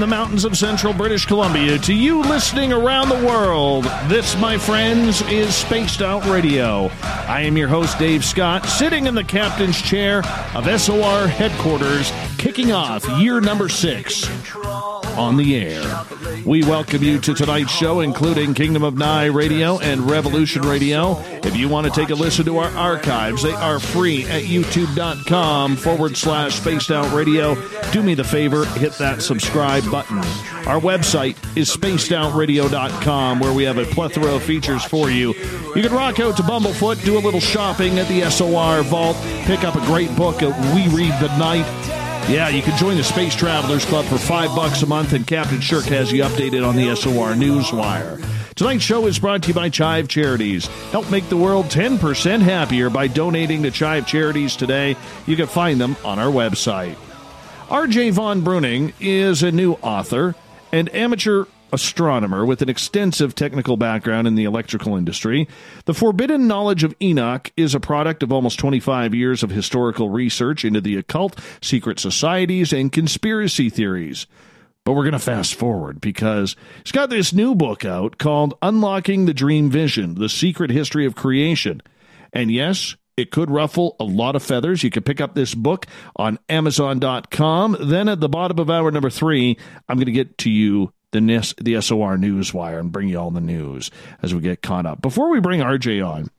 The mountains of central British Columbia to you listening around the world, this, my friends, is Spaced Out Radio. I am your host, Dave Scott, sitting in the captain's chair of SOR headquarters, kicking off year number six on the air. We welcome you to tonight's show, including Kingdom of Nye Radio and Revolution Radio. If you want to take a listen to our archives, they are free at youtube.com forward slash spaced out radio. Do me the favor, hit that subscribe button. Our website is spacedoutradio.com, where we have a plethora of features for you. You can rock out to Bumblefoot, do a little shopping at the SOR Vault, pick up a great book at We Read the Night. Yeah, you can join the Space Travelers Club for five bucks a month, and Captain Shirk has you updated on the SOR Newswire. Tonight's show is brought to you by Chive Charities. Help make the world 10% happier by donating to Chive Charities today. You can find them on our website. R.J. Von Bruening is a new author and amateur astronomer with an extensive technical background in the electrical industry. The Forbidden Knowledge of Enoch is a product of almost 25 years of historical research into the occult, secret societies, and conspiracy theories. But we're going to fast forward because he's got this new book out called Unlocking the Dream Vision The Secret History of Creation. And yes, it could ruffle a lot of feathers. You can pick up this book on Amazon.com. Then at the bottom of hour number three, I'm going to get to you the NIS, the SOR Newswire and bring you all the news as we get caught up. Before we bring RJ on,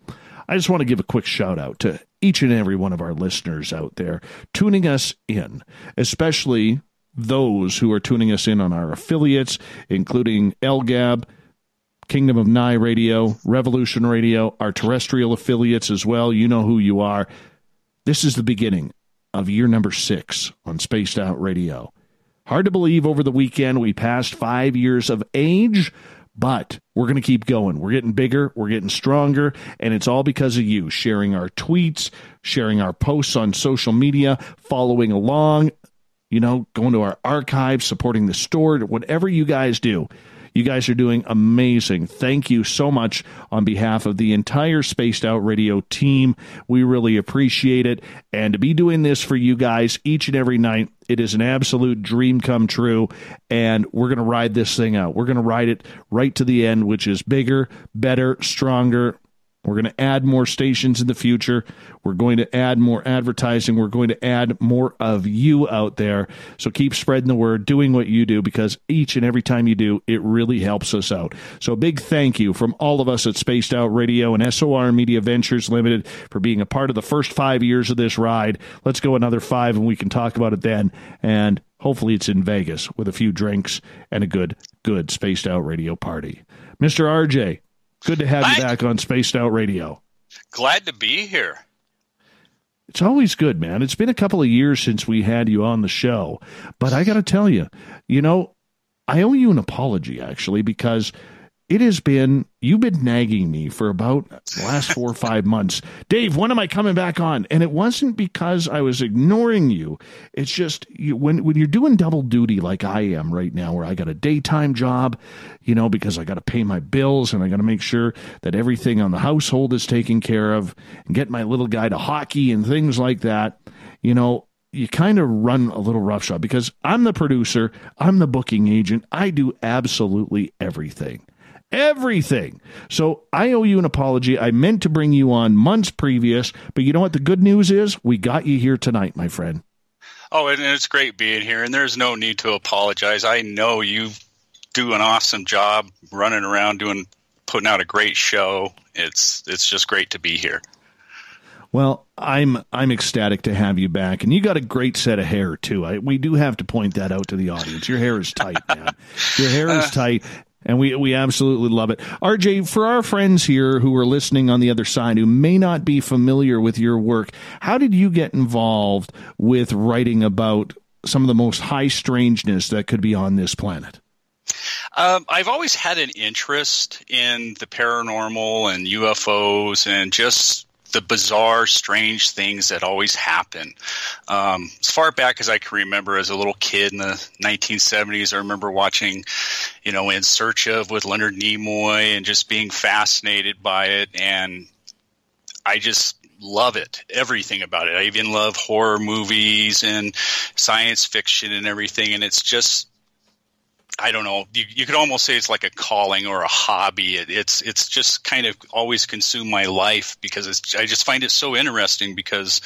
I just want to give a quick shout out to each and every one of our listeners out there tuning us in, especially those who are tuning us in on our affiliates, including LGAB, Kingdom of Nye Radio, Revolution Radio, our terrestrial affiliates as well. You know who you are. This is the beginning of year number six on Spaced Out Radio. Hard to believe over the weekend we passed five years of age, but we're going to keep going. We're getting bigger, we're getting stronger, and it's all because of you sharing our tweets, sharing our posts on social media, following along, you know, going to our archives, supporting the store, whatever you guys do. You guys are doing amazing. Thank you so much on behalf of the entire Spaced Out Radio team. We really appreciate it. And to be doing this for you guys each and every night, it is an absolute dream come true. And we're going to ride this thing out. We're going to ride it right to the end, which is bigger, better, stronger, we're going to add more stations in the future. We're going to add more advertising. We're going to add more of you out there. So keep spreading the word, doing what you do, because each and every time you do, it really helps us out. So a big thank you from all of us at Spaced Out Radio and SOR Media Ventures Limited for being a part of the first five years of this ride. Let's go another five and we can talk about it then. And hopefully it's in Vegas with a few drinks and a good, good Spaced Out Radio party. Mr. RJ, Good to have you back on Spaced Out Radio. Glad to be here. It's always good, man. It's been a couple of years since we had you on the show, but I got to tell you, you know, I owe you an apology actually because it has been you've been nagging me for about the last four or five months. Dave when am i coming back on? And it wasn't because i was ignoring you. It's just you, when when you're doing double duty like i am right now where i got a daytime job you know because i got to pay my bills and i got to make sure that everything on the household is taken care of and get my little guy to hockey and things like that you know you kind of run a little roughshod because I'm the producer, I'm the booking agent, I do absolutely everything everything. So I owe you an apology. I meant to bring you on months previous, but you know what the good news is? We got you here tonight, my friend. Oh, and it's great being here, and there's no need to apologize. I know you do an awesome job running around doing putting out a great show. It's it's just great to be here. Well, I'm I'm ecstatic to have you back, and you got a great set of hair too. I, we do have to point that out to the audience. Your hair is tight, man. Your hair is uh, tight, and we, we absolutely love it. RJ, for our friends here who are listening on the other side who may not be familiar with your work, how did you get involved with writing about some of the most high strangeness that could be on this planet? Um, I've always had an interest in the paranormal and UFOs and just the bizarre, strange things that always happen. Um, as far back as I can remember, as a little kid in the 1970s, I remember watching, you know, In Search of with Leonard Nimoy and just being fascinated by it. And I just love it, everything about it. I even love horror movies and science fiction and everything. And it's just I don't know. You, you could almost say it's like a calling or a hobby. It, it's it's just kind of always consumed my life because I just find it so interesting because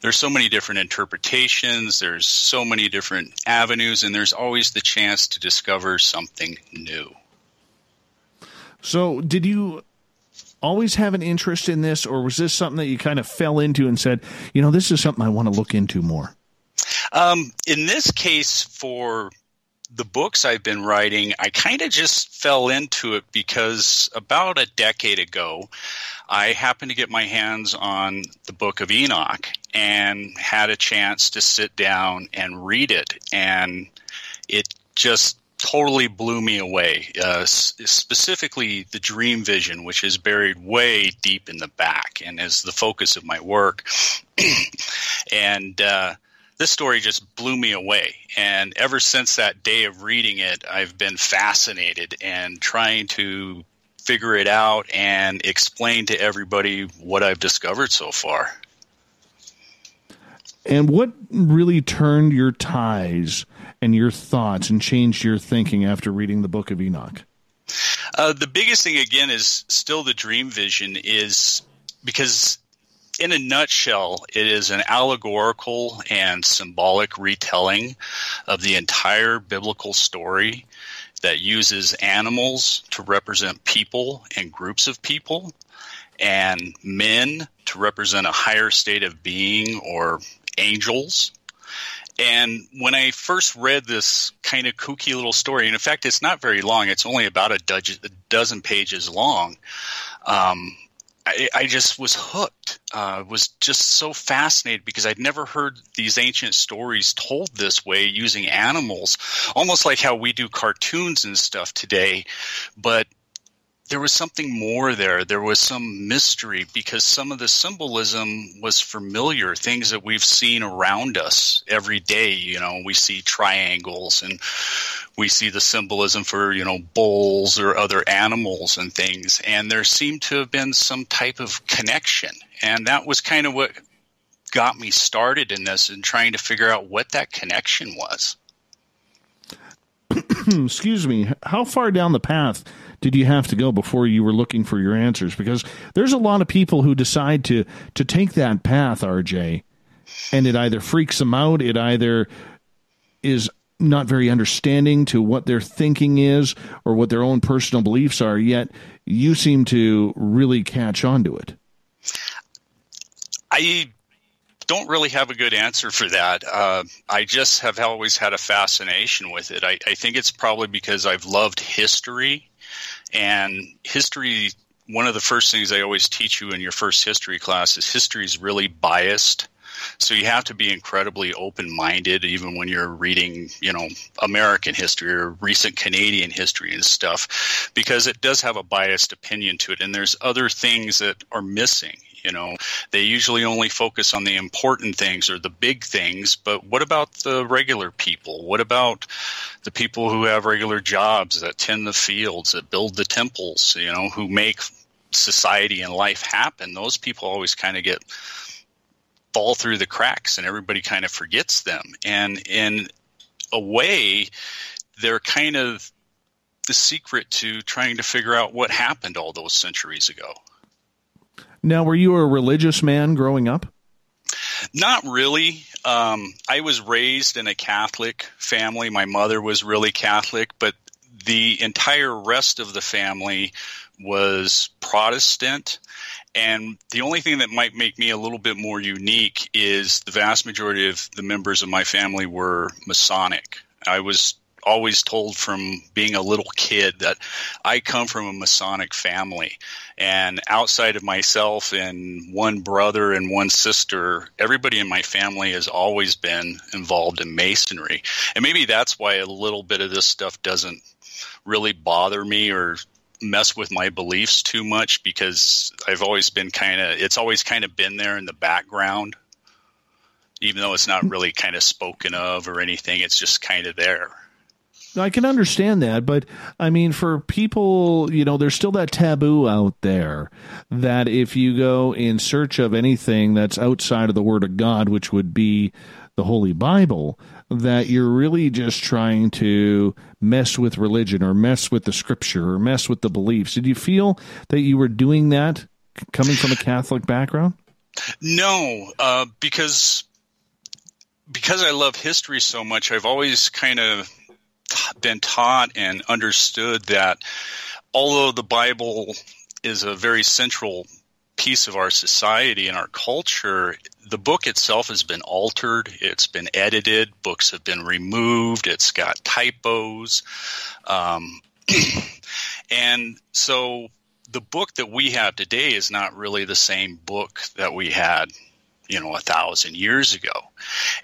there's so many different interpretations. There's so many different avenues, and there's always the chance to discover something new. So, did you always have an interest in this, or was this something that you kind of fell into and said, you know, this is something I want to look into more? Um, in this case, for the books I've been writing, I kind of just fell into it because about a decade ago, I happened to get my hands on the book of Enoch and had a chance to sit down and read it. And it just totally blew me away. Uh, specifically, the dream vision, which is buried way deep in the back and is the focus of my work. and uh, this story just blew me away. And ever since that day of reading it, I've been fascinated and trying to figure it out and explain to everybody what I've discovered so far. And what really turned your ties and your thoughts and changed your thinking after reading the book of Enoch? Uh, the biggest thing, again, is still the dream vision, is because in a nutshell, it is an allegorical and symbolic retelling of the entire biblical story that uses animals to represent people and groups of people and men to represent a higher state of being or angels. And when I first read this kind of kooky little story, and in fact, it's not very long, it's only about a dozen, pages long. Um, I, I, just was hooked. Uh, was just so fascinated because I'd never heard these ancient stories told this way using animals, almost like how we do cartoons and stuff today. But there was something more there. There was some mystery because some of the symbolism was familiar, things that we've seen around us every day. You know, we see triangles and we see the symbolism for, you know, bulls or other animals and things. And there seemed to have been some type of connection. And that was kind of what got me started in this and trying to figure out what that connection was. Excuse me. How far down the path did you have to go before you were looking for your answers? Because there's a lot of people who decide to to take that path, RJ, and it either freaks them out, it either is not very understanding to what their thinking is or what their own personal beliefs are, yet you seem to really catch on to it. I don't really have a good answer for that. Uh, I just have always had a fascination with it. I, I, think it's probably because I've loved history and history, one of the first things they always teach you in your first history class is history is really biased. So you have to be incredibly open minded, even when you're reading, you know, American history or recent Canadian history and stuff, because it does have a biased opinion to it. And there's other things that are missing. You know, they usually only focus on the important things or the big things, but what about the regular people? What about the people who have regular jobs that tend the fields, that build the temples, you know, who make society and life happen? Those people always kind of get fall through the cracks and everybody kind of forgets them. And in a way, they're kind of the secret to trying to figure out what happened all those centuries ago. Now, were you a religious man growing up? Not really. Um, I was raised in a Catholic family. My mother was really Catholic, but the entire rest of the family was Protestant. And the only thing that might make me a little bit more unique is the vast majority of the members of my family were Masonic. I was always told from being a little kid that I come from a Masonic family. And outside of myself and one brother and one sister, everybody in my family has always been involved in Masonry. And maybe that's why a little bit of this stuff doesn't really bother me or mess with my beliefs too much because I've always been kind of, it's always kind of been there in the background. Even though it's not really kind of spoken of or anything, it's just kind of there. I can understand that, but I mean, for people, you know, there's still that taboo out there that if you go in search of anything that's outside of the Word of God, which would be the Holy Bible, that you're really just trying to mess with religion or mess with the Scripture or mess with the beliefs. Did you feel that you were doing that coming from a Catholic background? No, uh, because because I love history so much, I've always kind of been taught and understood that although the Bible is a very central piece of our society and our culture, the book itself has been altered. It's been edited. Books have been removed. It's got typos. Um, and so the book that we have today is not really the same book that we had, you know, a thousand years ago.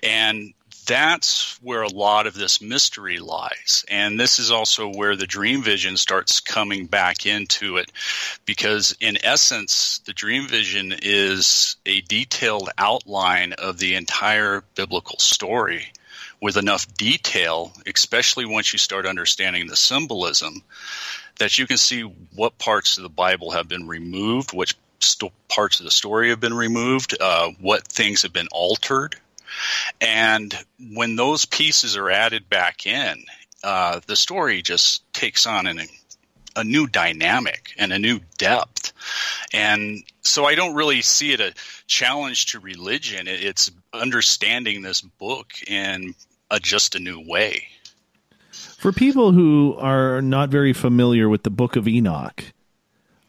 And that's where a lot of this mystery lies. And this is also where the dream vision starts coming back into it because, in essence, the dream vision is a detailed outline of the entire biblical story with enough detail, especially once you start understanding the symbolism, that you can see what parts of the Bible have been removed, which st- parts of the story have been removed, uh, what things have been altered and when those pieces are added back in, uh, the story just takes on an, a new dynamic and a new depth. And so I don't really see it a challenge to religion. It's understanding this book in a, just a new way. For people who are not very familiar with the book of Enoch,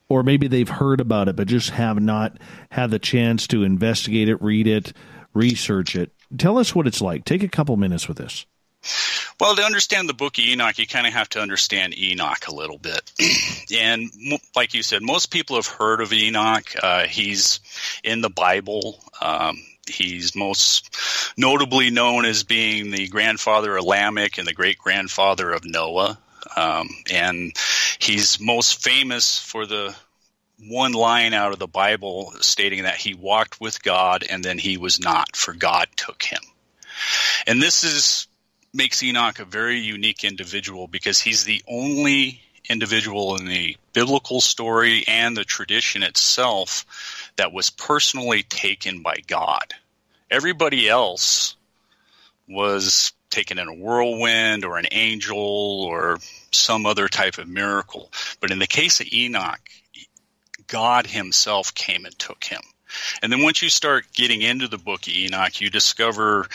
or maybe they've heard about it but just have not had the chance to investigate it, read it, research it, Tell us what it's like. Take a couple minutes with this. Well, to understand the book of Enoch, you kind of have to understand Enoch a little bit. and like you said, most people have heard of Enoch. Uh, he's in the Bible. Um, he's most notably known as being the grandfather of Lamech and the great grandfather of Noah. Um, and he's most famous for the one line out of the Bible stating that he walked with God and then he was not, for God took him. And this is makes Enoch a very unique individual because he's the only individual in the biblical story and the tradition itself that was personally taken by God. Everybody else was taken in a whirlwind or an angel or some other type of miracle. But in the case of Enoch, God Himself came and took him. And then once you start getting into the book of Enoch, you discover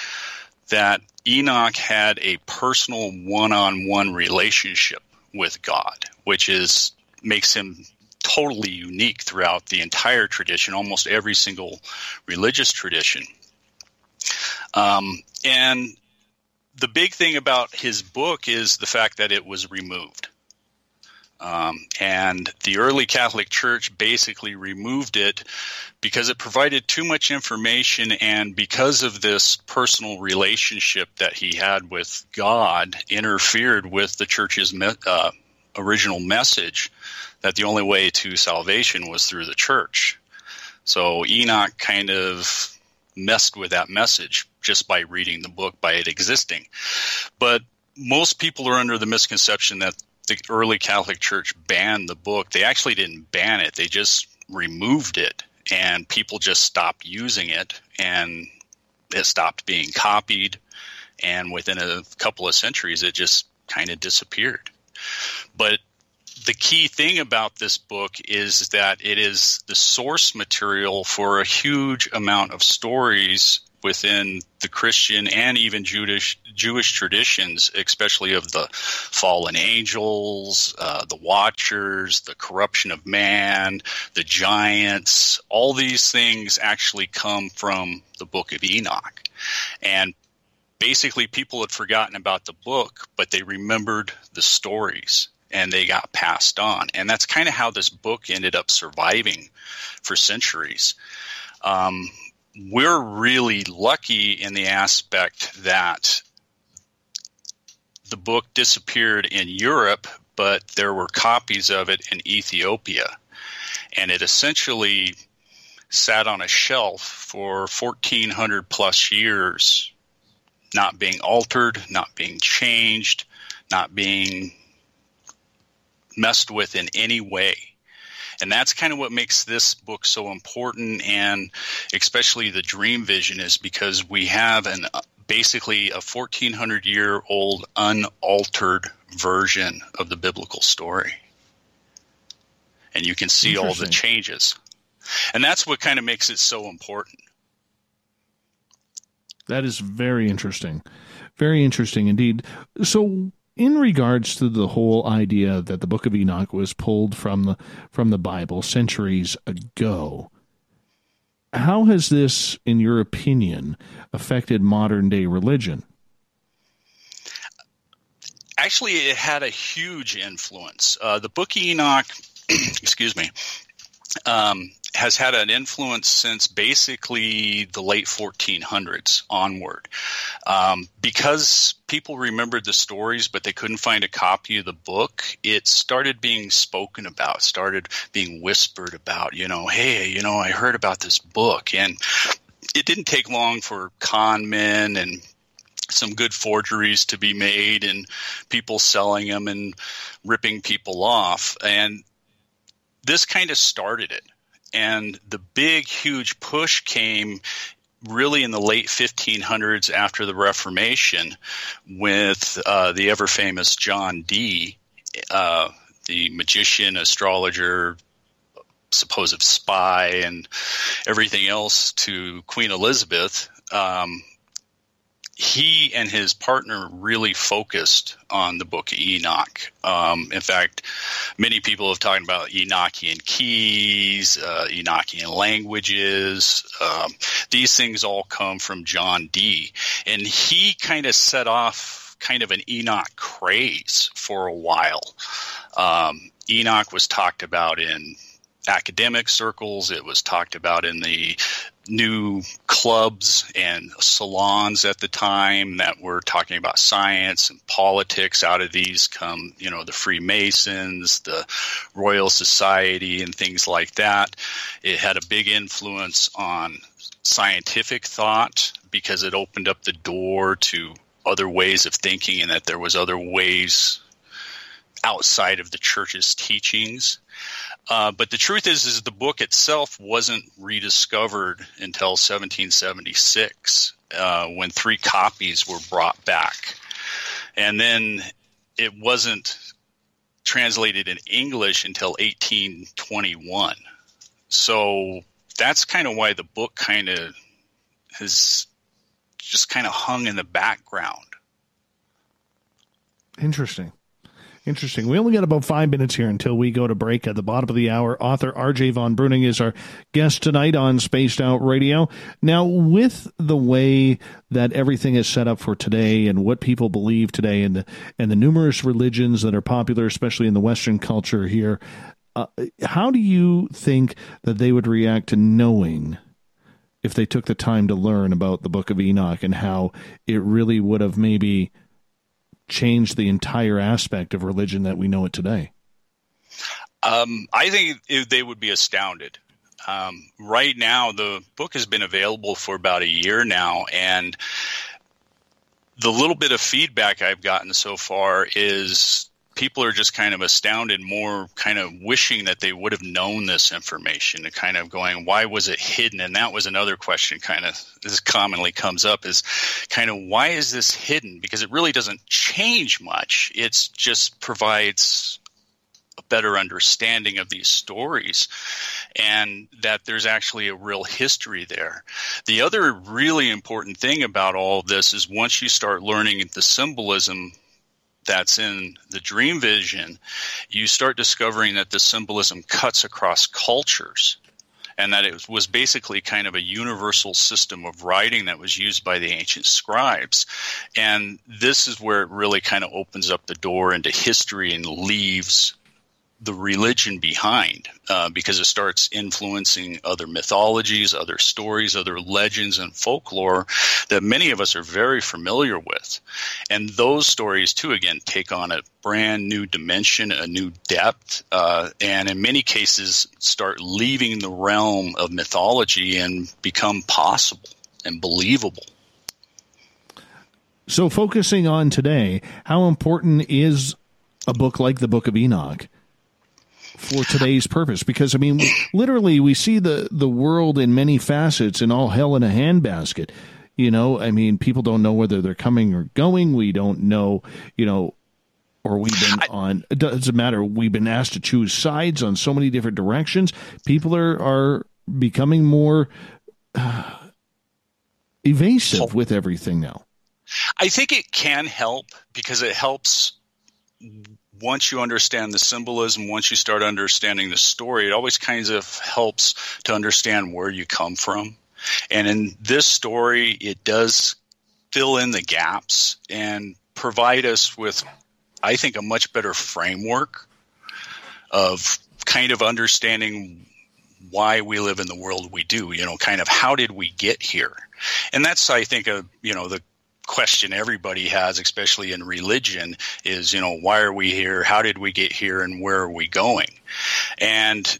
that Enoch had a personal one-on-one relationship with God, which is makes him totally unique throughout the entire tradition, almost every single religious tradition. Um, and the big thing about his book is the fact that it was removed. Um, and the early Catholic Church basically removed it because it provided too much information, and because of this personal relationship that he had with God, interfered with the church's me- uh, original message that the only way to salvation was through the church. So Enoch kind of messed with that message just by reading the book, by it existing. But most people are under the misconception that the early Catholic Church banned the book, they actually didn't ban it. They just removed it, and people just stopped using it, and it stopped being copied. And within a couple of centuries, it just kind of disappeared. But the key thing about this book is that it is the source material for a huge amount of stories within the Christian and even Jewish Jewish traditions, especially of the fallen angels, uh, the Watchers, the corruption of man, the giants. All these things actually come from the Book of Enoch, and basically people had forgotten about the book, but they remembered the stories and they got passed on. And that's kind of how this book ended up surviving for centuries. Um, we're really lucky in the aspect that the book disappeared in Europe, but there were copies of it in Ethiopia. And it essentially sat on a shelf for 1400 plus years, not being altered, not being changed, not being messed with in any way. And that's kind of what makes this book so important, and especially the dream vision, is because we have an uh, basically a 1400 year old unaltered version of the biblical story. And you can see all the changes. And that's what kind of makes it so important. That is very interesting. Very interesting indeed. So in regards to the whole idea that the book of Enoch was pulled from the from the Bible centuries ago, how has this, in your opinion, affected modern day religion? Actually, it had a huge influence. Uh, the book of Enoch, excuse me, um, has had an influence since basically the late 1400s onward. Um, because people remembered the stories, but they couldn't find a copy of the book, it started being spoken about, started being whispered about, you know, hey, you know, I heard about this book. And it didn't take long for con men and some good forgeries to be made and people selling them and ripping people off. And this kind of started it. And the big, huge push came really in the late 1500s after the Reformation with uh, the ever famous John Dee, uh, the magician, astrologer, supposed spy, and everything else to Queen Elizabeth. Um, he and his partner really focused on the book Enoch. Um, in fact, many people have talked about Enochian keys, uh, Enochian languages. Um, these things all come from John Dee. And he kind of set off kind of an Enoch craze for a while. Um, Enoch was talked about in academic circles. It was talked about in the new clubs and salons at the time that were talking about science and politics. Out of these come, you know, the Freemasons, the Royal Society, and things like that. It had a big influence on scientific thought because it opened up the door to other ways of thinking and that there was other ways outside of the church's teachings. Uh, but the truth is, is the book itself wasn't rediscovered until 1776 uh, when three copies were brought back, and then it wasn't translated in English until 1821. So that's kind of why the book kind of has just kind of hung in the background. Interesting. Interesting. We only got about five minutes here until we go to break at the bottom of the hour. Author R.J. Von Bruening is our guest tonight on Spaced Out Radio. Now, with the way that everything is set up for today and what people believe today and the, and the numerous religions that are popular, especially in the Western culture here, uh, how do you think that they would react to knowing if they took the time to learn about the book of Enoch and how it really would have maybe – changed the entire aspect of religion that we know it today? Um, I think they would be astounded. Um, right now, the book has been available for about a year now, and the little bit of feedback I've gotten so far is people are just kind of astounded, more kind of wishing that they would have known this information and kind of going, why was it hidden? And that was another question kind of this commonly comes up is kind of why is this hidden? Because it really doesn't change much. It just provides a better understanding of these stories and that there's actually a real history there. The other really important thing about all this is once you start learning the symbolism that's in the dream vision, you start discovering that the symbolism cuts across cultures and that it was basically kind of a universal system of writing that was used by the ancient scribes. And this is where it really kind of opens up the door into history and leaves the religion behind uh, because it starts influencing other mythologies, other stories, other legends, and folklore that many of us are very familiar with. And those stories, too, again, take on a brand new dimension, a new depth, uh, and in many cases start leaving the realm of mythology and become possible and believable. So, focusing on today, how important is a book like the Book of Enoch for today's purpose? Because I mean, literally, we see the the world in many facets and all hell in a handbasket. You know, I mean, people don't know whether they're coming or going. We don't know, you know, or we've been on. It doesn't matter. We've been asked to choose sides on so many different directions. People are are becoming more uh, evasive with everything now. I think it can help because it helps once you understand the symbolism, once you start understanding the story, it always kind of helps to understand where you come from. And in this story, it does fill in the gaps and provide us with, I think, a much better framework of kind of understanding why we live in the world we do. You know, kind of how did we get here? And that's, I think, a you know the question everybody has, especially in religion, is, you know, why are we here? How did we get here? And where are we going? And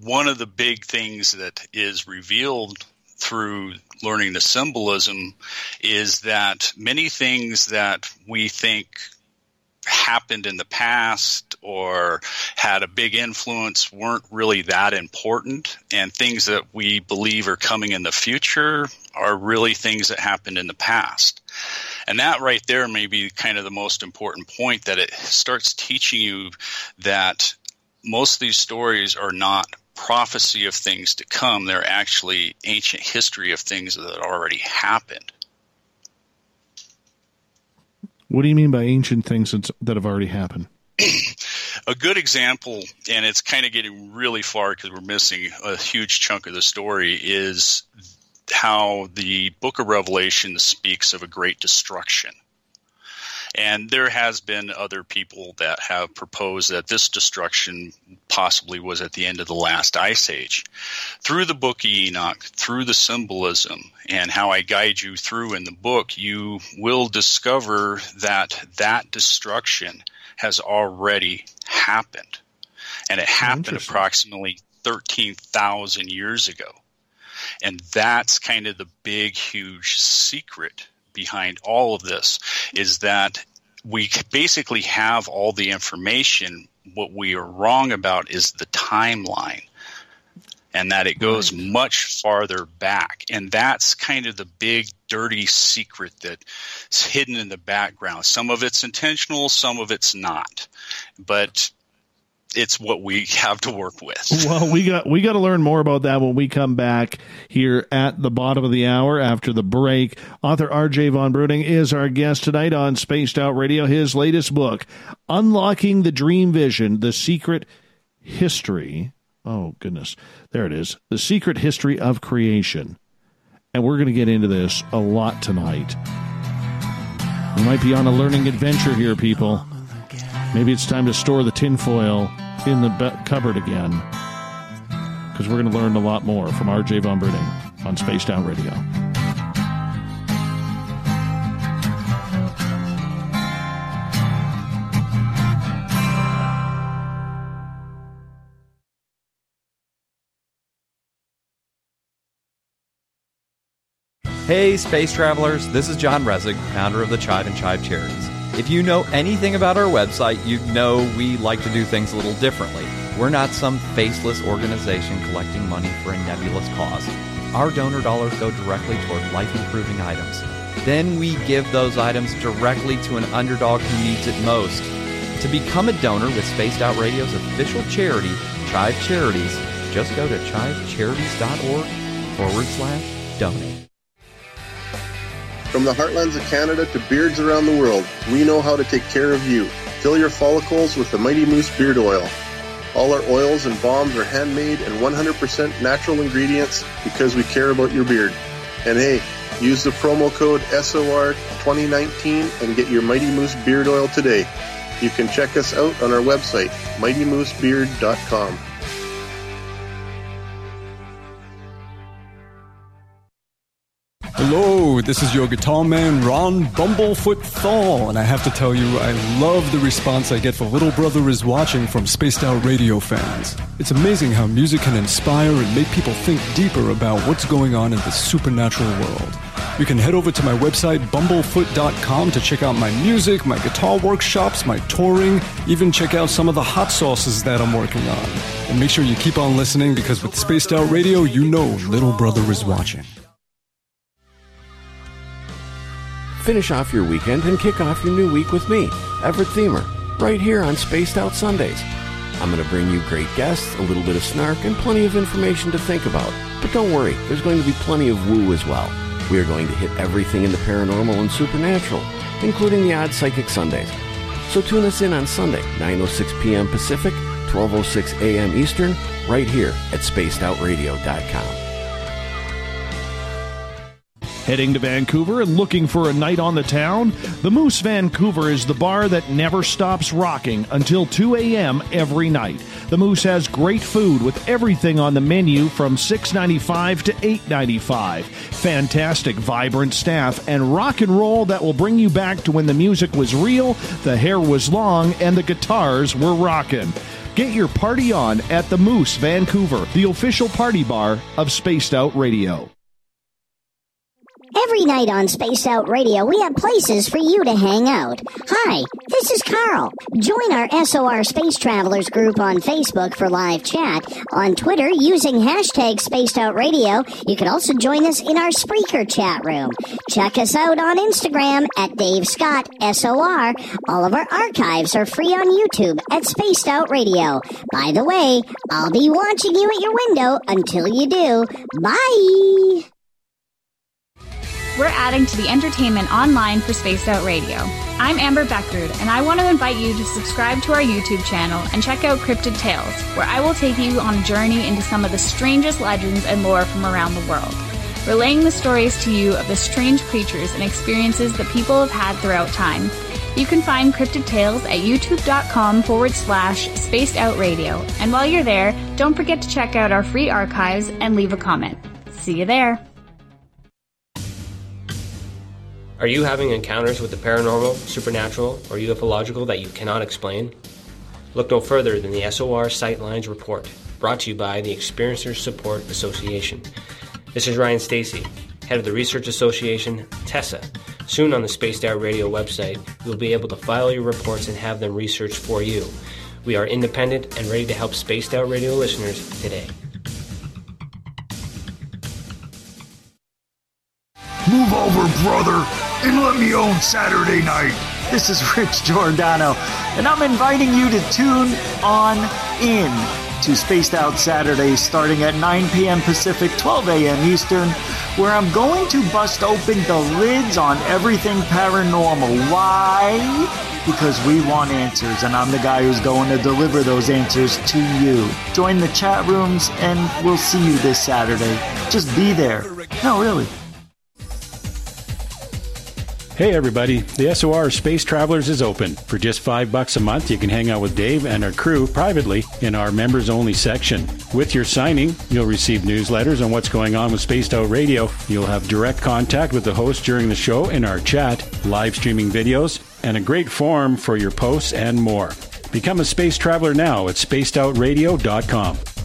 one of the big things that is revealed through learning the symbolism is that many things that we think happened in the past or had a big influence weren't really that important and things that we believe are coming in the future are really things that happened in the past and that right there may be kind of the most important point that it starts teaching you that most of these stories are not prophecy of things to come. They're actually ancient history of things that already happened. What do you mean by ancient things that have already happened? a good example, and it's kind of getting really far because we're missing a huge chunk of the story, is how the book of Revelation speaks of a great destruction. And there has been other people that have proposed that this destruction possibly was at the end of the last ice age. Through the book of Enoch, through the symbolism and how I guide you through in the book, you will discover that that destruction has already happened. And it happened approximately 13,000 years ago. And that's kind of the big, huge secret behind all of this is that we basically have all the information. What we are wrong about is the timeline and that it goes right. much farther back. And that's kind of the big dirty secret that's hidden in the background. Some of it's intentional, some of it's not. But it's what we have to work with. Well, we got we got to learn more about that when we come back here at the bottom of the hour after the break. Author R.J. von Bruening is our guest tonight on Spaced Out Radio. His latest book, Unlocking the Dream Vision: The Secret History. Oh goodness, there it is. The Secret History of Creation. And we're going to get into this a lot tonight. We might be on a learning adventure here, people. Maybe it's time to store the tinfoil in the be- cupboard again. Because we're going to learn a lot more from RJ Von Bruening on Spaced Out Radio. Hey, space travelers, this is John Resig, founder of the Chive and Chive Charities. If you know anything about our website, you know we like to do things a little differently. We're not some faceless organization collecting money for a nebulous cause. Our donor dollars go directly toward life improving items. Then we give those items directly to an underdog who needs it most. To become a donor with Spaced Out Radio's official charity, Chive Charities, just go to chivecharities.org forward slash donate. From the heartlands of Canada to beards around the world, we know how to take care of you. Fill your follicles with the Mighty Moose Beard Oil. All our oils and balms are handmade and 100% natural ingredients because we care about your beard. And hey, use the promo code SOR2019 and get your Mighty Moose Beard Oil today. You can check us out on our website, mightymoosebeard.com. This is your guitar man, Ron Bumblefoot Thal, and I have to tell you, I love the response I get for Little Brother is Watching from Spaced Out Radio fans. It's amazing how music can inspire and make people think deeper about what's going on in the supernatural world. You can head over to my website, bumblefoot.com, to check out my music, my guitar workshops, my touring, even check out some of the hot sauces that I'm working on. And make sure you keep on listening because with Spaced Out Radio, you know Little Brother is watching. Finish off your weekend and kick off your new week with me, Everett Themer, right here on Spaced Out Sundays. I'm going to bring you great guests, a little bit of snark, and plenty of information to think about. But don't worry, there's going to be plenty of woo as well. We are going to hit everything in the paranormal and supernatural, including the odd psychic Sundays. So tune us in on Sunday, 9.06 p.m. Pacific, 12.06 a.m. Eastern, right here at spacedoutradio.com. Heading to Vancouver and looking for a night on the town? The Moose Vancouver is the bar that never stops rocking until 2 a.m. every night. The Moose has great food with everything on the menu from $6.95 to $8.95. Fantastic, vibrant staff and rock and roll that will bring you back to when the music was real, the hair was long, and the guitars were rocking. Get your party on at the Moose Vancouver, the official party bar of Spaced Out Radio. Every night on Space Out Radio, we have places for you to hang out. Hi, this is Carl. Join our SOR Space Travelers group on Facebook for live chat. On Twitter, using hashtag Spaced Out Radio, you can also join us in our Spreaker chat room. Check us out on Instagram at Dave Scott SOR. All of our archives are free on YouTube at Spaced Out Radio. By the way, I'll be watching you at your window until you do. Bye! We're adding to the entertainment online for Spaced Out Radio. I'm Amber Beckrud, and I want to invite you to subscribe to our YouTube channel and check out Cryptid Tales, where I will take you on a journey into some of the strangest legends and lore from around the world, relaying the stories to you of the strange creatures and experiences that people have had throughout time. You can find Cryptid Tales at youtube.com forward slash spaced out radio. And while you're there, don't forget to check out our free archives and leave a comment. See you there. Are you having encounters with the paranormal, supernatural, or ufological that you cannot explain? Look no further than the SOR Sightlines Report, brought to you by the Experiencers Support Association. This is Ryan Stacy, head of the Research Association, TESSA. Soon on the Spaced Out Radio website, you'll be able to file your reports and have them researched for you. We are independent and ready to help Spaced Out Radio listeners today. Move over, brother! And let me own Saturday night. This is Rich Giordano, and I'm inviting you to tune on in to Spaced Out Saturday starting at 9 p.m. Pacific, 12 a.m. Eastern, where I'm going to bust open the lids on everything paranormal. Why? Because we want answers, and I'm the guy who's going to deliver those answers to you. Join the chat rooms, and we'll see you this Saturday. Just be there. No, really. Hey everybody, the SOR Space Travelers is open. For just five bucks a month, you can hang out with Dave and our crew privately in our members only section. With your signing, you'll receive newsletters on what's going on with Spaced Out Radio. You'll have direct contact with the host during the show in our chat, live streaming videos, and a great forum for your posts and more. Become a space traveler now at spacedoutradio.com.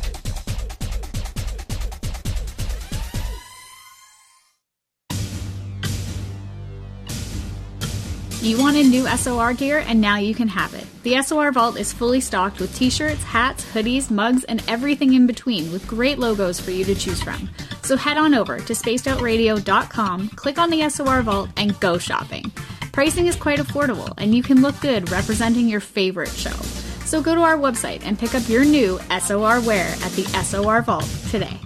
You wanted new SOR gear, and now you can have it. The SOR Vault is fully stocked with t shirts, hats, hoodies, mugs, and everything in between with great logos for you to choose from. So head on over to spacedoutradio.com, click on the SOR Vault, and go shopping. Pricing is quite affordable, and you can look good representing your favorite show. So go to our website and pick up your new SOR wear at the SOR Vault today.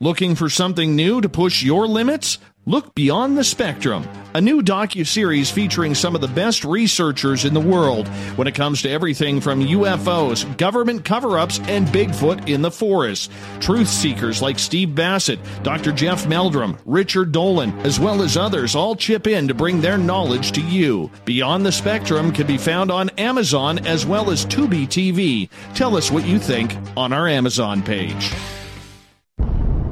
Looking for something new to push your limits? Look Beyond the Spectrum, a new docu-series featuring some of the best researchers in the world when it comes to everything from UFOs, government cover-ups, and Bigfoot in the forest. Truth seekers like Steve Bassett, Dr. Jeff Meldrum, Richard Dolan, as well as others all chip in to bring their knowledge to you. Beyond the Spectrum can be found on Amazon as well as Tubi TV. Tell us what you think on our Amazon page.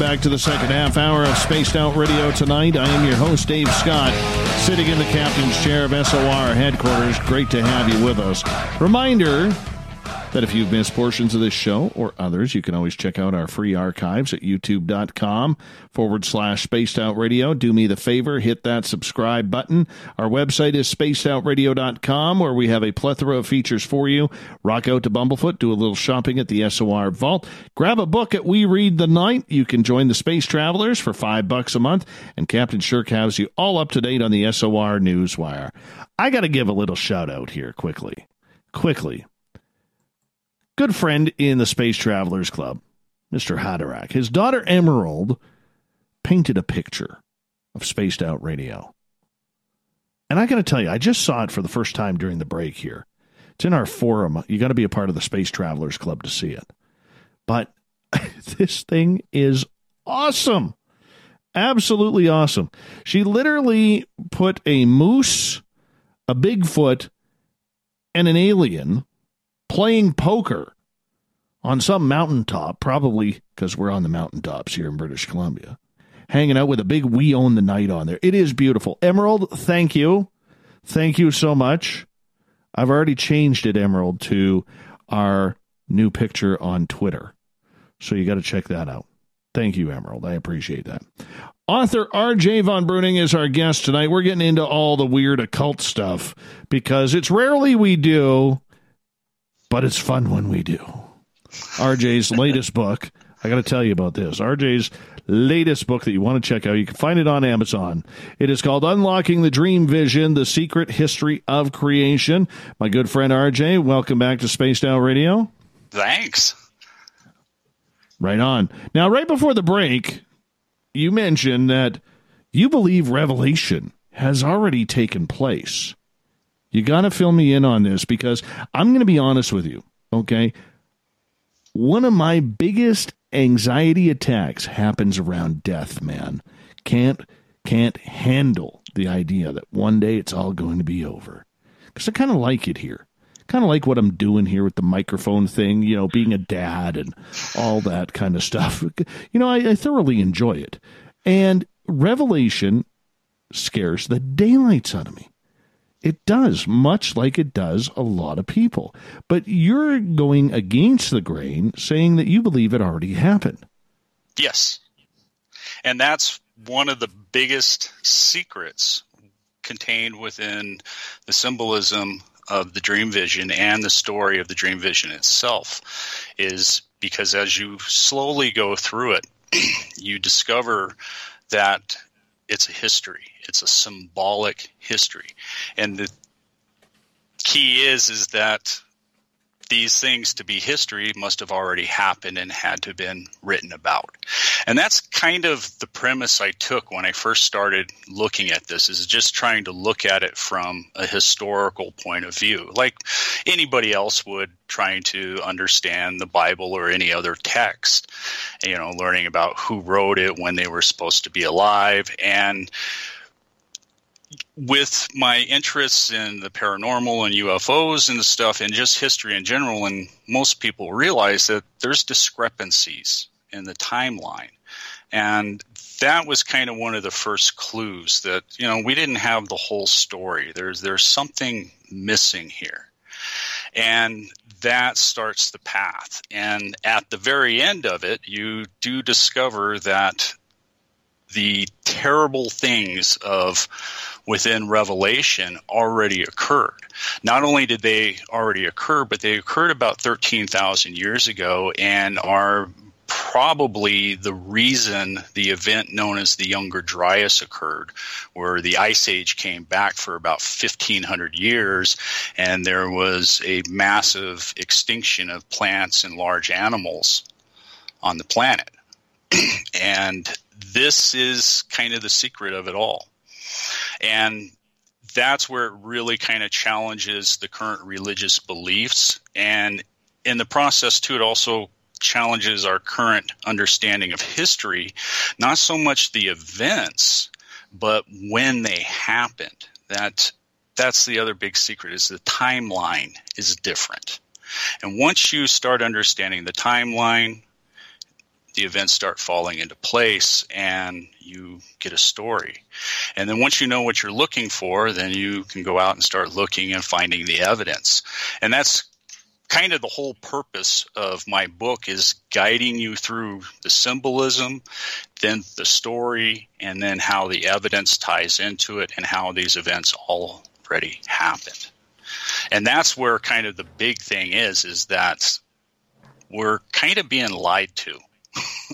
Back to the second half hour of Spaced Out Radio tonight. I am your host, Dave Scott, sitting in the captain's chair of SOR headquarters. Great to have you with us. Reminder that if you've missed portions of this show or others, you can always check out our free archives at youtube.com forward slash spaced out radio. Do me the favor, hit that subscribe button. Our website is spacedoutradio.com where we have a plethora of features for you. Rock out to Bumblefoot, do a little shopping at the SOR Vault. Grab a book at We Read the Night. You can join the Space Travelers for five bucks a month, and Captain Shirk has you all up to date on the SOR Newswire. I got to give a little shout out here quickly. Quickly good friend in the Space Travelers Club, Mr. Haderach. His daughter Emerald painted a picture of Spaced Out Radio. And I got to tell you, I just saw it for the first time during the break here. It's in our forum. You got to be a part of the Space Travelers Club to see it. But this thing is awesome. Absolutely awesome. She literally put a moose, a Bigfoot, and an alien playing poker on some mountaintop, probably because we're on the mountaintops here in British Columbia, hanging out with a big We Own the Night on there. It is beautiful. Emerald, thank you. Thank you so much. I've already changed it, Emerald, to our new picture on Twitter. So you got to check that out. Thank you, Emerald. I appreciate that. Author R.J. Von Bruening is our guest tonight. We're getting into all the weird occult stuff because it's rarely we do but it's fun when we do. RJ's latest book. I got to tell you about this. RJ's latest book that you want to check out. You can find it on Amazon. It is called Unlocking the Dream Vision The Secret History of Creation. My good friend RJ, welcome back to Spaced Out Radio. Thanks. Right on. Now, right before the break, you mentioned that you believe revelation has already taken place. You got to fill me in on this because I'm going to be honest with you, okay? One of my biggest anxiety attacks happens around death, man. Can't can't handle the idea that one day it's all going to be over. Cuz I kind of like it here. Kind of like what I'm doing here with the microphone thing, you know, being a dad and all that kind of stuff. You know, I, I thoroughly enjoy it. And Revelation scares the daylights out of me. It does, much like it does a lot of people. But you're going against the grain, saying that you believe it already happened. Yes. And that's one of the biggest secrets contained within the symbolism of the dream vision and the story of the dream vision itself is because as you slowly go through it, you discover that it's a history. It's a symbolic history. And the key is is that these things to be history must have already happened and had to have been written about. And that's kind of the premise I took when I first started looking at this is just trying to look at it from a historical point of view, like anybody else would trying to understand the Bible or any other text, you know, learning about who wrote it, when they were supposed to be alive and with my interests in the paranormal and UFOs and stuff and just history in general, and most people realize that there's discrepancies in the timeline. And that was kind of one of the first clues that, you know, we didn't have the whole story. There's there's something missing here. And that starts the path. And at the very end of it, you do discover that the terrible things of within Revelation already occurred. Not only did they already occur, but they occurred about 13,000 years ago and are probably the reason the event known as the Younger Dryas occurred, where the Ice Age came back for about 1500 years and there was a massive extinction of plants and large animals on the planet. and this is kind of the secret of it all. And that's where it really kind of challenges the current religious beliefs. And in the process, too, it also challenges our current understanding of history, not so much the events, but when they happened. That that's the other big secret is the timeline is different. And once you start understanding the timeline, the events start falling into place and you get a story. And then once you know what you're looking for, then you can go out and start looking and finding the evidence. And that's kind of the whole purpose of my book is guiding you through the symbolism, then the story, and then how the evidence ties into it and how these events already happened. And that's where kind of the big thing is, is that we're kind of being lied to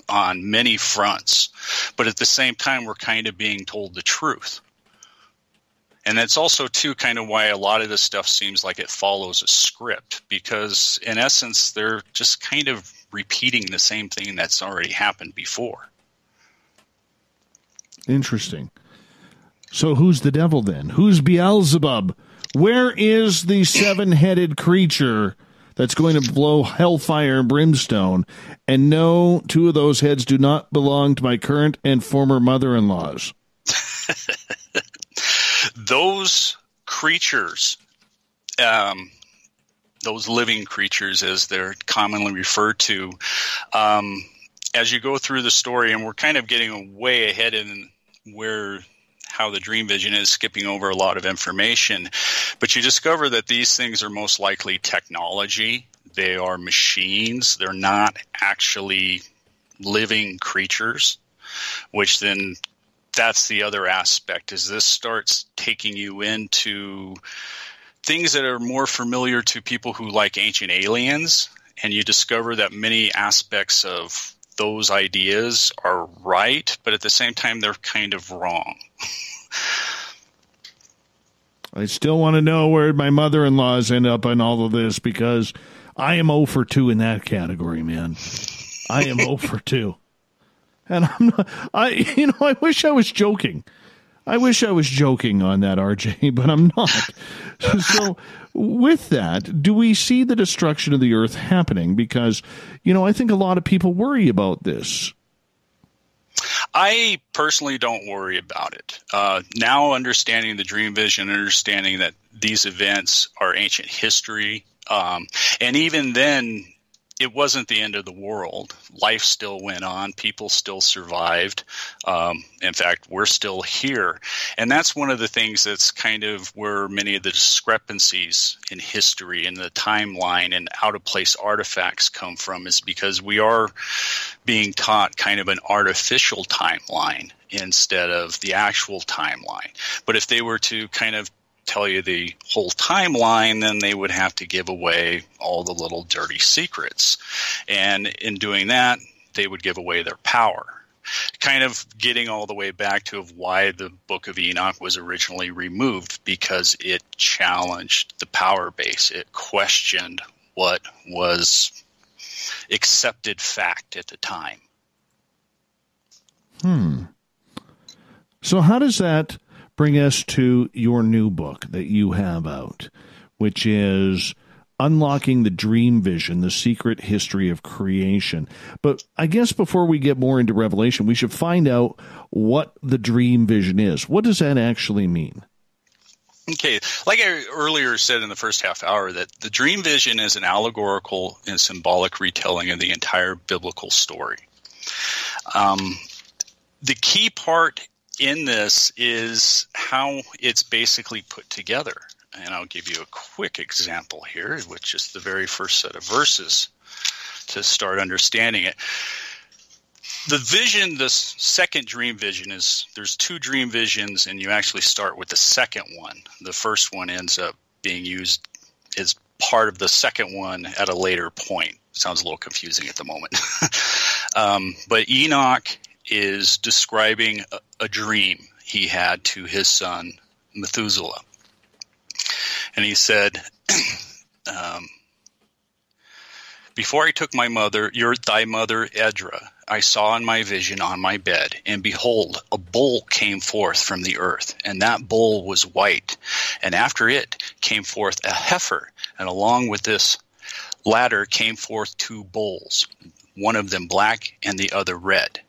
on many fronts, but at the same time, we're kind of being told the truth. And that's also, too, kind of why a lot of this stuff seems like it follows a script, because in essence, they're just kind of repeating the same thing that's already happened before. Interesting. So, who's the devil then? Who's Beelzebub? Where is the seven headed creature that's going to blow hellfire and brimstone. And no, two of those heads do not belong to my current and former mother in laws. those creatures, um, those living creatures, as they're commonly referred to, um, as you go through the story, and we're kind of getting way ahead in where how the dream vision is skipping over a lot of information. But you discover that these things are most likely technology. They are machines. They're not actually living creatures, which then that's the other aspect is this starts taking you into things that are more familiar to people who like ancient aliens and you discover that many aspects of those ideas are right, but at the same time, they're kind of wrong. I still want to know where my mother in laws end up on all of this because I am 0 for 2 in that category, man. I am 0 for 2. And I'm not, I, you know, I wish I was joking. I wish I was joking on that, RJ, but I'm not. so, with that, do we see the destruction of the earth happening? Because, you know, I think a lot of people worry about this. I personally don't worry about it. Uh, now, understanding the dream vision, understanding that these events are ancient history, um, and even then, it wasn't the end of the world. Life still went on. People still survived. Um, in fact, we're still here. And that's one of the things that's kind of where many of the discrepancies in history and the timeline and out of place artifacts come from, is because we are being taught kind of an artificial timeline instead of the actual timeline. But if they were to kind of tell you the whole timeline, then they would have to give away all the little dirty secrets. And in doing that, they would give away their power. Kind of getting all the way back to why the Book of Enoch was originally removed because it challenged the power base. It questioned what was accepted fact at the time. Hmm. So, how does that bring us to your new book that you have out, which is Unlocking the Dream Vision, The Secret History of Creation. But I guess before we get more into Revelation, we should find out what the dream vision is. What does that actually mean? Okay, like I earlier said in the first half hour, that the dream vision is an allegorical and symbolic retelling of the entire biblical story. Um, the key part in this is how it's basically put together. And I'll give you a quick example here, which is the very first set of verses to start understanding it. The vision, the second dream vision is there's two dream visions, and you actually start with the second one. The first one ends up being used as part of the second one at a later point. Sounds a little confusing at the moment. Um, but Enoch is describing a, a dream he had to his son Methuselah. And he said, um, Before I took my mother, your thy mother Edna, I saw in my vision on my bed, and behold, a bull came forth from the earth, and that bull was white. And after it came forth a heifer, and along with this latter came forth two bulls, one of them black and the other red.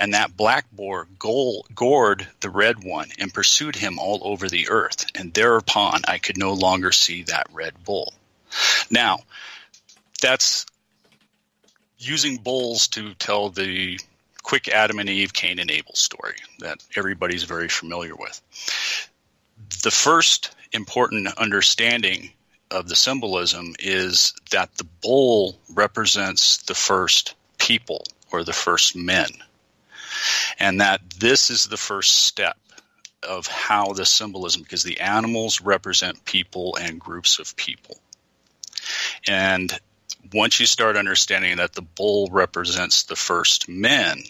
And that black boar gored the red one and pursued him all over the earth. And thereupon I could no longer see that red bull. Now, that's using bulls to tell the quick Adam and Eve, Cain and Abel story that everybody's very familiar with. The first important understanding of the symbolism is that the bull represents the first people or the first men. And that this is the first step of how the symbolism, because the animals represent people and groups of people. And once you start understanding that the bull represents the first men,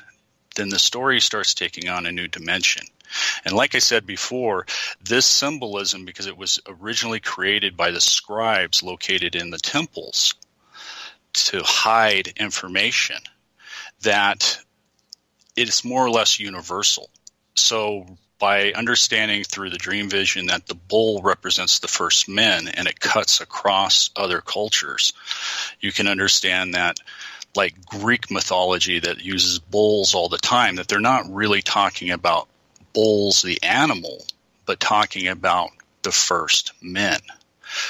then the story starts taking on a new dimension. And like I said before, this symbolism, because it was originally created by the scribes located in the temples to hide information, that it's more or less universal. So by understanding through the dream vision that the bull represents the first men and it cuts across other cultures, you can understand that like Greek mythology that uses bulls all the time, that they're not really talking about bulls, the animal, but talking about the first men.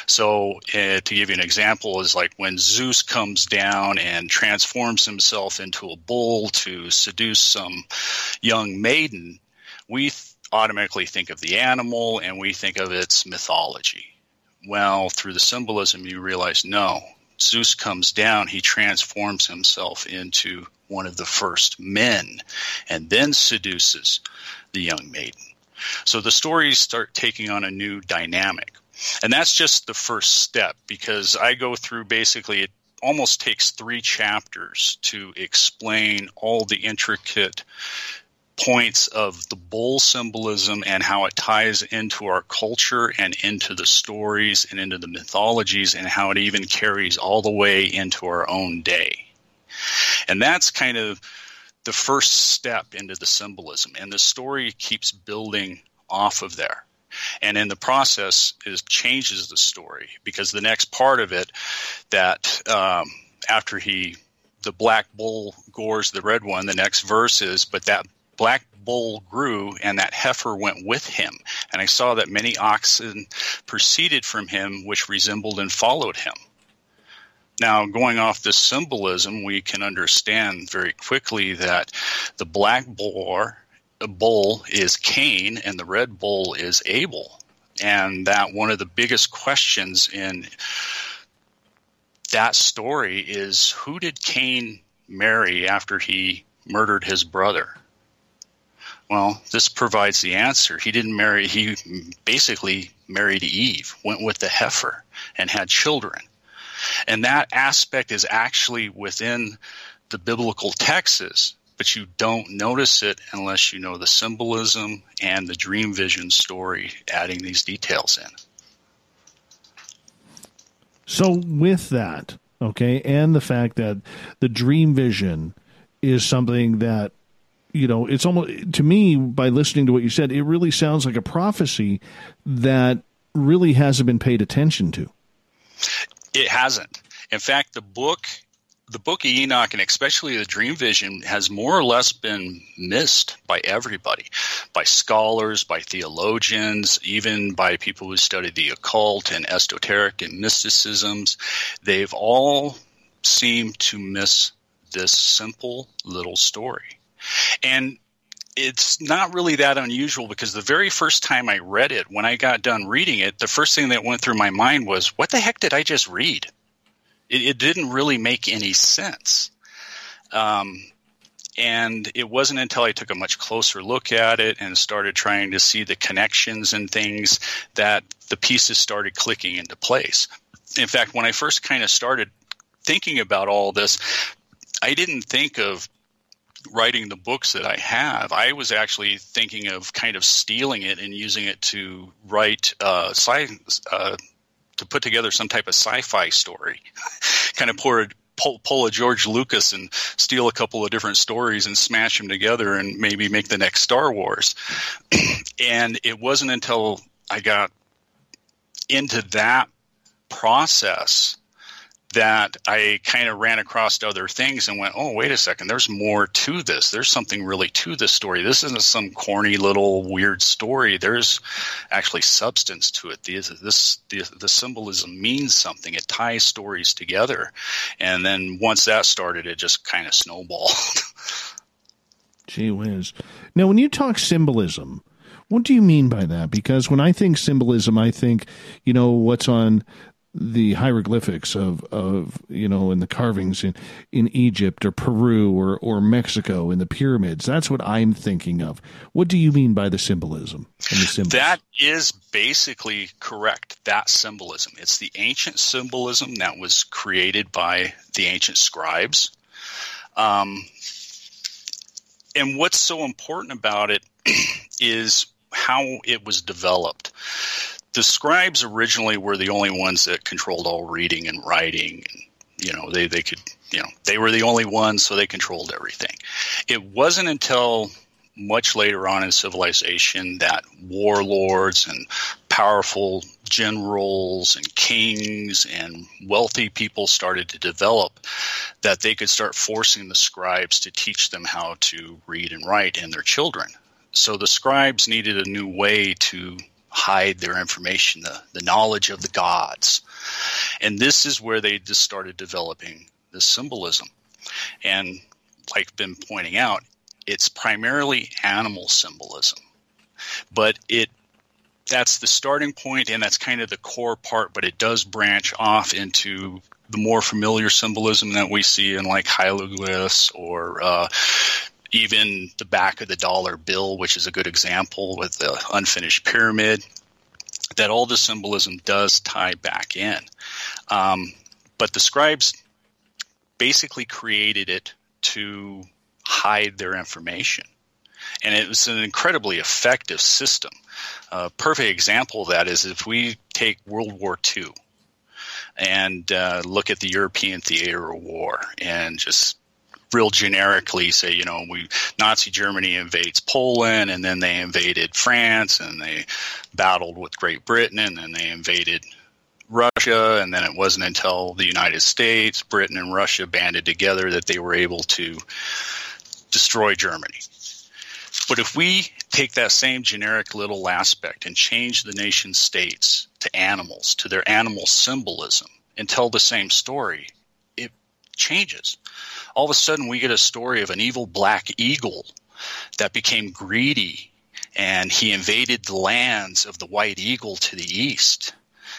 So, uh, to give you an example, is like when Zeus comes down and transforms himself into a bull to seduce some young maiden, we th- automatically think of the animal and we think of its mythology. Well, through the symbolism, you realize no, Zeus comes down, he transforms himself into one of the first men and then seduces the young maiden. So the stories start taking on a new dynamic. And that's just the first step because I go through basically it almost takes three chapters to explain all the intricate points of the bull symbolism and how it ties into our culture and into the stories and into the mythologies and how it even carries all the way into our own day. And that's kind of the first step into the symbolism. And the story keeps building off of there. And in the process, it changes the story because the next part of it, that um, after he the black bull gores the red one. The next verse is, but that black bull grew and that heifer went with him. And I saw that many oxen proceeded from him, which resembled and followed him. Now, going off this symbolism, we can understand very quickly that the black boar, bull is Cain and the red bull is Abel. And that one of the biggest questions in that story is who did Cain marry after he murdered his brother? Well, this provides the answer. He didn't marry, he basically married Eve, went with the heifer, and had children. And that aspect is actually within the biblical texts, but you don't notice it unless you know the symbolism and the dream vision story adding these details in. So, with that, okay, and the fact that the dream vision is something that you know, it's almost to me by listening to what you said, it really sounds like a prophecy that really hasn't been paid attention to. It hasn't. In fact, the book the book of Enoch and especially the dream vision has more or less been missed by everybody, by scholars, by theologians, even by people who study the occult and esoteric and mysticisms. They've all seemed to miss this simple little story. And it's not really that unusual because the very first time I read it, when I got done reading it, the first thing that went through my mind was, what the heck did I just read? It, it didn't really make any sense. Um, and it wasn't until I took a much closer look at it and started trying to see the connections and things that the pieces started clicking into place. In fact, when I first kind of started thinking about all this, I didn't think of writing the books that I have, I was actually thinking of kind of stealing it and using it to write uh, science, uh, to put together some type of sci-fi story, kind of pour pull, pull a George Lucas and steal a couple of different stories and smash them together and maybe make the next Star Wars. and it wasn't until I got into that process that I kind of ran across other things and went, oh, wait a second, there's more to this. There's something really to this story. This isn't some corny little weird story. There's actually substance to it. This, this the, the symbolism means something. It ties stories together. And then once that started, it just kind of snowballed. Gee whiz. Now, when you talk symbolism, what do you mean by that? Because when I think symbolism, I think, you know, what's on the hieroglyphics of, of you know in the carvings in, in Egypt or Peru or, or Mexico in the pyramids. That's what I'm thinking of. What do you mean by the symbolism the? That is basically correct. That symbolism. It's the ancient symbolism that was created by the ancient scribes. Um, and what's so important about it is how it was developed the scribes originally were the only ones that controlled all reading and writing. You know they, they could you know they were the only ones so they controlled everything. It wasn't until much later on in civilization that warlords and powerful generals and kings and wealthy people started to develop that they could start forcing the scribes to teach them how to read and write and their children. So the scribes needed a new way to hide their information, the, the knowledge of the gods. And this is where they just started developing this symbolism. And like I've been pointing out, it's primarily animal symbolism. But it that's the starting point and that's kind of the core part, but it does branch off into the more familiar symbolism that we see in like hieroglyphs or uh, even the back of the dollar bill, which is a good example with the unfinished pyramid, that all the symbolism does tie back in. Um, but the scribes basically created it to hide their information. And it was an incredibly effective system. A perfect example of that is if we take World War II and uh, look at the European theater of war and just real generically say, you know, we Nazi Germany invades Poland, and then they invaded France, and they battled with Great Britain, and then they invaded Russia, and then it wasn't until the United States, Britain, and Russia banded together that they were able to destroy Germany. But if we take that same generic little aspect and change the nation states to animals, to their animal symbolism, and tell the same story, it changes all of a sudden we get a story of an evil black eagle that became greedy and he invaded the lands of the white eagle to the east.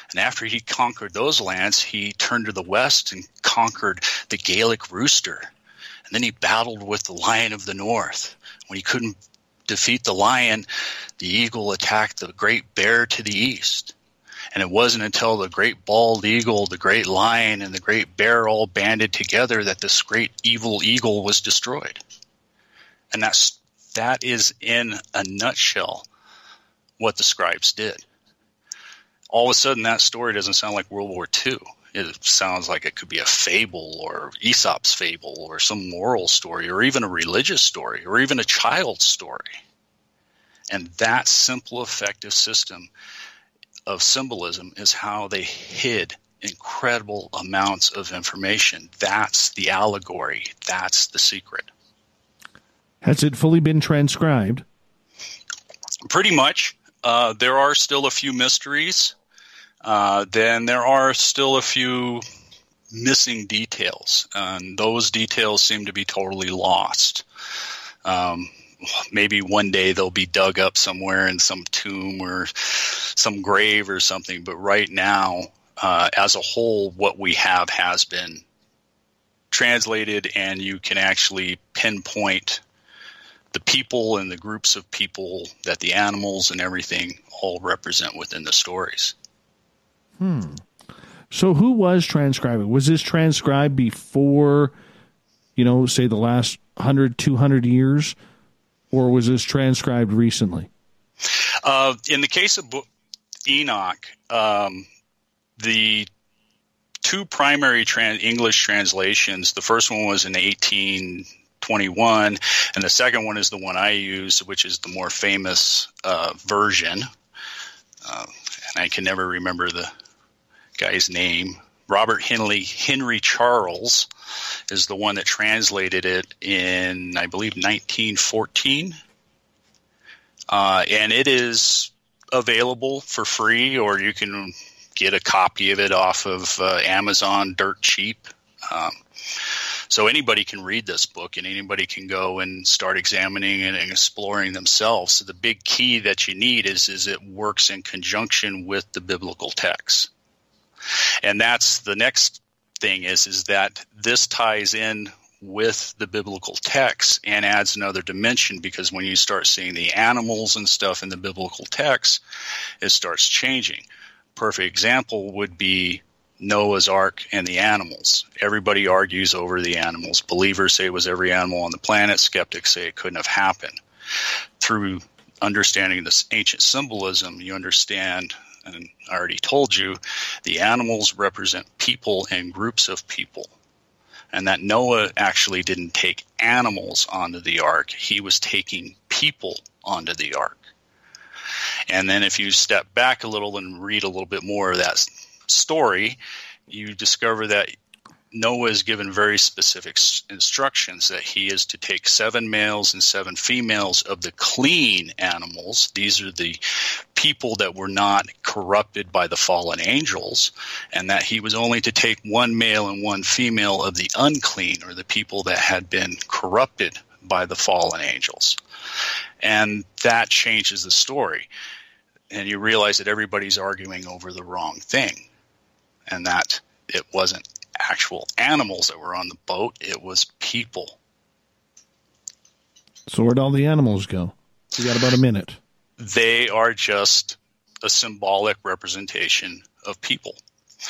And after he conquered those lands, he turned to the west and conquered the Gaelic rooster. And then he battled with the lion of the north. When he couldn't defeat the lion, the eagle attacked the great bear to the east. And it wasn't until the great bald eagle, the great lion, and the great bear all banded together that this great evil eagle was destroyed. And that's that is in a nutshell what the scribes did. All of a sudden, that story doesn't sound like World War II. It sounds like it could be a fable or Aesop's fable or some moral story or even a religious story or even a child's story. And that simple, effective system of symbolism is how they hid incredible amounts of information. That's the allegory. That's the secret. Has it fully been transcribed? Pretty much. Uh, there are still a few mysteries. Uh, then there are still a few missing details, and those details seem to be totally lost. Um, maybe one day they'll be dug up somewhere in some tomb or some grave or something. But right now, uh, as a whole, what we have has been translated, and you can actually pinpoint the people and the groups of people that the animals and everything all represent within the stories. Hmm. So, who was transcribing? Was this transcribed before, you know, say the last 100, 200 years, or was this transcribed recently? Uh, in the case of Enoch, um, the two primary trans- English translations. The first one was in 1821, and the second one is the one I use, which is the more famous uh, version. Uh, and I can never remember the guy's name. Robert Henley Henry Charles is the one that translated it in, I believe, 1914. Uh, and it is available for free, or you can get a copy of it off of uh, Amazon dirt cheap. Um, so anybody can read this book and anybody can go and start examining and exploring themselves. So the big key that you need is is it works in conjunction with the biblical text. And that's the next thing is is that this ties in with the biblical text and adds another dimension because when you start seeing the animals and stuff in the biblical text, it starts changing. Perfect example would be Noah's Ark and the animals. Everybody argues over the animals. Believers say it was every animal on the planet. Skeptics say it couldn't have happened. Through understanding this ancient symbolism, you understand, and I already told you, the animals represent people and groups of people and that Noah actually didn't take animals onto the ark, he was taking people onto the ark. And then if you step back a little and read a little bit more of that story, you discover that Noah is given very specific instructions that he is to take seven males and seven females of the clean animals. These are the people that were not corrupted by the fallen angels, and that he was only to take one male and one female of the unclean, or the people that had been corrupted by the fallen angels. And that changes the story. And you realize that everybody's arguing over the wrong thing, and that it wasn't actual animals that were on the boat, it was people. So, where'd all the animals go? We got about a minute. They are just a symbolic representation of people.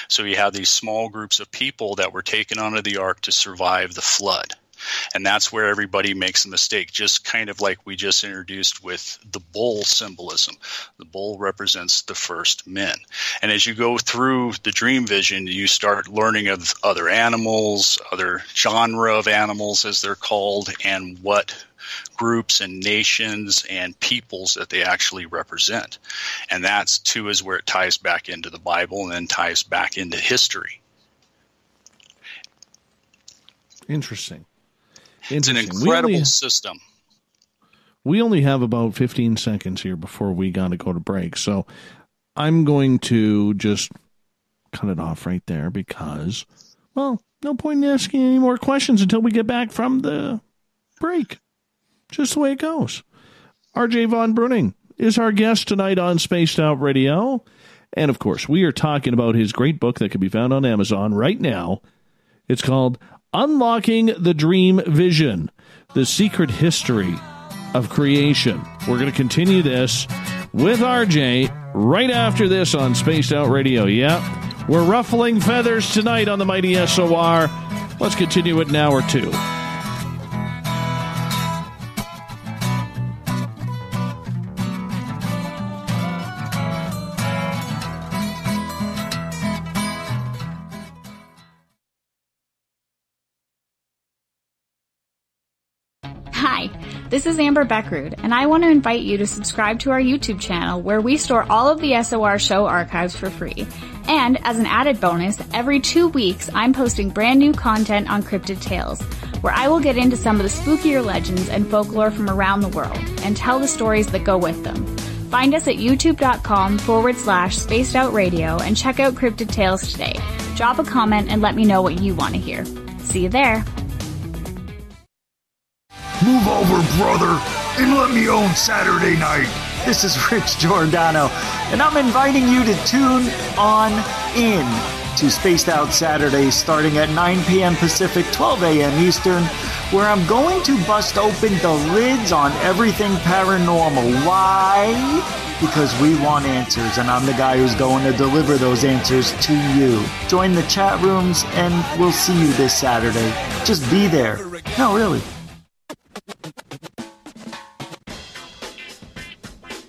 So, you have these small groups of people that were taken onto the ark to survive the flood. And that's where everybody makes a mistake, just kind of like we just introduced with the bull symbolism. The bull represents the first men. And as you go through the dream vision, you start learning of other animals, other genre of animals as they're called, and what groups and nations and peoples that they actually represent. And that's too is where it ties back into the Bible and then ties back into history. Interesting. It's an incredible only, system. We only have about 15 seconds here before we got to go to break. So I'm going to just cut it off right there because, well, no point in asking any more questions until we get back from the break. Just the way it goes. RJ Von Bruening is our guest tonight on Spaced Out Radio. And of course, we are talking about his great book that can be found on Amazon right now. It's called Unlocking the Dream Vision The Secret History of Creation. We're going to continue this with RJ right after this on Spaced Out Radio. Yeah, we're ruffling feathers tonight on the Mighty SOR. Let's continue it in hour two. This is Amber Beckrud, and I want to invite you to subscribe to our YouTube channel where we store all of the SOR show archives for free. And as an added bonus, every two weeks I'm posting brand new content on Cryptid Tales, where I will get into some of the spookier legends and folklore from around the world and tell the stories that go with them. Find us at youtube.com forward slash spaced out radio and check out Cryptid Tales today. Drop a comment and let me know what you want to hear. See you there. Move over, brother, and let me own Saturday night. This is Rich Giordano, and I'm inviting you to tune on in to Spaced Out Saturdays starting at 9 p.m. Pacific, 12 a.m. Eastern, where I'm going to bust open the lids on everything paranormal. Why? Because we want answers, and I'm the guy who's going to deliver those answers to you. Join the chat rooms, and we'll see you this Saturday. Just be there. No, really.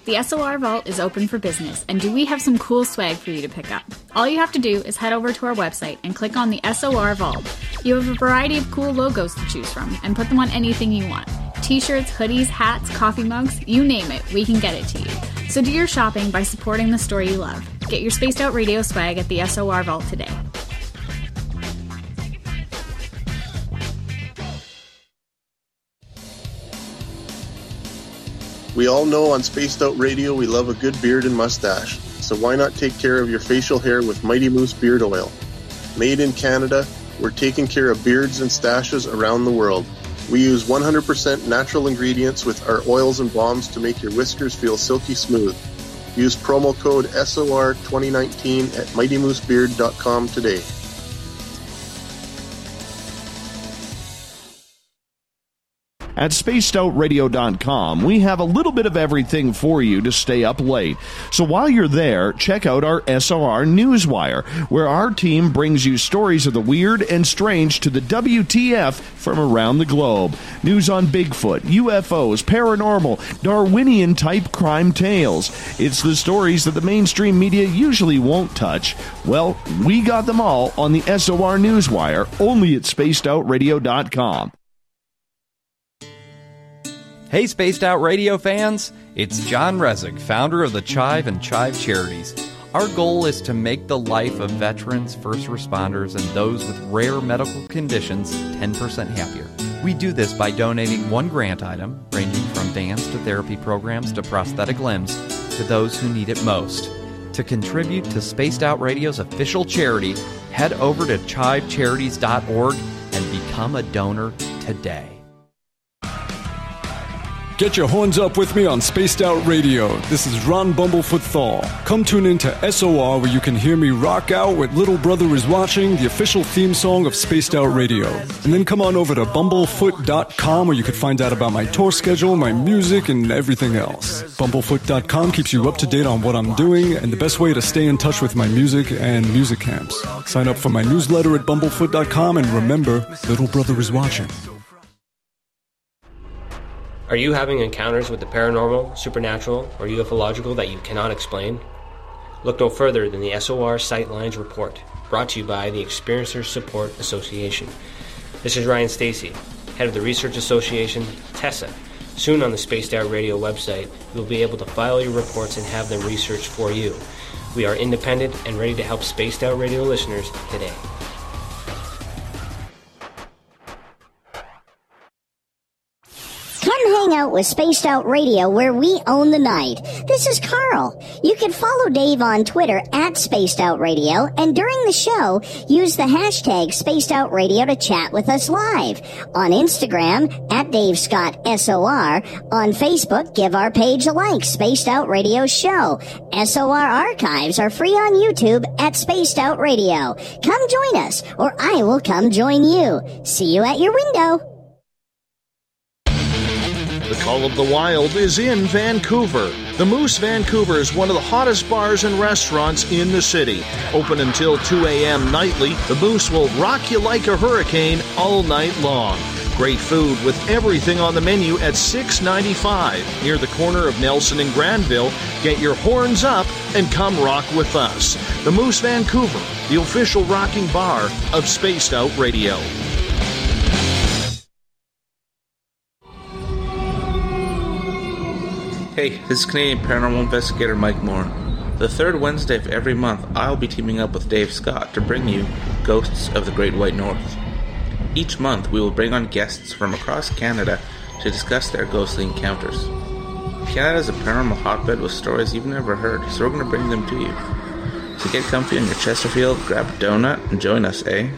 The SOR Vault is open for business, and do we have some cool swag for you to pick up? All you have to do is head over to our website and click on the SOR Vault. You have a variety of cool logos to choose from and put them on anything you want t shirts, hoodies, hats, coffee mugs, you name it, we can get it to you. So do your shopping by supporting the store you love. Get your Spaced Out Radio swag at the SOR Vault today. We all know on Spaced Out Radio we love a good beard and mustache, so why not take care of your facial hair with Mighty Moose Beard Oil? Made in Canada, we're taking care of beards and stashes around the world. We use 100% natural ingredients with our oils and balms to make your whiskers feel silky smooth. Use promo code SOR2019 at MightyMooseBeard.com today. At spacedoutradio.com, we have a little bit of everything for you to stay up late. So while you're there, check out our SOR Newswire, where our team brings you stories of the weird and strange to the WTF from around the globe. News on Bigfoot, UFOs, paranormal, Darwinian type crime tales. It's the stories that the mainstream media usually won't touch. Well, we got them all on the SOR Newswire, only at spacedoutradio.com. Hey, Spaced Out Radio fans! It's John Resig, founder of the Chive and Chive Charities. Our goal is to make the life of veterans, first responders, and those with rare medical conditions 10% happier. We do this by donating one grant item, ranging from dance to therapy programs to prosthetic limbs, to those who need it most. To contribute to Spaced Out Radio's official charity, head over to chivecharities.org and become a donor today. Get your horns up with me on Spaced Out Radio. This is Ron Bumblefoot Thal. Come tune in to SOR where you can hear me rock out with Little Brother is Watching, the official theme song of Spaced Out Radio. And then come on over to bumblefoot.com where you can find out about my tour schedule, my music, and everything else. Bumblefoot.com keeps you up to date on what I'm doing and the best way to stay in touch with my music and music camps. Sign up for my newsletter at bumblefoot.com and remember, Little Brother is Watching. Are you having encounters with the paranormal, supernatural, or ufological that you cannot explain? Look no further than the SOR Sightlines Report, brought to you by the Experiencers Support Association. This is Ryan Stacy, head of the Research Association, TESSA. Soon on the Spaced Out Radio website, you'll be able to file your reports and have them researched for you. We are independent and ready to help Spaced Out Radio listeners today. Hang out with Spaced Out Radio where we own the night. This is Carl. You can follow Dave on Twitter at Spaced Out Radio and during the show, use the hashtag Spaced Out Radio to chat with us live. On Instagram, at Dave Scott SOR. On Facebook, give our page a like, Spaced Out Radio Show. SOR archives are free on YouTube at Spaced Out Radio. Come join us or I will come join you. See you at your window. The Call of the Wild is in Vancouver. The Moose Vancouver is one of the hottest bars and restaurants in the city. Open until 2 a.m. nightly, the Moose will rock you like a hurricane all night long. Great food with everything on the menu at $6.95 near the corner of Nelson and Granville. Get your horns up and come rock with us. The Moose Vancouver, the official rocking bar of Spaced Out Radio. Hey, this is Canadian paranormal investigator Mike Moore. The third Wednesday of every month, I'll be teaming up with Dave Scott to bring you Ghosts of the Great White North. Each month, we will bring on guests from across Canada to discuss their ghostly encounters. Canada is a paranormal hotbed with stories you've never heard, so we're going to bring them to you. So get comfy in your Chesterfield, grab a donut, and join us, eh?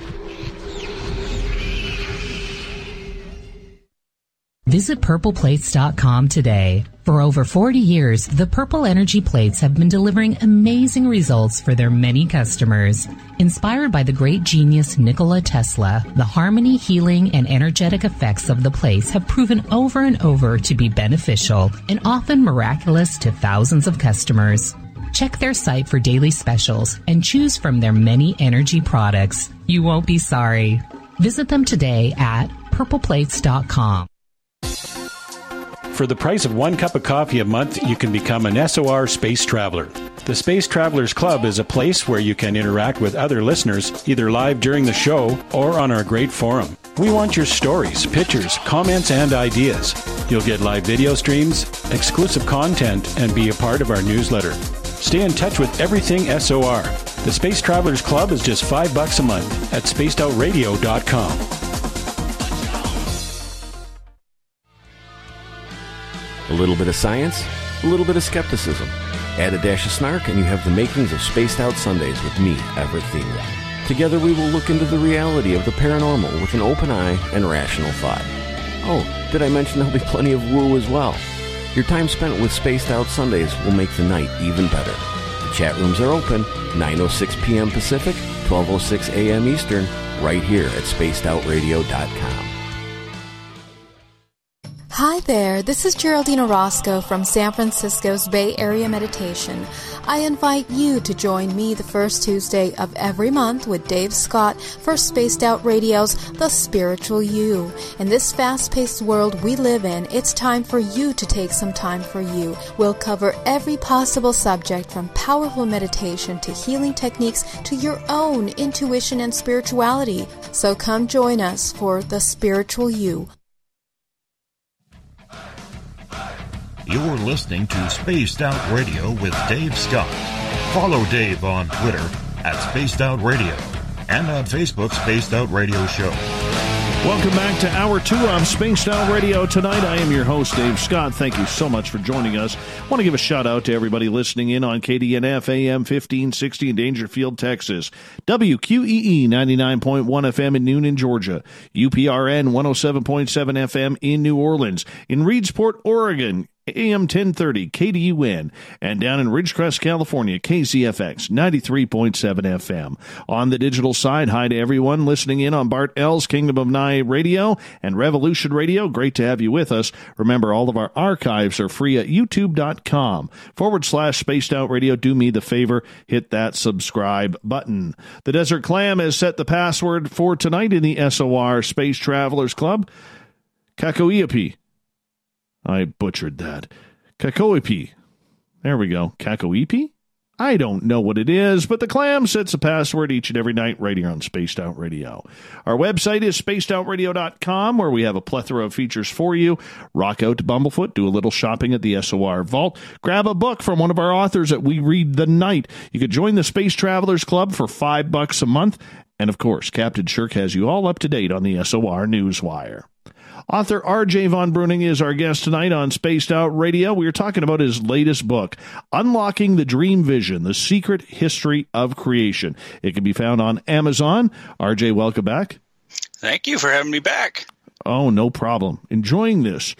Visit purpleplates.com today. For over 40 years, the Purple Energy Plates have been delivering amazing results for their many customers. Inspired by the great genius Nikola Tesla, the harmony, healing, and energetic effects of the plates have proven over and over to be beneficial and often miraculous to thousands of customers. Check their site for daily specials and choose from their many energy products. You won't be sorry. Visit them today at purpleplates.com. For the price of one cup of coffee a month, you can become an SOR Space Traveler. The Space Travelers Club is a place where you can interact with other listeners, either live during the show or on our great forum. We want your stories, pictures, comments, and ideas. You'll get live video streams, exclusive content, and be a part of our newsletter. Stay in touch with everything SOR. The Space Travelers Club is just five bucks a month at spacedoutradio.com. A little bit of science, a little bit of skepticism. Add a dash of snark, and you have the makings of Spaced Out Sundays with me, Everett Thieme. Together, we will look into the reality of the paranormal with an open eye and rational thought. Oh, did I mention there'll be plenty of woo as well? Your time spent with Spaced Out Sundays will make the night even better. The chat rooms are open 9:06 p.m. Pacific, 12:06 a.m. Eastern, right here at spacedoutradio.com. Hi there, this is Geraldine Orozco from San Francisco's Bay Area Meditation. I invite you to join me the first Tuesday of every month with Dave Scott for Spaced Out Radio's The Spiritual You. In this fast paced world we live in, it's time for you to take some time for you. We'll cover every possible subject from powerful meditation to healing techniques to your own intuition and spirituality. So come join us for The Spiritual You You're listening to Spaced Out Radio with Dave Scott. Follow Dave on Twitter at Spaced Out Radio and on Facebook, Spaced Out Radio Show. Welcome back to Hour 2 of Spaced Out Radio tonight. I am your host, Dave Scott. Thank you so much for joining us. I want to give a shout out to everybody listening in on KDNF AM 1560 in Daingerfield, Texas, WQEE 99.1 FM in Newnan, Georgia, UPRN 107.7 FM in New Orleans, in Reedsport, Oregon, AM 1030 KDUN, and down in Ridgecrest, California, KZFX 93.7 FM. On the digital side, hi to everyone listening in on Bart L's Kingdom of Nye Radio and Revolution Radio. Great to have you with us. Remember, all of our archives are free at youtube.com forward slash spaced out radio. Do me the favor, hit that subscribe button. The Desert Clam has set the password for tonight in the SOR Space Travelers Club. Kakoiapi I butchered that. Kakoipi. There we go. Kakoipi? I don't know what it is, but the clam sets a password each and every night right here on Spaced Out Radio. Our website is spacedoutradio.com, where we have a plethora of features for you. Rock out to Bumblefoot, do a little shopping at the SOR Vault, grab a book from one of our authors that we read the night. You could join the Space Travelers Club for five bucks a month. And of course, Captain Shirk has you all up to date on the SOR Newswire. Author R.J. Von Bruening is our guest tonight on Spaced Out Radio. We are talking about his latest book, Unlocking the Dream Vision The Secret History of Creation. It can be found on Amazon. R.J., welcome back. Thank you for having me back. Oh, no problem. Enjoying this.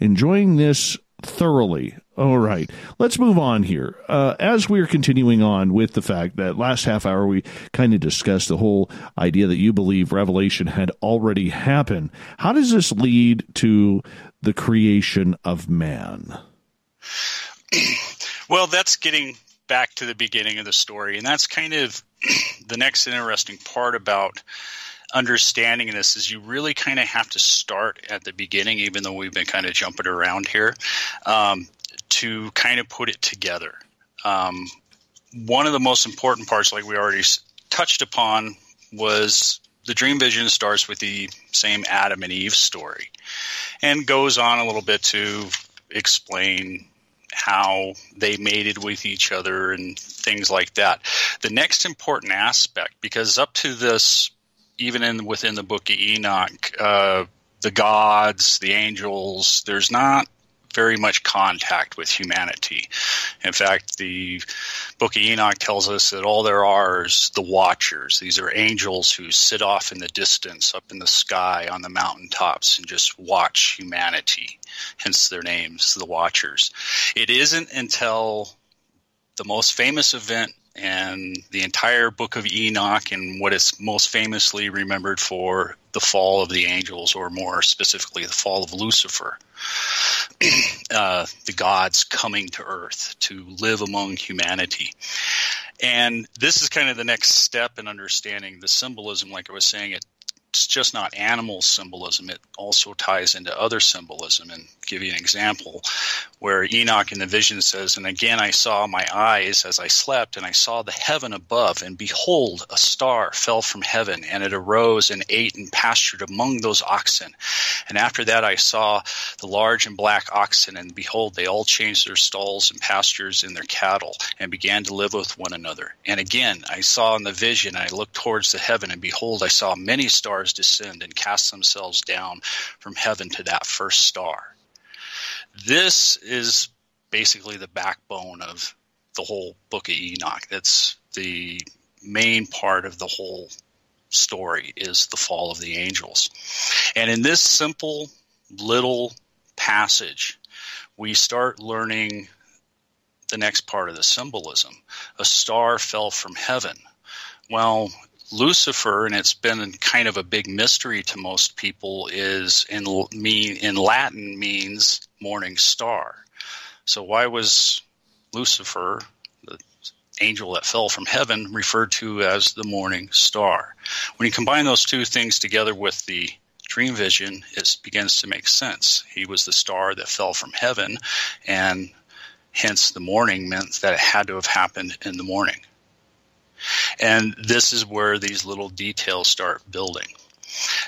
Enjoying this thoroughly. All right, let's move on here. Uh, as we're continuing on with the fact that last half hour we kind of discussed the whole idea that you believe revelation had already happened. How does this lead to the creation of man? well, that's getting back to the beginning of the story, and that's kind of the next interesting part about understanding this is you really kind of have to start at the beginning, even though we've been kind of jumping around here, um, to kind of put it together. Um, one of the most important parts, like we already touched upon, was the dream vision starts with the same Adam and Eve story and goes on a little bit to explain how they mated with each other and things like that. The next important aspect, because up to this even in within the book of Enoch, uh, the gods, the angels, there's not very much contact with humanity. In fact, the book of Enoch tells us that all there are is the watchers. These are angels who sit off in the distance, up in the sky on the mountaintops, and just watch humanity, hence their names, the watchers. It isn't until the most famous event and the entire book of Enoch and what is most famously remembered for the fall of the angels, or more specifically, the fall of Lucifer. uh, the gods coming to earth to live among humanity. And this is kind of the next step in understanding the symbolism, like I was saying, it it's just not animal symbolism. It also ties into other symbolism. And give you an example where Enoch in the vision says, And again I saw my eyes as I slept, and I saw the heaven above, and behold, a star fell from heaven, and it arose and ate and pastured among those oxen. And after that I saw the large and black oxen, and behold, they all changed their stalls and pastures in their cattle, and began to live with one another. And again I saw in the vision, and I looked towards the heaven, and behold, I saw many stars descend and cast themselves down from heaven to that first star. This is basically the backbone of the whole book of Enoch. That's the main part of the whole story is the fall of the angels. And in this simple little passage, we start learning the next part of the symbolism. A star fell from heaven. Well, Lucifer, and it's been kind of a big mystery to most people, is in mean in Latin means morning star. So why was Lucifer, the angel that fell from heaven, referred to as the morning star? When you combine those two things together with the dream vision, it begins to make sense. He was the star that fell from heaven, and hence the morning meant that it had to have happened in the morning. And this is where these little details start building.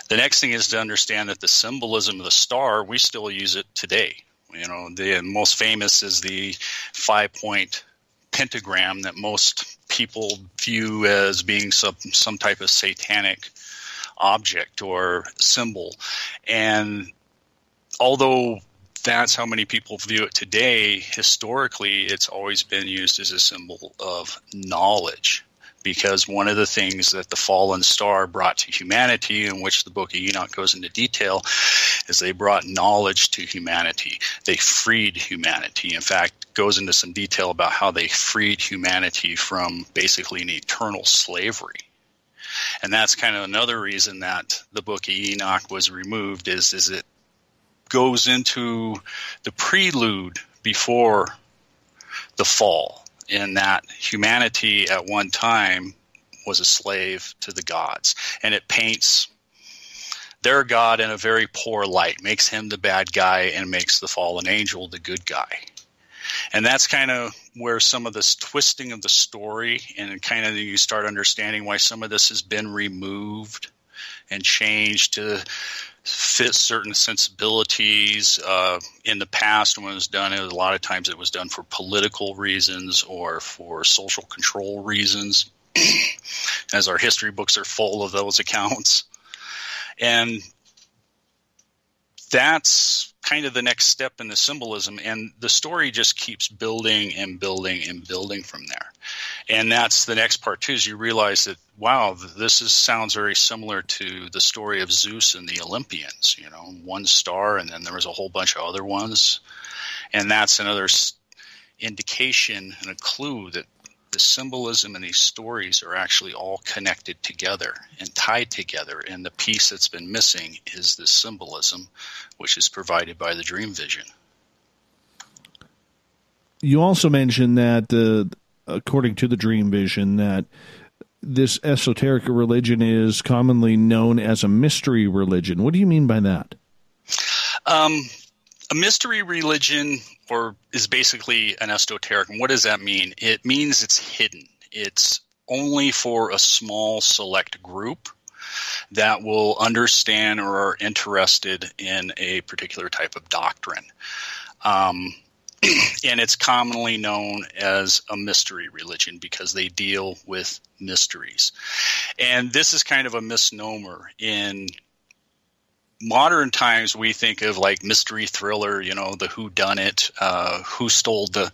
The next thing is to understand that the symbolism of the star, we still use it today. You know, the most famous is the five point pentagram that most people view as being some, some type of satanic object or symbol. And although that's how many people view it today, historically, it's always been used as a symbol of knowledge because one of the things that the fallen star brought to humanity, in which the book of Enoch goes into detail, is they brought knowledge to humanity. They freed humanity. In fact, goes into some detail about how they freed humanity from basically an eternal slavery. And that's kind of another reason that the book of Enoch was removed is, is it goes into the prelude before the fall in that humanity at one time was a slave to the gods. And it paints their God in a very poor light, makes him the bad guy, and makes the fallen angel the good guy. And that's kind of where some of this twisting of the story and kind of you start understanding why some of this has been removed and changed to fit certain sensibilities. Uh, in the past, when it was done, it was, a lot of times it was done for political reasons or for social control reasons, as our history books are full of those accounts. And that's kind of the next step in the symbolism and the story just keeps building and building and building from there. And that's the next part too is you realize that wow this is sounds very similar to the story of zeus and the olympians you know one star and then there was a whole bunch of other ones. And that's another indication and a clue that the symbolism in these stories are actually all connected together and tied together. And the piece that's been missing is the symbolism, which is provided by the dream vision. You also mentioned that, uh, according to the dream vision, that this esoteric religion is commonly known as a mystery religion. What do you mean by that? Um, a mystery religion or is basically an esoteric. And what does that mean? It means it's hidden. It's only for a small select group that will understand or are interested in a particular type of doctrine. Um, and it's commonly known as a mystery religion because they deal with mysteries. And this is kind of a misnomer in modern times we think of like mystery thriller, you know, the who done it, uh, who stole the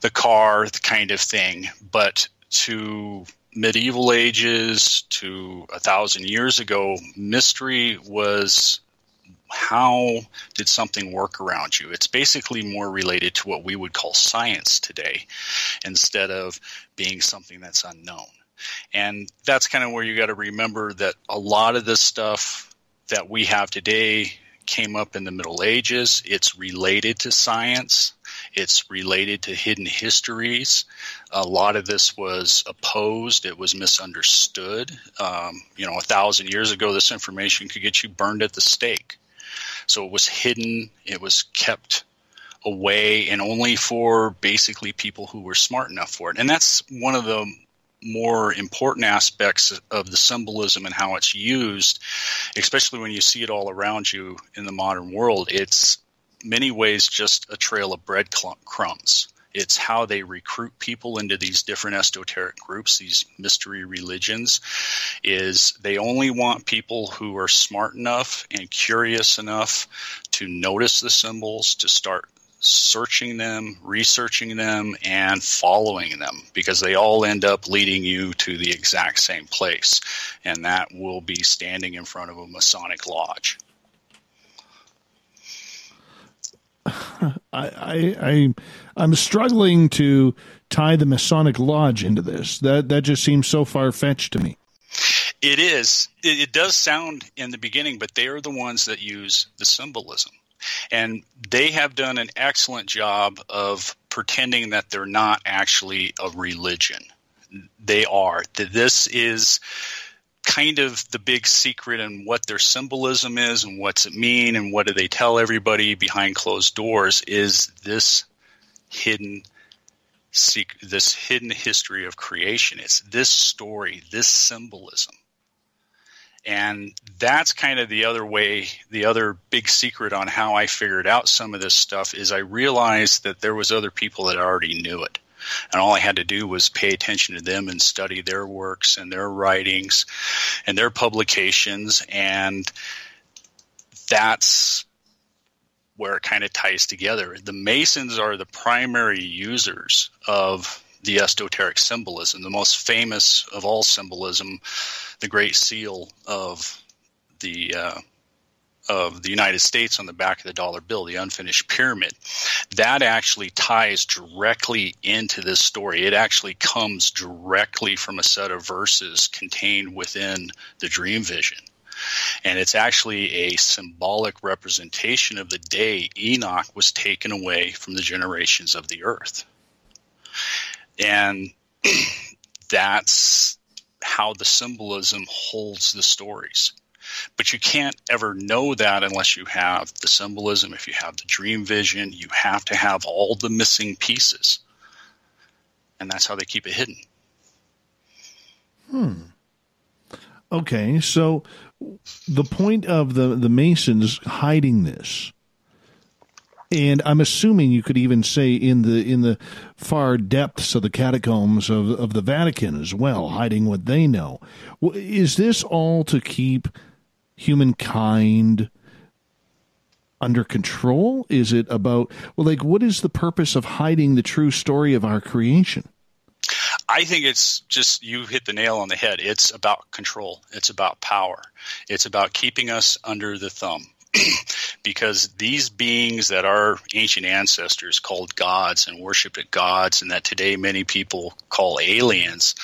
the car, the kind of thing. But to medieval ages to a thousand years ago, mystery was how did something work around you? It's basically more related to what we would call science today instead of being something that's unknown. And that's kind of where you got to remember that a lot of this stuff that we have today came up in the Middle Ages. It's related to science. It's related to hidden histories. A lot of this was opposed. It was misunderstood. Um, you know, a thousand years ago, this information could get you burned at the stake. So it was hidden. It was kept away and only for basically people who were smart enough for it. And that's one of the more important aspects of the symbolism and how it's used, especially when you see it all around you in the modern world. It's many ways just a trail of breadcrumbs. It's how they recruit people into these different esoteric groups, these mystery religions, is they only want people who are smart enough and curious enough to notice the symbols, to start searching them, researching them, and following them because they all end up leading you to the exact same place. And that will be standing in front of a Masonic lodge. I, I, I I'm struggling to tie the Masonic Lodge into this. That that just seems so far fetched to me. It is. It, it, does sound in the beginning, but they are the ones that use the symbolism. And they have done an excellent job of pretending that they're not actually a religion. They are. This is kind of the big secret and what their symbolism is and what's it mean and what do they tell everybody behind closed doors is this hidden this hidden history of creation. It's this story, this symbolism and that's kind of the other way, the other big secret on how I figured out some of this stuff is I realized that there was other people that already knew it. And all I had to do was pay attention to them and study their works and their writings and their publications. And that's where it kind of ties together. The Masons are the primary users of the esoteric symbolism. The most famous of all symbolism, the Great Seal of the uh, of the United States on the back of the dollar bill, the unfinished pyramid, that actually ties directly into this story. It actually comes directly from a set of verses contained within the dream vision. And it's actually a symbolic representation of the day Enoch was taken away from the generations of the earth. And that's how the symbolism holds the stories. But you can't ever know that unless you have the symbolism, if you have the dream vision, you have to have all the missing pieces. And that's how they keep it hidden. Hmm. Okay, so the point of the, the Masons hiding this and I'm assuming you could even say in the in the far depths of the catacombs of of the Vatican as well, hiding what they know. Is this all to keep humankind under control? Is it about well, like what is the purpose of hiding the true story of our creation? I think it's just you hit the nail on the head. It's about control. It's about power. It's about keeping us under the thumb. because these beings that our ancient ancestors called gods and worshiped at gods, and that today many people call aliens,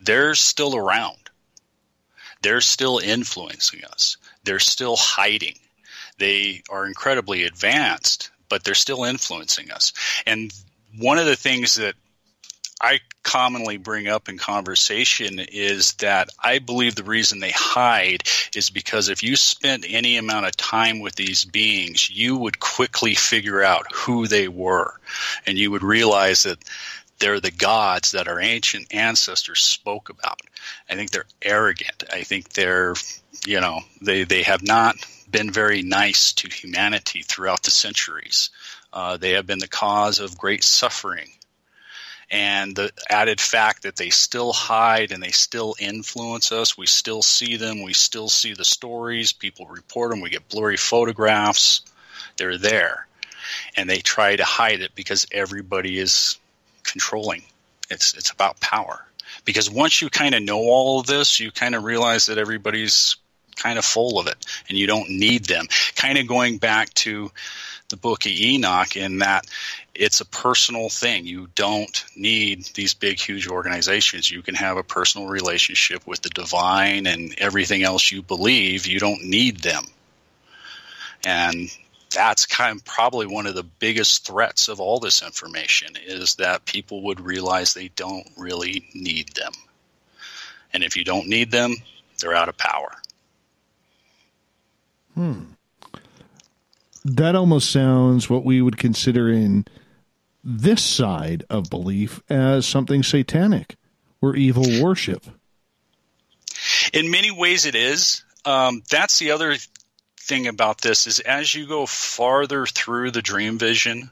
they're still around. They're still influencing us. They're still hiding. They are incredibly advanced, but they're still influencing us. And one of the things that I commonly bring up in conversation is that I believe the reason they hide is because if you spent any amount of time with these beings, you would quickly figure out who they were. And you would realize that they're the gods that our ancient ancestors spoke about. I think they're arrogant. I think they're, you know, they, they have not been very nice to humanity throughout the centuries. Uh, they have been the cause of great suffering and the added fact that they still hide and they still influence us. We still see them. We still see the stories. People report them. We get blurry photographs. They're there. And they try to hide it because everybody is controlling. It's, it's about power. Because once you kind of know all of this, you kind of realize that everybody's kind of full of it and you don't need them. Kind of going back to the book of Enoch in that it's a personal thing. You don't need these big, huge organizations. You can have a personal relationship with the divine and everything else you believe. You don't need them. And that's kind of probably one of the biggest threats of all this information is that people would realize they don't really need them. And if you don't need them, they're out of power. Hmm. That almost sounds what we would consider in this side of belief as something satanic or evil worship. In many ways, it is. Um, that's the other thing about this is as you go farther through the dream vision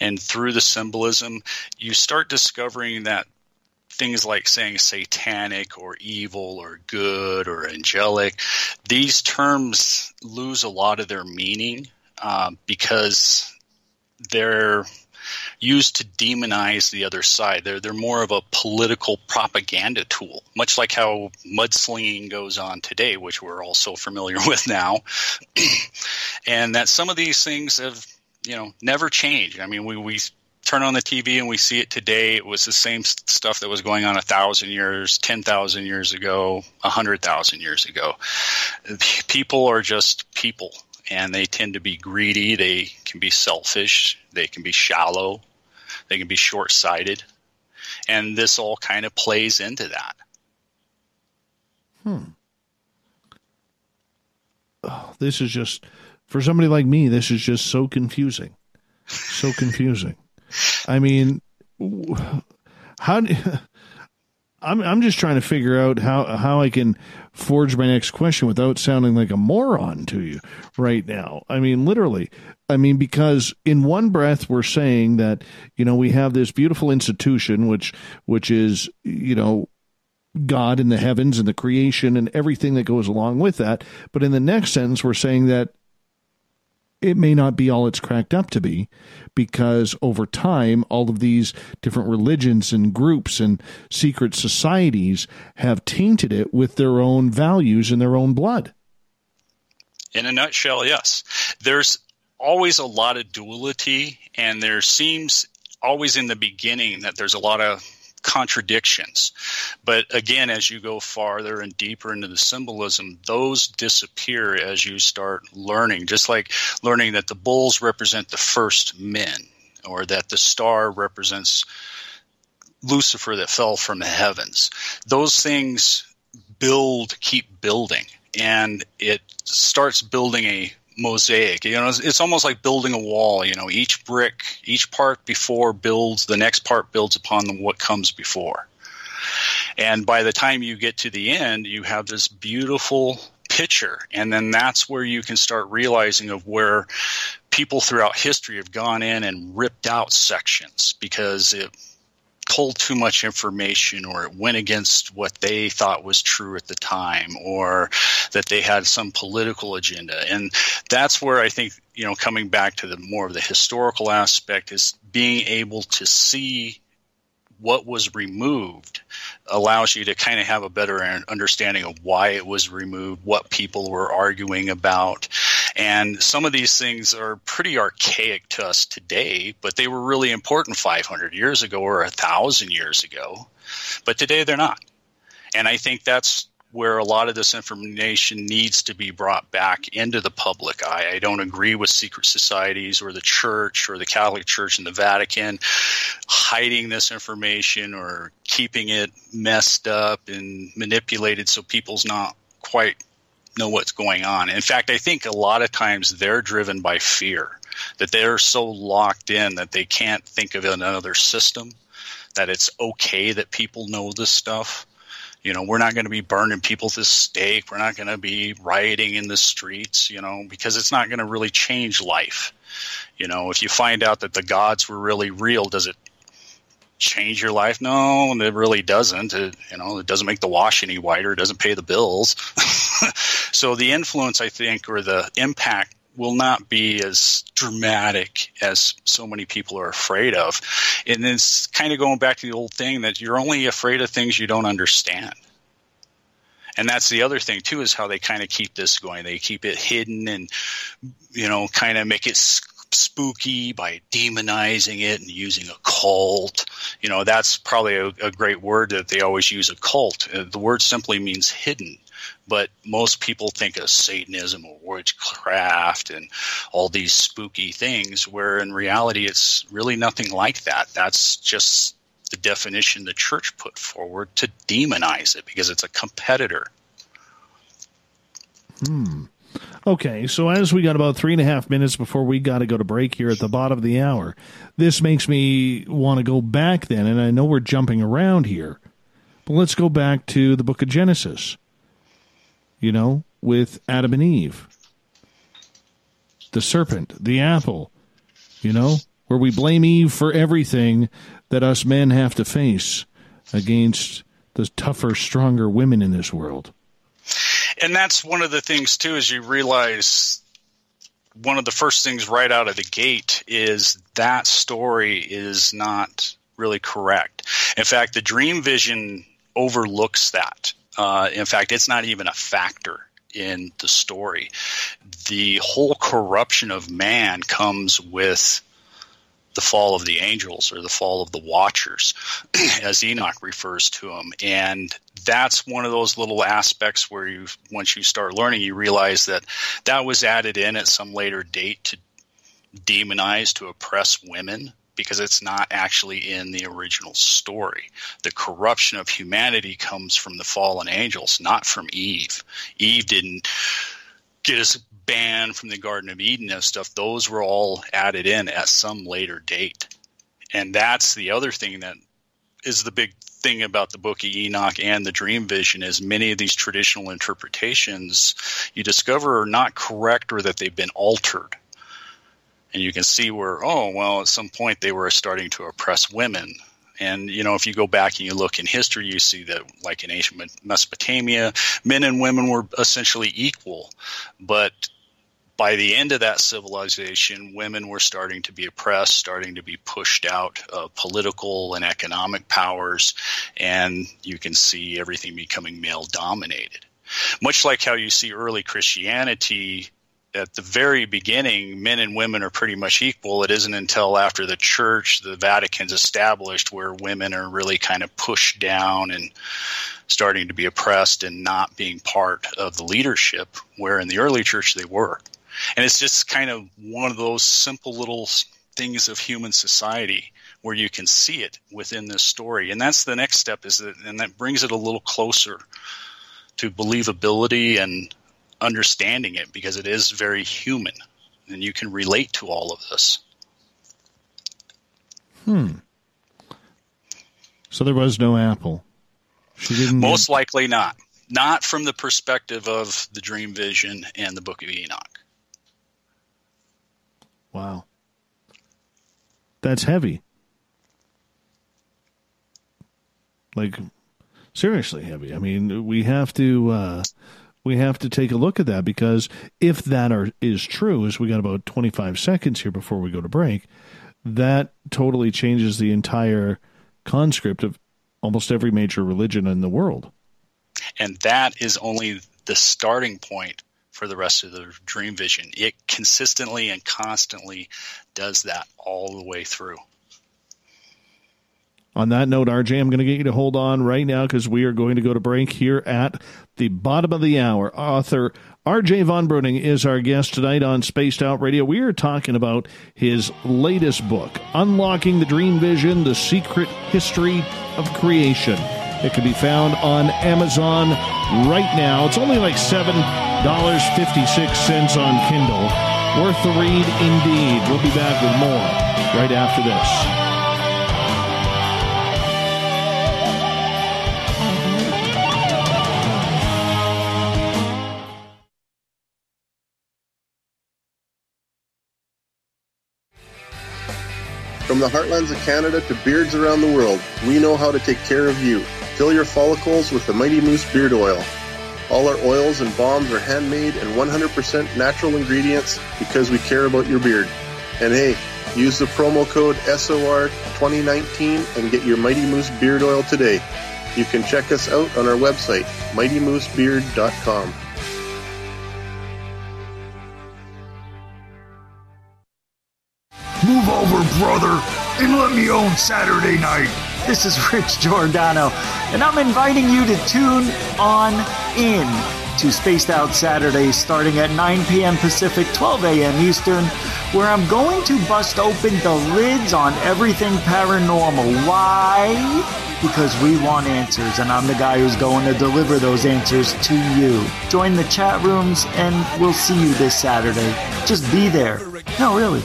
and through the symbolism, you start discovering that things like saying satanic or evil or good or angelic, these terms lose a lot of their meaning um, because they're used to demonize the other side. They're they're more of a political propaganda tool, much like how mudslinging goes on today, which we're all so familiar with now. and that some of these things have you know never changed. I mean, we we turn on the TV and we see it today. It was the same stuff that was going on a thousand years, ten thousand years ago, a hundred thousand years ago. People are just people, and they tend to be greedy. They can be selfish. They can be shallow. They can be short sighted. And this all kind of plays into that. Hmm. Oh, this is just, for somebody like me, this is just so confusing. So confusing. I mean, how do, I'm I'm just trying to figure out how how I can forge my next question without sounding like a moron to you right now. I mean, literally. I mean, because in one breath we're saying that you know we have this beautiful institution, which which is you know God in the heavens and the creation and everything that goes along with that. But in the next sentence, we're saying that it may not be all it's cracked up to be because over time, all of these different religions and groups and secret societies have tainted it with their own values and their own blood. In a nutshell, yes. There's always a lot of duality, and there seems always in the beginning that there's a lot of contradictions. But again, as you go farther and deeper into the symbolism, those disappear as you start learning, just like learning that the bulls represent the first men, or that the star represents Lucifer that fell from the heavens. Those things build, keep building, and it starts building a mosaic. You know, it's, it's, almost like building a wall. You know, each brick, each part before builds, the next part builds upon the, what comes before. And by the time you get to the end, you have this beautiful picture, and then that's where you can start realizing of where people throughout history have gone in and ripped out sections because it told too much information or it went against what they thought was true at the time or that they had some political agenda and that's where i think you know coming back to the more of the historical aspect is being able to see what was removed allows you to kind of have a better understanding of why it was removed, what people were arguing about. And some of these things are pretty archaic to us today, but they were really important 500 years ago or 1,000 years ago. But today they're not. And I think that's where a lot of this information needs to be brought back into the public eye. I don't agree with secret societies or the church or the Catholic Church and the Vatican hiding this information or keeping it messed up and manipulated so people's not quite know what's going on. In fact, I think a lot of times they're driven by fear that they're so locked in that they can't think of another system that it's okay that people know this stuff you know, we're not going to be burning people to stake. We're not going to be rioting in the streets, you know, because it's not going to really change life. You know, if you find out that the gods were really real, does it change your life? No, it really doesn't. It, you know, it doesn't make the wash any whiter. It doesn't pay the bills. so the influence, I think, or the impact will not be as dramatic as so many people are afraid of. And it's kind of going back to the old thing that you're only afraid of things you don't understand. And that's the other thing too is how they kind of keep this going. They keep it hidden and you know kind of make it spooky by demonizing it and using occult. You know, that's probably a, a great word that they always use occult. Uh, the word simply means hidden but most people think of Satanism or witchcraft and all these spooky things, where in reality it's really nothing like that. That's just the definition the church put forward to demonize it because it's a competitor. Hmm. Okay, so as we got about three and a half minutes before we got to go to break here at the bottom of the hour, this makes me want to go back then, and I know we're jumping around here, but let's go back to the book of Genesis you know, with Adam and Eve. The serpent, the apple, you know, where we blame Eve for everything that us men have to face against the tougher, stronger women in this world. And that's one of the things, too, is you realize one of the first things right out of the gate is that story is not really correct. In fact, the dream vision overlooks that. Uh, in fact, it's not even a factor in the story. The whole corruption of man comes with the fall of the angels or the fall of the watchers, as Enoch refers to them. And that's one of those little aspects where you, once you start learning, you realize that that was added in at some later date to demonize, to oppress women because it's not actually in the original story. The corruption of humanity comes from the fallen angels, not from Eve. Eve didn't get us banned from the Garden of Eden and stuff. Those were all added in at some later date. And that's the other thing that is the big thing about the book of Enoch and the dream vision is many of these traditional interpretations you discover are not correct or that they've been altered and you can see where oh well at some point they were starting to oppress women and you know if you go back and you look in history you see that like in ancient mesopotamia men and women were essentially equal but by the end of that civilization, women were starting to be oppressed, starting to be pushed out of political and economic powers, and you can see everything becoming male dominated. Much like how you see early Christianity at the very beginning, men and women are pretty much equal. It isn't until after the church, the Vatican's established, where women are really kind of pushed down and starting to be oppressed and not being part of the leadership, where in the early church they were. And it's just kind of one of those simple little things of human society where you can see it within this story. And that's the next step is that, and that brings it a little closer to believability and understanding it because it is very human and you can relate to all of this. Hmm. So there was no apple. She didn't. Most likely not. Not from the perspective of the dream vision and the book of Enoch. Wow. That's heavy. Like seriously heavy. I mean, we have to uh we have to take a look at that because if that are, is true, as we got about 25 seconds here before we go to break, that totally changes the entire conscript of almost every major religion in the world. And that is only the starting point for the rest of the dream vision. It consistently and constantly does that all the way through. On that note, RJ, I'm going to get you to hold on right now because we are going to go to break here at the bottom of the hour. Author RJ Von Bruening is our guest tonight on Spaced Out Radio. We are talking about his latest book, Unlocking the Dream Vision The Secret History of Creation. It can be found on Amazon right now. It's only like $7.56 on Kindle. Worth the read indeed. We'll be back with more right after this. From the heartlands of Canada to beards around the world, we know how to take care of you. Fill your follicles with the Mighty Moose Beard Oil. All our oils and balms are handmade and 100% natural ingredients because we care about your beard. And hey, use the promo code SOR2019 and get your Mighty Moose Beard Oil today. You can check us out on our website, mightymoosebeard.com. Move over, brother, and let me own Saturday night. This is Rich Giordano, and I'm inviting you to tune on in to Spaced Out Saturdays starting at 9 p.m. Pacific, 12 a.m. Eastern, where I'm going to bust open the lids on everything paranormal. Why? Because we want answers, and I'm the guy who's going to deliver those answers to you. Join the chat rooms, and we'll see you this Saturday. Just be there. No, really.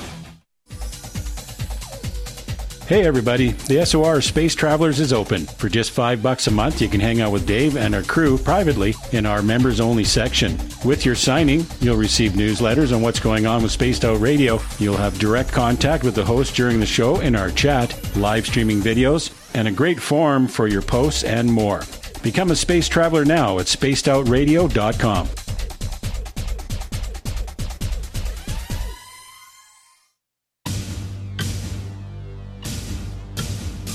Hey everybody, the SOR Space Travelers is open. For just five bucks a month, you can hang out with Dave and our crew privately in our members only section. With your signing, you'll receive newsletters on what's going on with Spaced Out Radio. You'll have direct contact with the host during the show in our chat, live streaming videos, and a great forum for your posts and more. Become a space traveler now at spacedoutradio.com.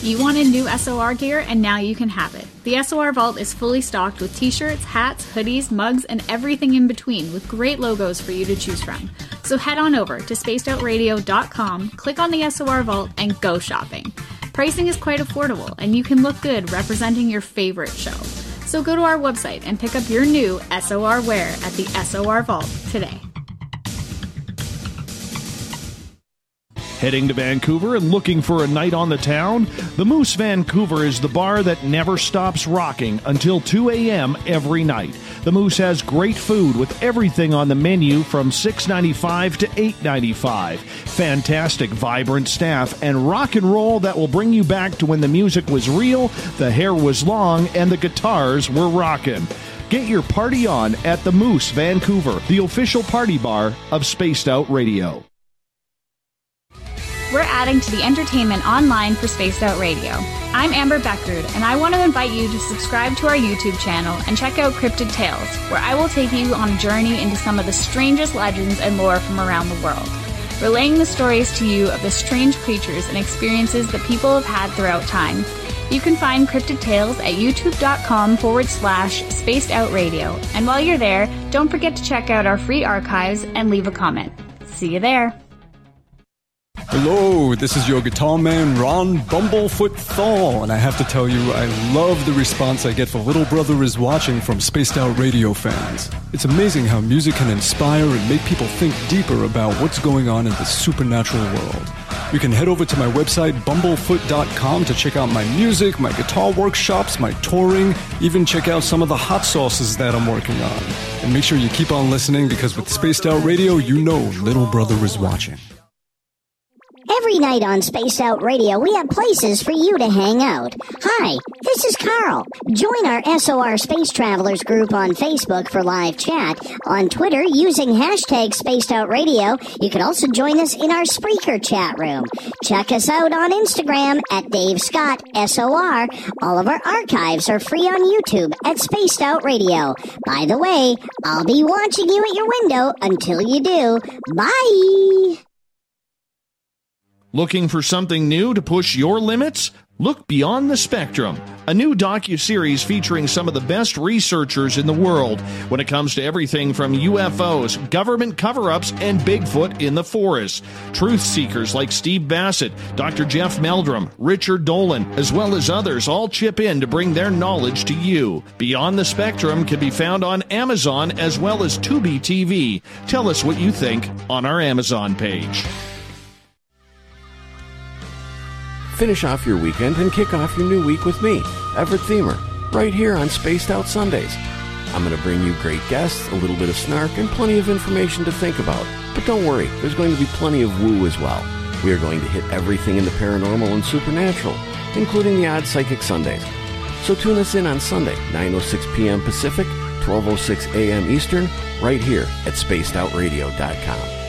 You wanted new SOR gear, and now you can have it. The SOR Vault is fully stocked with t shirts, hats, hoodies, mugs, and everything in between, with great logos for you to choose from. So head on over to spacedoutradio.com, click on the SOR Vault, and go shopping. Pricing is quite affordable, and you can look good representing your favorite show. So go to our website and pick up your new SOR wear at the SOR Vault today. Heading to Vancouver and looking for a night on the town? The Moose Vancouver is the bar that never stops rocking until 2 a.m. every night. The Moose has great food with everything on the menu from $6.95 to $8.95. Fantastic, vibrant staff and rock and roll that will bring you back to when the music was real, the hair was long, and the guitars were rocking. Get your party on at the Moose Vancouver, the official party bar of Spaced Out Radio. We're adding to the entertainment online for Spaced Out Radio. I'm Amber Beckrud, and I want to invite you to subscribe to our YouTube channel and check out Cryptid Tales, where I will take you on a journey into some of the strangest legends and lore from around the world, relaying the stories to you of the strange creatures and experiences that people have had throughout time. You can find Cryptid Tales at youtube.com forward slash spaced out radio. And while you're there, don't forget to check out our free archives and leave a comment. See you there. Hello, this is your guitar man, Ron Bumblefoot Thal, and I have to tell you, I love the response I get for Little Brother is Watching from Spaced Out Radio fans. It's amazing how music can inspire and make people think deeper about what's going on in the supernatural world. You can head over to my website, bumblefoot.com, to check out my music, my guitar workshops, my touring, even check out some of the hot sauces that I'm working on. And make sure you keep on listening because with Spaced Out Radio, you know Little Brother is watching. Every night on Spaced Out Radio, we have places for you to hang out. Hi, this is Carl. Join our SOR Space Travelers group on Facebook for live chat. On Twitter, using hashtag Spaced Out Radio, you can also join us in our Spreaker chat room. Check us out on Instagram at Dave Scott SOR. All of our archives are free on YouTube at Spaced Out Radio. By the way, I'll be watching you at your window until you do. Bye! Looking for something new to push your limits? Look Beyond the Spectrum, a new docu-series featuring some of the best researchers in the world when it comes to everything from UFOs, government cover-ups, and Bigfoot in the forest. Truth seekers like Steve Bassett, Dr. Jeff Meldrum, Richard Dolan, as well as others all chip in to bring their knowledge to you. Beyond the Spectrum can be found on Amazon as well as Tubi TV. Tell us what you think on our Amazon page. Finish off your weekend and kick off your new week with me, Everett Themer, right here on Spaced Out Sundays. I'm going to bring you great guests, a little bit of snark, and plenty of information to think about. But don't worry, there's going to be plenty of woo as well. We are going to hit everything in the paranormal and supernatural, including the odd psychic Sundays. So tune us in on Sunday, 9.06 p.m. Pacific, 12.06 a.m. Eastern, right here at spacedoutradio.com.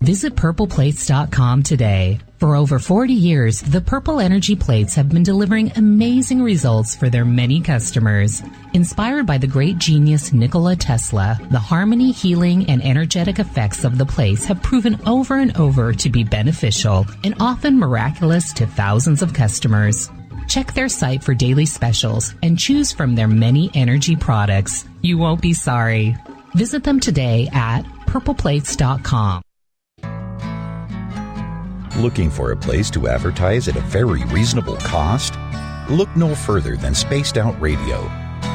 Visit purpleplates.com today. For over 40 years, the Purple Energy Plates have been delivering amazing results for their many customers. Inspired by the great genius Nikola Tesla, the harmony, healing, and energetic effects of the plates have proven over and over to be beneficial and often miraculous to thousands of customers. Check their site for daily specials and choose from their many energy products. You won't be sorry. Visit them today at purpleplates.com. Looking for a place to advertise at a very reasonable cost? Look no further than Spaced Out Radio.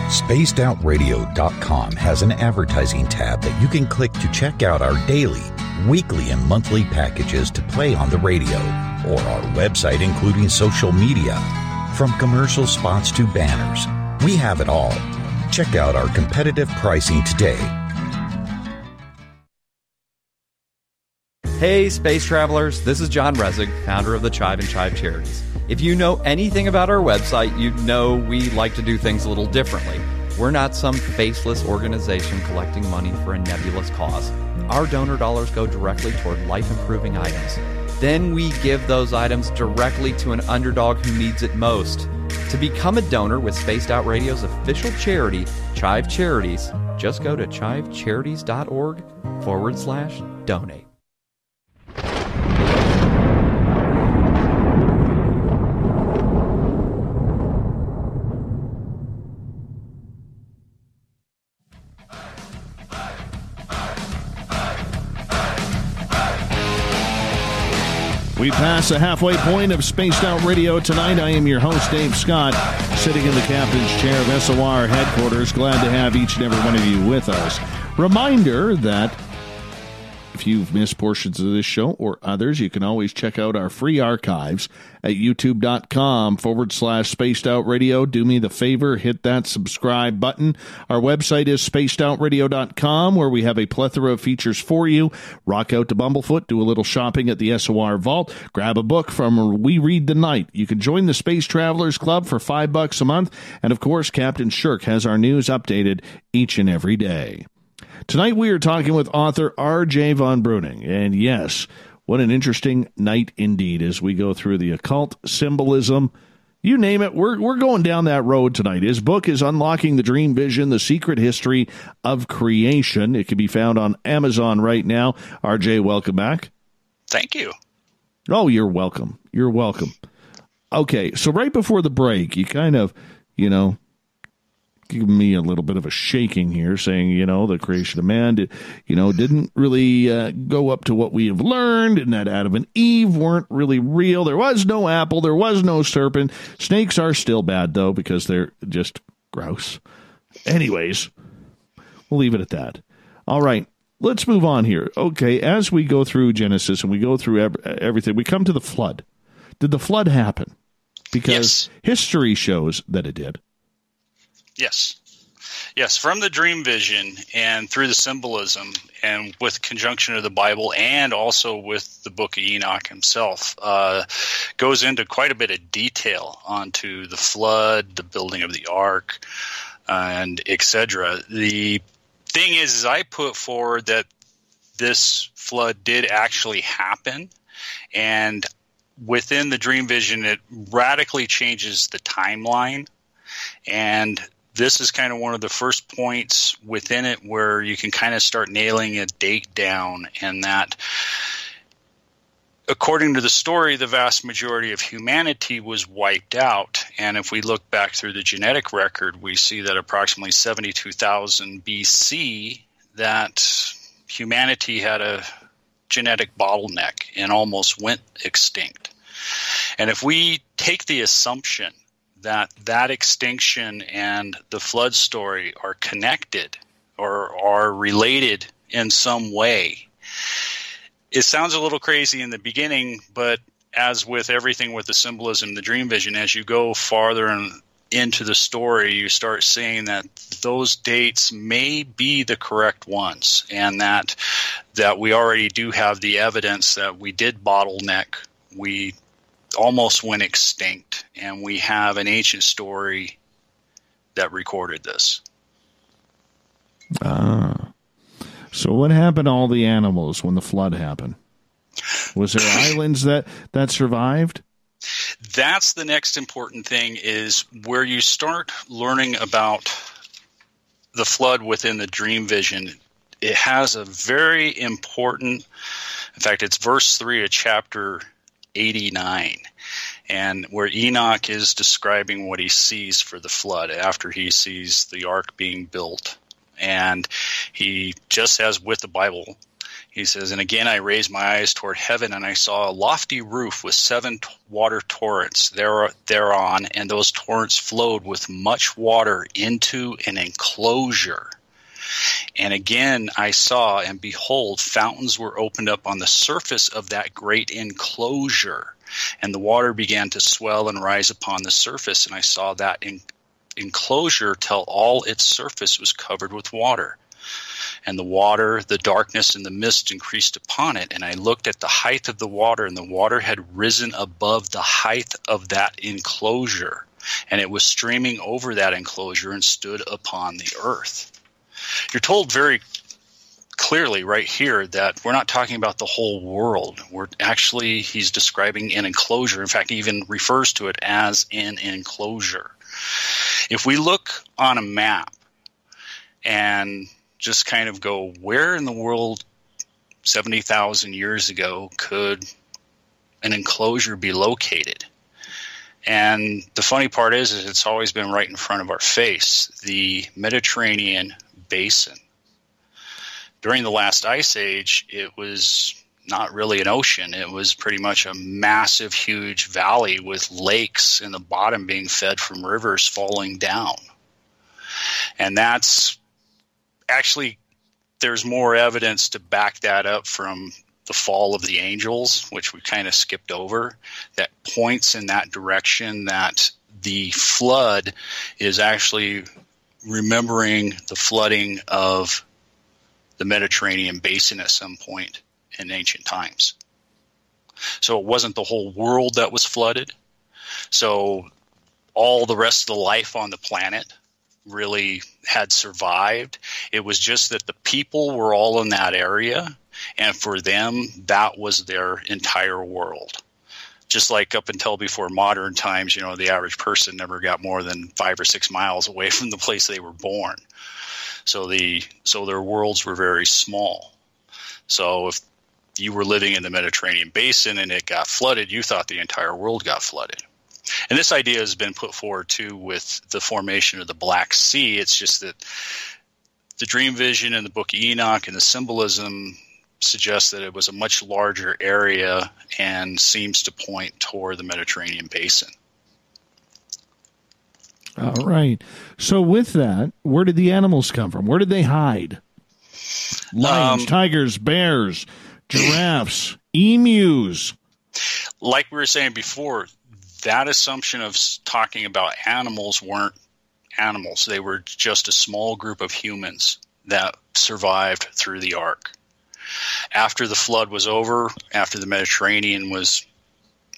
SpacedOutRadio.com has an advertising tab that you can click to check out our daily, weekly, and monthly packages to play on the radio, or our website, including social media. From commercial spots to banners, we have it all. Check out our competitive pricing today Hey, space travelers, this is John Resig, founder of the Chive and Chive Charities. If you know anything about our website, you know we like to do things a little differently. We're not some faceless organization collecting money for a nebulous cause. Our donor dollars go directly toward life improving items. Then we give those items directly to an underdog who needs it most. To become a donor with Spaced Out Radio's official charity, Chive Charities, just go to chivecharities.org forward slash donate. We pass the halfway point of Spaced Out Radio tonight. I am your host, Dave Scott, sitting in the captain's chair of SOR headquarters. Glad to have each and every one of you with us. Reminder that if you've missed portions of this show or others, you can always check out our free archives at youtube.com forward slash spaced out radio. Do me the favor, hit that subscribe button. Our website is spacedoutradio.com where we have a plethora of features for you. Rock out to Bumblefoot, do a little shopping at the SOR Vault, grab a book from We Read the Night. You can join the Space Travelers Club for five bucks a month. And of course, Captain Shirk has our news updated each and every day. Tonight we are talking with author R.J. von Bruening. And yes, what an interesting night indeed as we go through the occult symbolism. You name it, we're, we're going down that road tonight. His book is Unlocking the Dream Vision, The Secret History of Creation. It can be found on Amazon right now. RJ, welcome back. Thank you. Oh, you're welcome. You're welcome. Okay, so right before the break, you kind of, you know, giving me a little bit of a shaking here, saying, you know, the creation of man, did, you know, didn't really uh, go up to what we have learned, and that Adam and Eve weren't really real. There was no apple, there was no serpent. Snakes are still bad, though, because they're just gross. Anyways, we'll leave it at that. All right. Let's move on here. Okay, as we go through Genesis and we go through ev- everything, we come to the flood. Did the flood happen? Because yes. history shows that it did. Yes. Yes, from the dream vision and through the symbolism and with conjunction of the Bible and also with the book of Enoch himself, uh, goes into quite a bit of detail onto the flood, the building of the ark, and etc. The thing is, is I put forward that this flood did actually happen, and within the dream vision, it radically changes the timeline and this is kind of one of the first points within it where you can kind of start nailing a date down and that according to the story the vast majority of humanity was wiped out. And if we look back through the genetic record we see that approximately 72,000 BC that humanity had a genetic bottleneck and almost went extinct. And if we take the assumption that that extinction and the flood story are connected or are related in some way. It sounds a little crazy in the beginning, but as with everything with the symbolism, the dream vision, as you go farther and into the story, you start seeing that those dates may be the correct ones, and that that we already do have the evidence that we did bottleneck, we almost went extinct, and we have an ancient story that recorded this. Ah. So what happened to all the animals when the flood happened? Was there islands that that survived? That's the next important thing is where you start learning about the flood within the dream vision. It has a very important in fact it's verse 3 of chapter 89 and where Enoch is describing what he sees for the flood after he sees the ark being built. And he, just as with the Bible, He says, And again I raised my eyes toward heaven, and I saw a lofty roof with seven t- water torrents there, thereon, and those torrents flowed with much water into an enclosure. And again I saw, and behold, fountains were opened up on the surface of that great enclosure. And the water began to swell and rise upon the surface, and I saw that in- enclosure till all its surface was covered with water and the water, the darkness, and the mist increased upon it. And I looked at the height of the water, and the water had risen above the height of that enclosure, and it was streaming over that enclosure and stood upon the earth. You're told very clearly right here that we're not talking about the whole world. We're actually, he's describing an enclosure. In fact, he even refers to it as an enclosure. If we look on a map and just kind of go, where in the world 70,000 years ago could an enclosure be located? And the funny part is, is it's always been right in front of our face the Mediterranean basin. During the last ice age, it was not really an ocean. It was pretty much a massive, huge valley with lakes in the bottom being fed from rivers falling down. And that's actually there's more evidence to back that up from the fall of the angels, which we kind of skipped over, that points in that direction that the flood is actually remembering the flooding of the Mediterranean basin at some point in ancient times. So it wasn't the whole world that was flooded. So all the rest of the life on the planet really had survived. It was just that the people were all in that area, and for them, that was their entire world. Just like up until before modern times, you know, the average person never got more than five or six miles away from the place they were born. So the so their worlds were very small. So if you were living in the Mediterranean basin and it got flooded, you thought the entire world got flooded. And this idea has been put forward too with the formation of the Black Sea. It's just that the dream vision in the book of Enoch and the symbolism suggests that it was a much larger area and seems to point toward the Mediterranean basin. All right. So with that, where did the animals come from? Where did they hide? Lions, Um, tigers, bears, giraffes, emus. Like we were saying before, that assumption of talking about animals weren't animals. They were just a small group of humans that survived through the ark. After the flood was over, after the Mediterranean was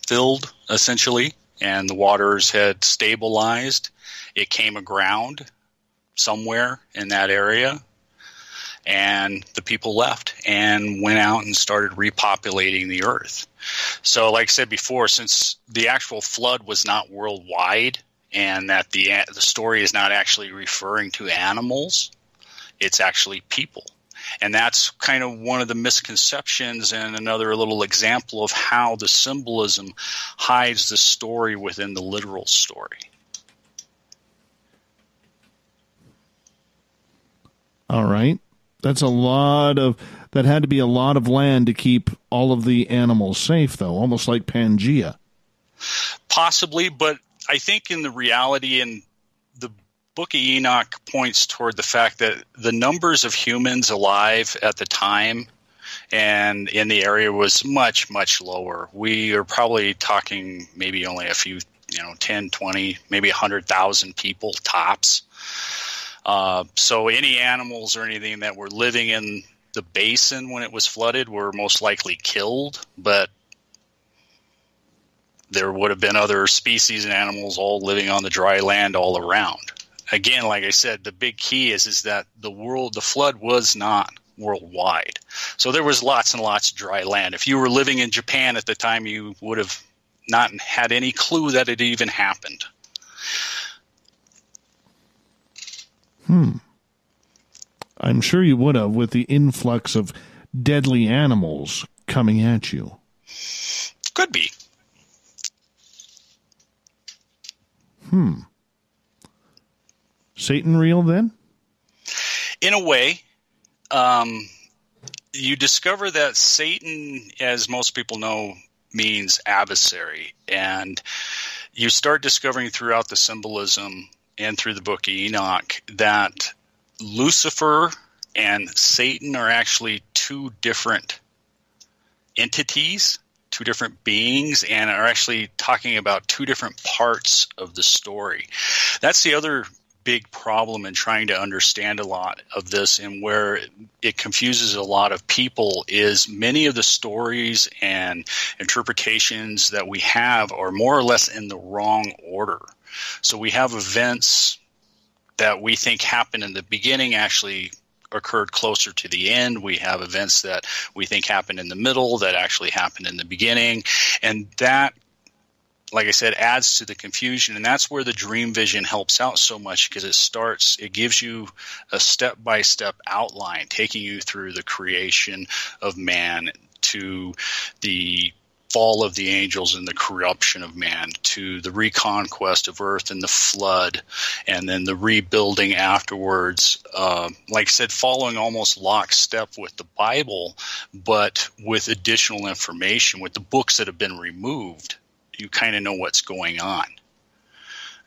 filled essentially, and the waters had stabilized, it came aground somewhere in that area. And the people left and went out and started repopulating the earth. So, like I said before, since the actual flood was not worldwide, and that the the story is not actually referring to animals, it's actually people, and that's kind of one of the misconceptions and another little example of how the symbolism hides the story within the literal story. All right. That's a lot of that had to be a lot of land to keep all of the animals safe though, almost like Pangea. Possibly, but I think in the reality in the book of Enoch points toward the fact that the numbers of humans alive at the time and in the area was much much lower. We are probably talking maybe only a few, you know, 10, 20, maybe 100,000 people tops. Uh, so any animals or anything that were living in the basin when it was flooded were most likely killed, but there would have been other species and animals all living on the dry land all around. Again, like I said, the big key is is that the world, the flood was not worldwide. So there was lots and lots of dry land. If you were living in Japan at the time, you would have not had any clue that it even happened. Hmm. I'm sure you would have with the influx of deadly animals coming at you. Could be. Hmm. Satan real then? in a way, um, you discover that Satan, as most people know, means adversary. And you start discovering throughout the symbolism and through the book of Enoch that Lucifer and Satan are actually two different entities, two different beings, and are actually talking about two different parts of the story. That's the other big problem in trying to understand a lot of this and where it confuses a lot of people is many of the stories and interpretations that we have are more or less in the wrong order. So we have events that we think happened in the beginning actually occurred closer to the end. We have events that we think happened in the middle that actually happened in the beginning. And that like I said, adds to the confusion. And that's where the dream vision helps out so much because it starts, it gives you a step by step outline, taking you through the creation of man to the fall of the angels and the corruption of man to the reconquest of earth and the flood and then the rebuilding afterwards uh, like i said following almost lockstep with the bible but with additional information with the books that have been removed you kind of know what's going on.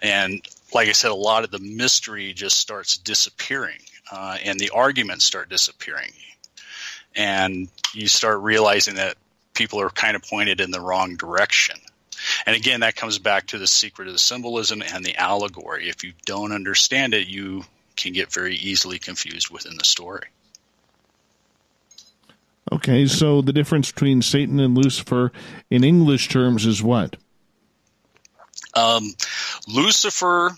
And like I said, a lot of the mystery just starts disappearing, uh, and the arguments start disappearing, and you start realizing that people are kind of pointed in the wrong direction. And again, that comes back to the secret of the symbolism and the allegory. If you don't understand it, you can get very easily confused within the story. Okay, so the difference between Satan and Lucifer in English terms is what? Um, Lucifer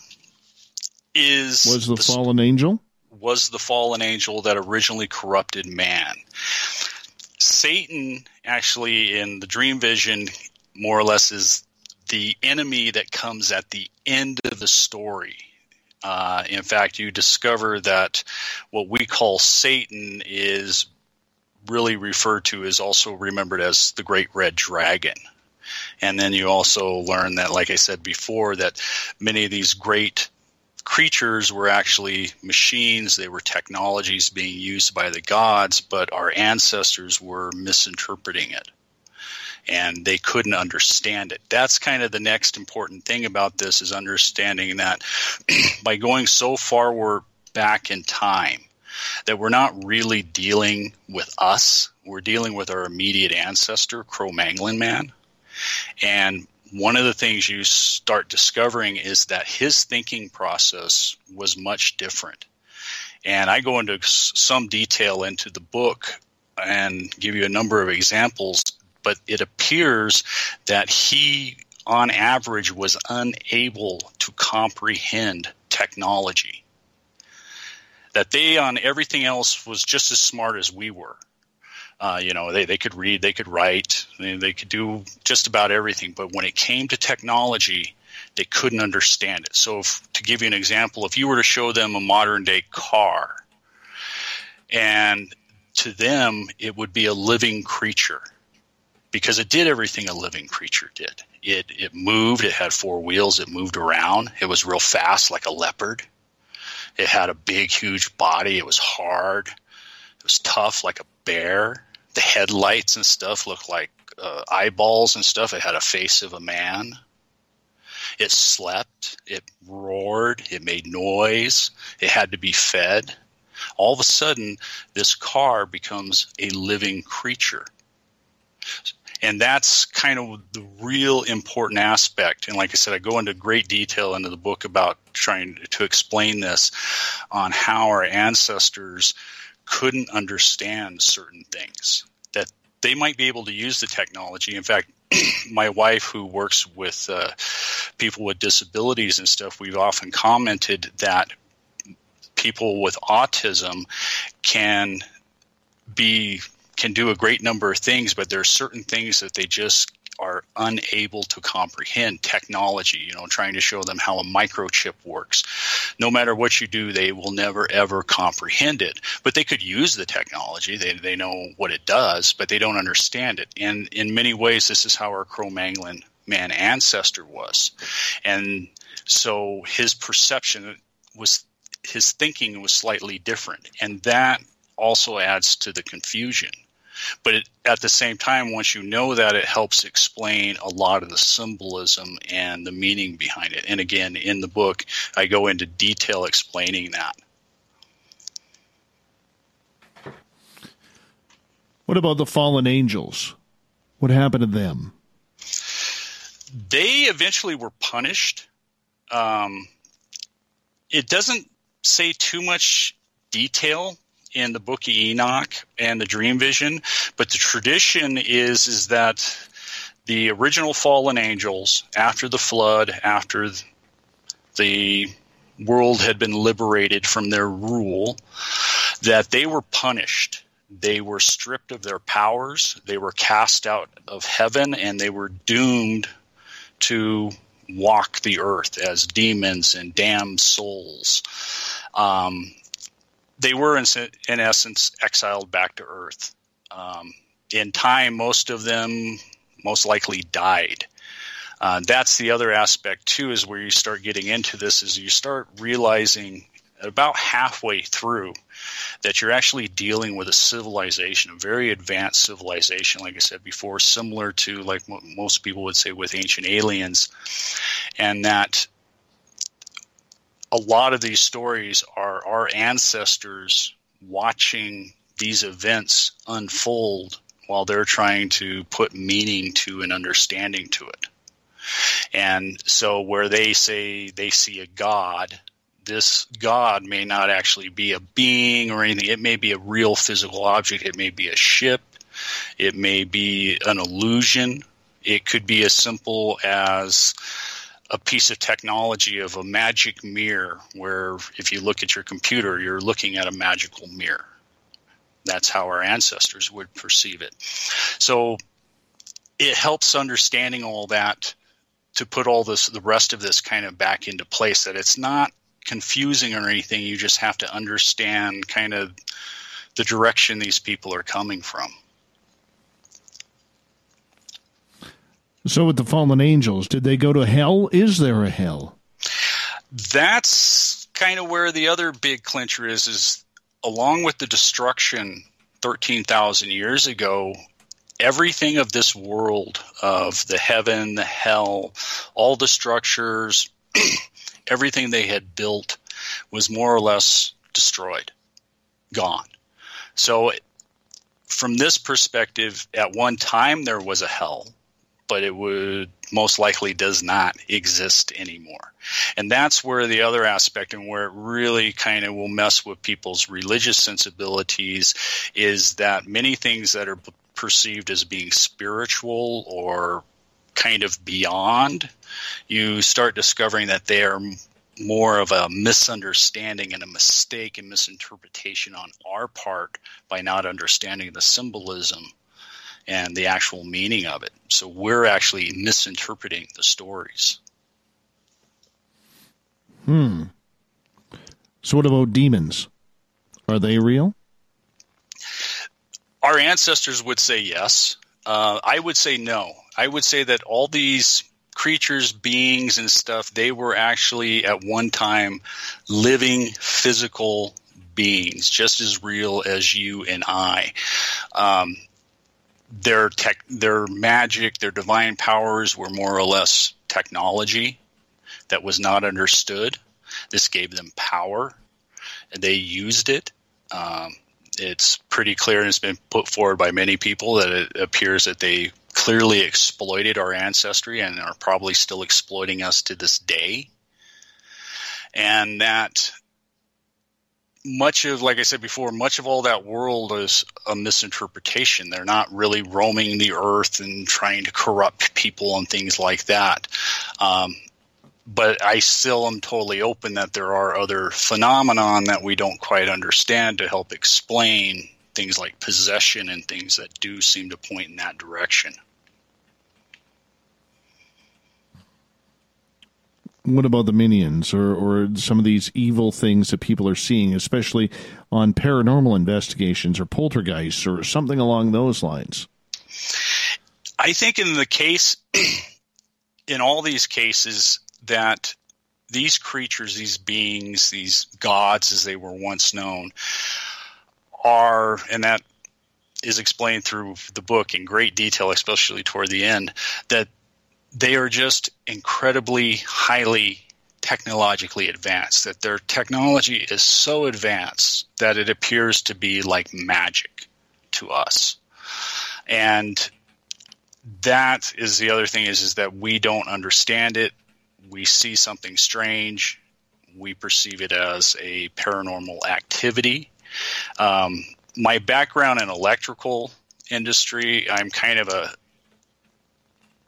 is was the, the fallen angel. Was the fallen angel that originally corrupted man. Satan, actually, in the dream vision, more or less is the enemy that comes at the end of the story. Uh, in fact, you discover that what we call Satan is really referred to as also remembered as the great red dragon. And then you also learn that, like I said before, that many of these great creatures were actually machines. They were technologies being used by the gods, but our ancestors were misinterpreting it. And they couldn't understand it. That's kind of the next important thing about this is understanding that by going so far we're back in time, that we're not really dealing with us. We're dealing with our immediate ancestor, Cro-Magnon man. And one of the things you start discovering is that his thinking process was much different. And I go into some detail into the book and give you a number of examples, but it appears that he, on average, was unable to comprehend technology. That they, on everything else, was just as smart as we were. Uh, you know, they, they could read, they could write, they, they could do just about everything. But when it came to technology, they couldn't understand it. So, if, to give you an example, if you were to show them a modern day car, and to them it would be a living creature because it did everything a living creature did. It it moved, it had four wheels, it moved around, it was real fast like a leopard. It had a big huge body, it was hard, it was tough like a bear the headlights and stuff looked like uh, eyeballs and stuff. It had a face of a man. It slept. It roared. It made noise. It had to be fed. All of a sudden, this car becomes a living creature. And that's kind of the real important aspect. And like I said, I go into great detail into the book about trying to explain this on how our ancestors couldn't understand certain things that they might be able to use the technology. In fact, my wife, who works with uh, people with disabilities and stuff, we've often commented that people with autism can be can do a great number of things, but there are certain things that they just are unable to comprehend technology, you know, trying to show them how a microchip works. No matter what you do, they will never ever comprehend it. But they could use the technology. They, they know what it does, but they don't understand it. And in many ways, this is how our Cro-Magnon man ancestor was. And so his perception was, his thinking was slightly different. And that also adds to the confusion. But it, at the same time, once you know that, it helps explain a lot of the symbolism and the meaning behind it. And again, in the book, I go into detail explaining that. What about the fallen angels? What happened to them? They eventually were punished. Um, it doesn't say too much detail in the book of Enoch and the dream vision, but the tradition is is that the original fallen angels, after the flood, after the world had been liberated from their rule, that they were punished. They were stripped of their powers. They were cast out of heaven, and they were doomed to walk the earth as demons and damned souls. Um, they were, in, in, essence, exiled back to earth. Um, in time, most of them most likely died. Uh, that's the other aspect too, is where you start getting into this, is you start realizing about halfway through that you're actually dealing with a civilization, a very advanced civilization, like I said before, similar to like most people would say with ancient aliens, and that a lot of these stories are our ancestors watching these events unfold while they're trying to put meaning to and understanding to it. And so, where they say they see a God, this God may not actually be a being or anything. It may be a real physical object. It may be a ship. It may be an illusion. It could be as simple as a piece of technology of a magic mirror, where if you look at your computer, you're looking at a magical mirror. That's how our ancestors would perceive it. So it helps understanding all that to put all this, the rest of this kind of back into place, that it's not confusing or anything. You just have to understand kind of the direction these people are coming from. So, with the fallen angels, did they go to hell? Is there a hell? That's kind of where the other big clincher is. Is along with the destruction thirteen thousand years ago, everything of this world, of the heaven, the hell, all the structures, everything they had built was more or less destroyed, gone. So, from this perspective, at one time there was a hell, but it would most likely does not exist anymore. And that's where the other aspect and where it really kind of will mess with people's religious sensibilities is that many things that are perceived as being spiritual or kind of beyond, you start discovering that they are more of a misunderstanding and a mistake and misinterpretation on our part by not understanding the symbolism and the actual meaning of it. So we're actually misinterpreting the stories. Hmm. So what about demons? Are they real? Our ancestors would say yes. Uh, I would say no. I would say that all these creatures, beings, and stuff, they were actually at one time living physical beings, just as real as you and I. Um, their tech, their magic, their divine powers were more or less technology that was not understood. This gave them power, and they used it. Um, it's pretty clear, and it's been put forward by many people that it appears that they clearly exploited our ancestry and are probably still exploiting us to this day. And that much of, like I said before, much of all that world is a misinterpretation. They're not really roaming the earth and trying to corrupt people and things like that. Um, but I still am totally open that there are other phenomenon that we don't quite understand to help explain things like possession and things that do seem to point in that direction. What about the minions or, or some of these evil things that people are seeing, especially on paranormal investigations or poltergeists or something along those lines? I think in the case, in all these cases, that these creatures, these beings, these gods as they were once known, are, and that is explained through the book in great detail, especially toward the end, that they are just incredibly highly technologically advanced, that their technology is so advanced that it appears to be like magic to us. And that is the other thing is, is that we don't understand it. We see something strange. We perceive it as a paranormal activity. Um, my background in electrical industry, I'm kind of a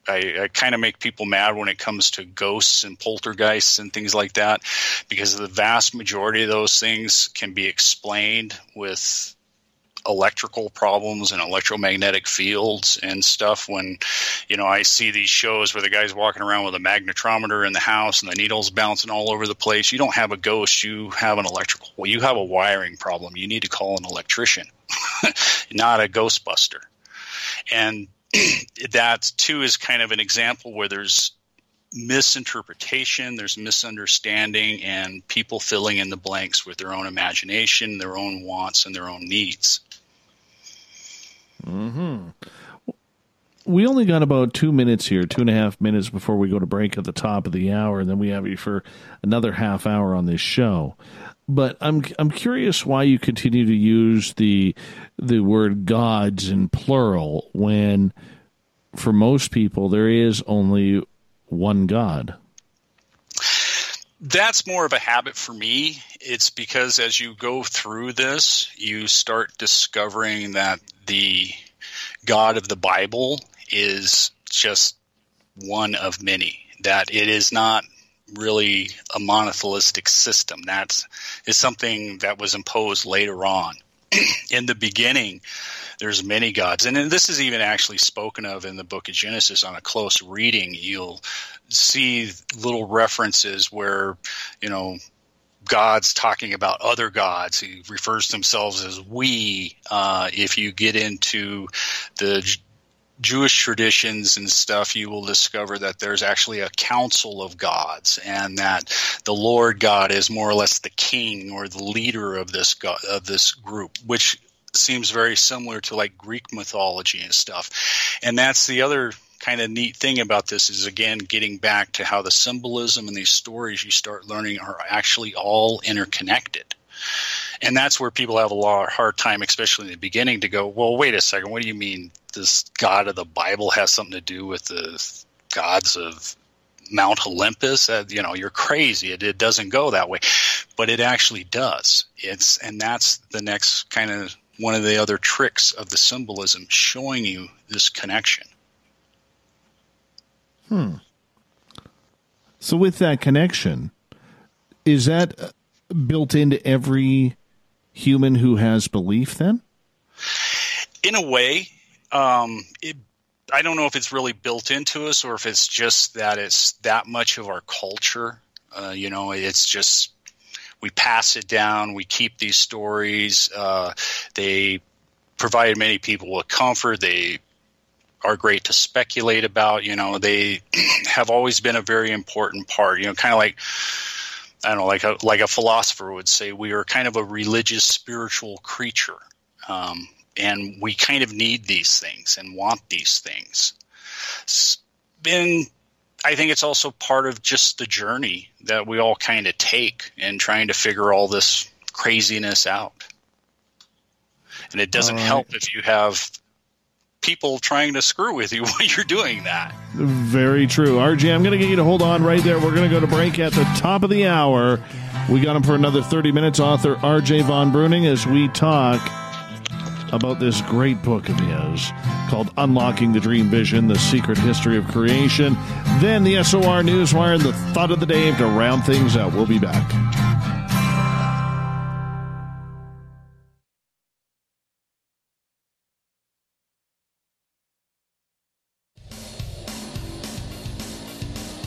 I, I kind of make people mad when it comes to ghosts and poltergeists and things like that because the vast majority of those things can be explained with electrical problems and electromagnetic fields and stuff when you know I see these shows where the guy's walking around with a magnetometer in the house and the needles bouncing all over the place. You don't have a ghost you have an electrical well you have a wiring problem. You need to call an electrician not a ghostbuster. And that too is kind of an example where there's misinterpretation, there's misunderstanding, and people filling in the blanks with their own imagination, their own wants, and their own needs. Hmm. We only got about two minutes here, two and a half minutes before we go to break at the top of the hour, and then we have you for another half hour on this show. But I'm I'm curious why you continue to use the the word gods in plural when, for most people, there is only one God. That's more of a habit for me. It's because as you go through this, you start discovering that the God of the Bible is just one of many. That it is not really a monotheistic system. That is something that was imposed later on. In the beginning, there's many gods, and this is even actually spoken of in the book of Genesis. On a close reading, you'll see little references where you know gods talking about other gods. He refers to themselves as we. Uh, if you get into the Jewish traditions and stuff, you will discover that there's actually a council of gods, and that the Lord God is more or less the king or the leader of this God, of this group, which seems very similar to like Greek mythology and stuff. And that's the other kind of neat thing about this is again getting back to how the symbolism and these stories you start learning are actually all interconnected. And that's where people have a lot of hard time, especially in the beginning, to go, well, wait a second, what do you mean this God of the Bible has something to do with the gods of Mount Olympus? Uh, you know, you're crazy. It, it doesn't go that way, but it actually does. It's and that's the next kind of one of the other tricks of the symbolism, showing you this connection. Hmm. So with that connection, is that uh, built into every human who has belief then? In a way, um, it, I don't know if it's really built into us or if it's just that it's that much of our culture. Uh, you know, it's just we pass it down. We keep these stories. Uh, they provide many people with comfort. They are great to speculate about. You know, they have always been a very important part. You know, kind of like I don't know, like a like a philosopher would say, we are kind of a religious, spiritual creature, um, and we kind of need these things and want these things. And I think it's also part of just the journey that we all kind of take in trying to figure all this craziness out. And it doesn't right. help if you have people trying to screw with you while you're doing that. Very true. RJ, I'm going to get you to hold on right there. We're going to go to break at the top of the hour. We got him for another 30 minutes. Author RJ Von Bruening as we talk about this great book of his called Unlocking the Dream Vision The Secret History of Creation. Then the SOR Newswire and the thought of the day to round things out. We'll be back.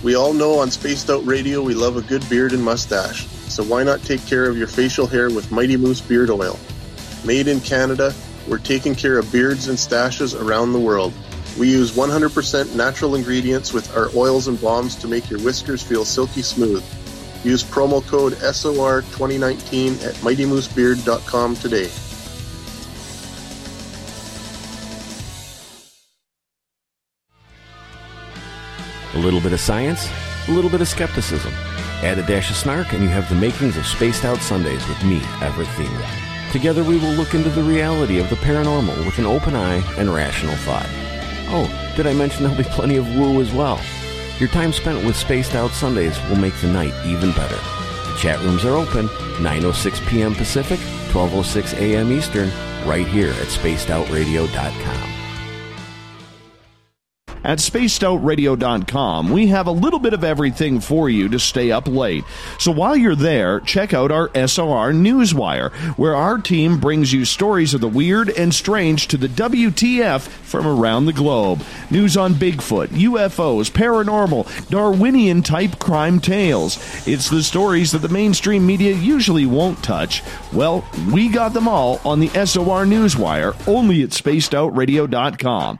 We all know on Spaced Out Radio we love a good beard and mustache, so why not take care of your facial hair with Mighty Moose Beard Oil? Made in Canada, we're taking care of beards and stashes around the world. We use 100% natural ingredients with our oils and balms to make your whiskers feel silky smooth. Use promo code SOR2019 at mightymoosebeard.com today. A little bit of science, a little bit of skepticism. Add a dash of snark, and you have the makings of Spaced Out Sundays with me, Everett Thiemann. Together, we will look into the reality of the paranormal with an open eye and rational thought. Oh, did I mention there'll be plenty of woo as well? Your time spent with Spaced Out Sundays will make the night even better. The chat rooms are open 9:06 p.m. Pacific, 12:06 a.m. Eastern, right here at spacedoutradio.com. At spacedoutradio.com, we have a little bit of everything for you to stay up late. So while you're there, check out our SOR Newswire, where our team brings you stories of the weird and strange to the WTF from around the globe. News on Bigfoot, UFOs, paranormal, Darwinian type crime tales. It's the stories that the mainstream media usually won't touch. Well, we got them all on the SOR Newswire, only at spacedoutradio.com.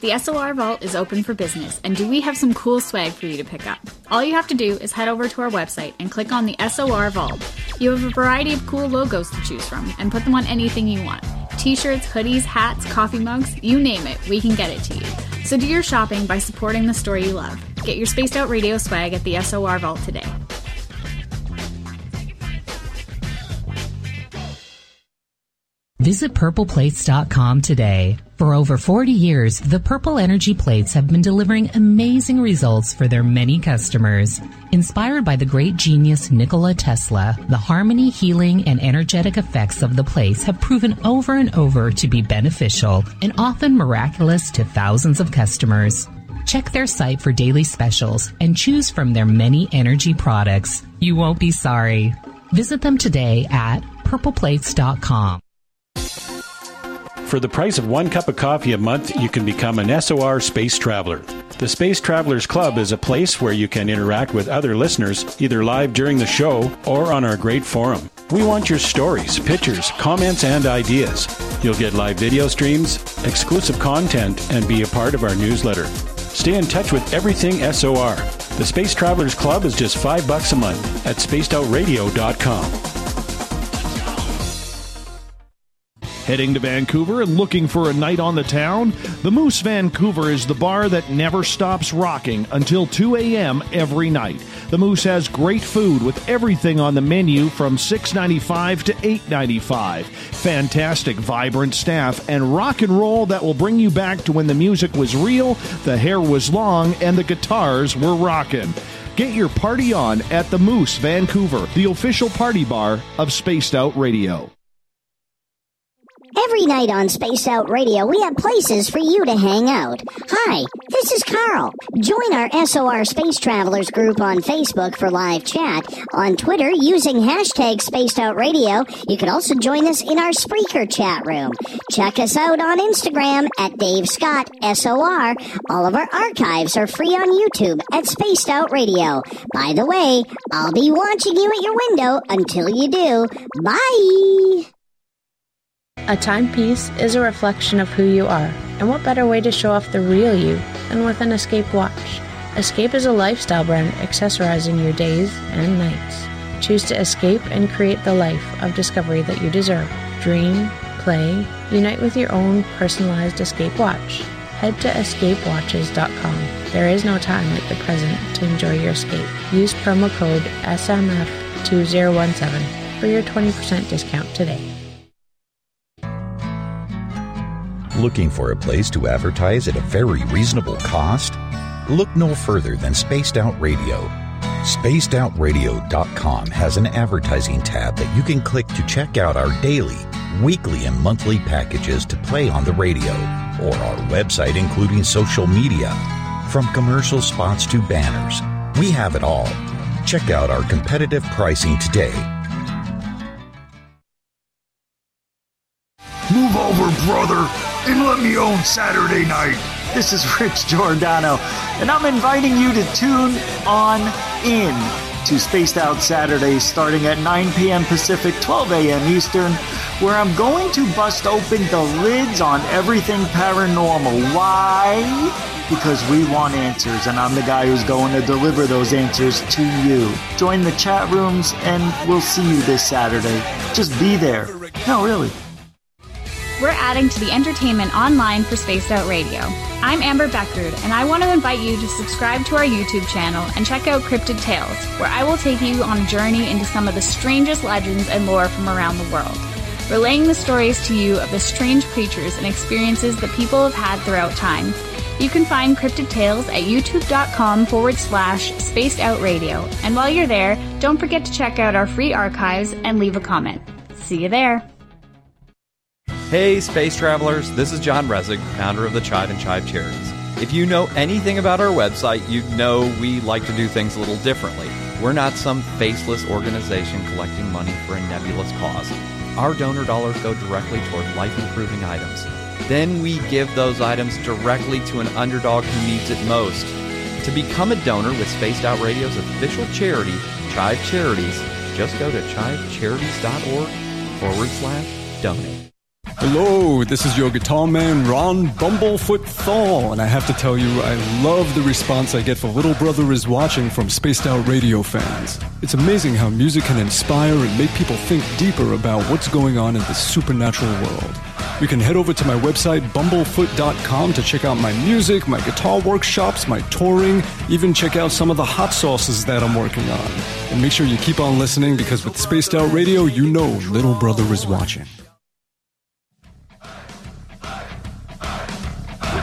The SOR Vault is open for business, and do we have some cool swag for you to pick up? All you have to do is head over to our website and click on the SOR Vault. You have a variety of cool logos to choose from, and put them on anything you want t shirts, hoodies, hats, coffee mugs, you name it, we can get it to you. So do your shopping by supporting the store you love. Get your spaced out radio swag at the SOR Vault today. Visit purpleplates.com today. For over 40 years, the Purple Energy plates have been delivering amazing results for their many customers. Inspired by the great genius Nikola Tesla, the harmony, healing, and energetic effects of the plates have proven over and over to be beneficial and often miraculous to thousands of customers. Check their site for daily specials and choose from their many energy products. You won't be sorry. Visit them today at purpleplates.com. For the price of one cup of coffee a month, you can become an SOR Space Traveler. The Space Travelers Club is a place where you can interact with other listeners, either live during the show or on our great forum. We want your stories, pictures, comments, and ideas. You'll get live video streams, exclusive content, and be a part of our newsletter. Stay in touch with everything SOR. The Space Travelers Club is just five bucks a month at spacedoutradio.com. Heading to Vancouver and looking for a night on the town? The Moose Vancouver is the bar that never stops rocking until 2 a.m. every night. The Moose has great food with everything on the menu from $6.95 to $8.95. Fantastic, vibrant staff and rock and roll that will bring you back to when the music was real, the hair was long, and the guitars were rocking. Get your party on at the Moose Vancouver, the official party bar of Spaced Out Radio. Every night on Space Out Radio, we have places for you to hang out. Hi, this is Carl. Join our SOR Space Travelers group on Facebook for live chat. On Twitter, using hashtag Spaced Out Radio, you can also join us in our Spreaker chat room. Check us out on Instagram at Dave Scott SOR. All of our archives are free on YouTube at Spaced Out Radio. By the way, I'll be watching you at your window until you do. Bye! A timepiece is a reflection of who you are, and what better way to show off the real you than with an Escape watch? Escape is a lifestyle brand accessorizing your days and nights. Choose to escape and create the life of discovery that you deserve. Dream, play, unite with your own personalized Escape watch. Head to escapewatches.com. There is no time like the present to enjoy your escape. Use promo code SMF2017 for your 20% discount today. Looking for a place to advertise at a very reasonable cost? Look no further than Spaced Out Radio. SpacedOutRadio.com has an advertising tab that you can click to check out our daily, weekly, and monthly packages to play on the radio, or our website, including social media. From commercial spots to banners, we have it all. Check out our competitive pricing today Move over, brother, and let me own Saturday night. This is Rich Giordano, and I'm inviting you to tune on in to Spaced Out Saturdays starting at 9 p.m. Pacific, 12 a.m. Eastern, where I'm going to bust open the lids on everything paranormal. Why? Because we want answers, and I'm the guy who's going to deliver those answers to you. Join the chat rooms, and we'll see you this Saturday. Just be there. No, really. We're adding to the entertainment online for Spaced Out Radio. I'm Amber Beckrud, and I want to invite you to subscribe to our YouTube channel and check out Cryptid Tales, where I will take you on a journey into some of the strangest legends and lore from around the world, relaying the stories to you of the strange creatures and experiences that people have had throughout time. You can find Cryptid Tales at youtube.com forward slash spaced out radio. And while you're there, don't forget to check out our free archives and leave a comment. See you there. Hey, space travelers, this is John Resig, founder of the Chive and Chive Charities. If you know anything about our website, you know we like to do things a little differently. We're not some faceless organization collecting money for a nebulous cause. Our donor dollars go directly toward life improving items. Then we give those items directly to an underdog who needs it most. To become a donor with Spaced Out Radio's official charity, Chive Charities, just go to chivecharities.org forward slash donate. Hello, this is your guitar man, Ron Bumblefoot Thal, and I have to tell you, I love the response I get for Little Brother is Watching from Spaced Out Radio fans. It's amazing how music can inspire and make people think deeper about what's going on in the supernatural world. You can head over to my website, bumblefoot.com, to check out my music, my guitar workshops, my touring, even check out some of the hot sauces that I'm working on. And make sure you keep on listening because with Spaced Out Radio, you know Little Brother is watching.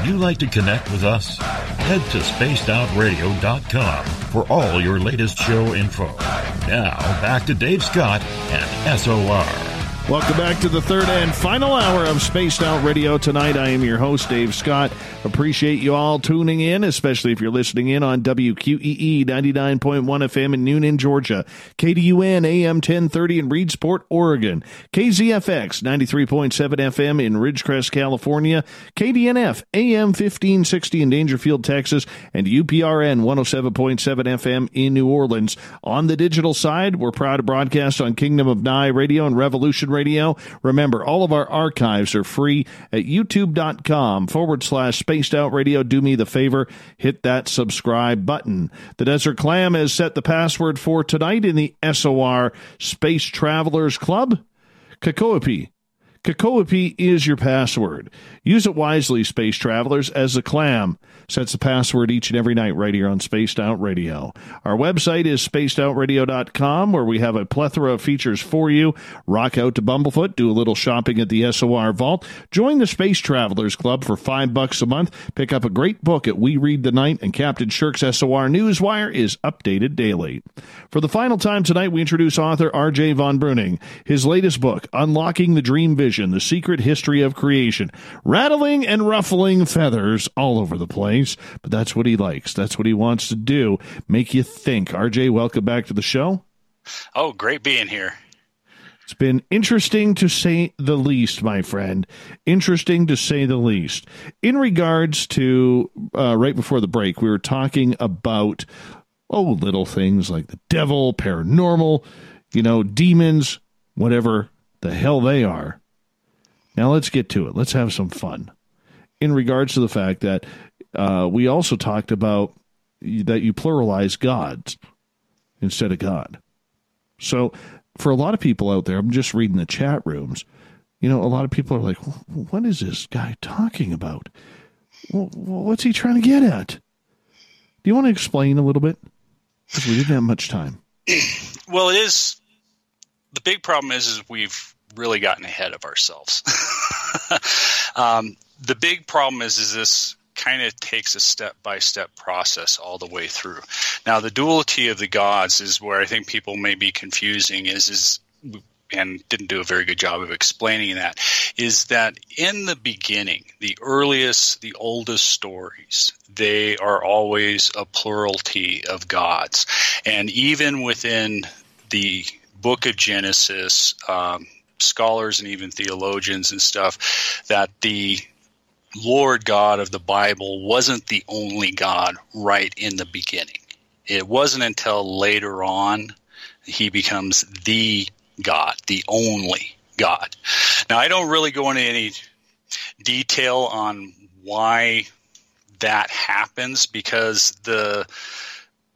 You like to connect with us? Head to spacedoutradio.com for all your latest show info. Now, back to Dave Scott and SOR. Welcome back to the third and final hour of Spaced Out Radio. Tonight, I am your host, Dave Scott. Appreciate you all tuning in, especially if you're listening in on WQEE 99.1 FM in Newnan, Georgia, KDUN AM 1030 in Reedsport, Oregon, KZFX 93.7 FM in Ridgecrest, California, KDNF AM 1560 in Daingerfield, Texas, and UPRN 107.7 FM in New Orleans. On the digital side, we're proud to broadcast on Kingdom of Nye Radio and Revolution Radio. Remember, all of our archives are free at youtube.com forward slash spaced out radio. Do me the favor, hit that subscribe button. The Desert Clam has set the password for tonight in the SOR Space Travelers Club. Kakoapi. Kakoapi is your password. Use it wisely, space travelers, as the clam sets the password each and every night right here on Spaced Out Radio. Our website is spacedoutradio.com where we have a plethora of features for you. Rock out to Bumblefoot, do a little shopping at the SOR Vault, join the Space Travelers Club for five bucks a month, pick up a great book at We Read the Night, and Captain Shirk's SOR Newswire is updated daily. For the final time tonight, we introduce author R.J. Von Bruening. His latest book, Unlocking the Dream Vision, The Secret History of Creation. Rattling and ruffling feathers all over the place but that's what he likes. That's what he wants to do. Make you think. RJ, welcome back to the show. Oh, great being here. It's been interesting to say the least, my friend. Interesting to say the least. In regards to uh, right before the break, we were talking about oh little things like the devil, paranormal, you know, demons, whatever the hell they are. Now let's get to it. Let's have some fun. In regards to the fact that uh, we also talked about that you pluralize gods instead of God. So, for a lot of people out there, I'm just reading the chat rooms. You know, a lot of people are like, "What is this guy talking about? What's he trying to get at?" Do you want to explain a little bit? Because we didn't have much time. well, it is. The big problem is, is we've really gotten ahead of ourselves. um, the big problem is, is this kind of takes a step by step process all the way through. Now, the duality of the gods is where I think people may be confusing. Is is and didn't do a very good job of explaining that is that in the beginning, the earliest, the oldest stories, they are always a plurality of gods. And even within the book of Genesis, um, scholars and even theologians and stuff that the Lord God of the Bible wasn't the only God right in the beginning. It wasn't until later on he becomes the God, the only God. Now, I don't really go into any detail on why that happens because the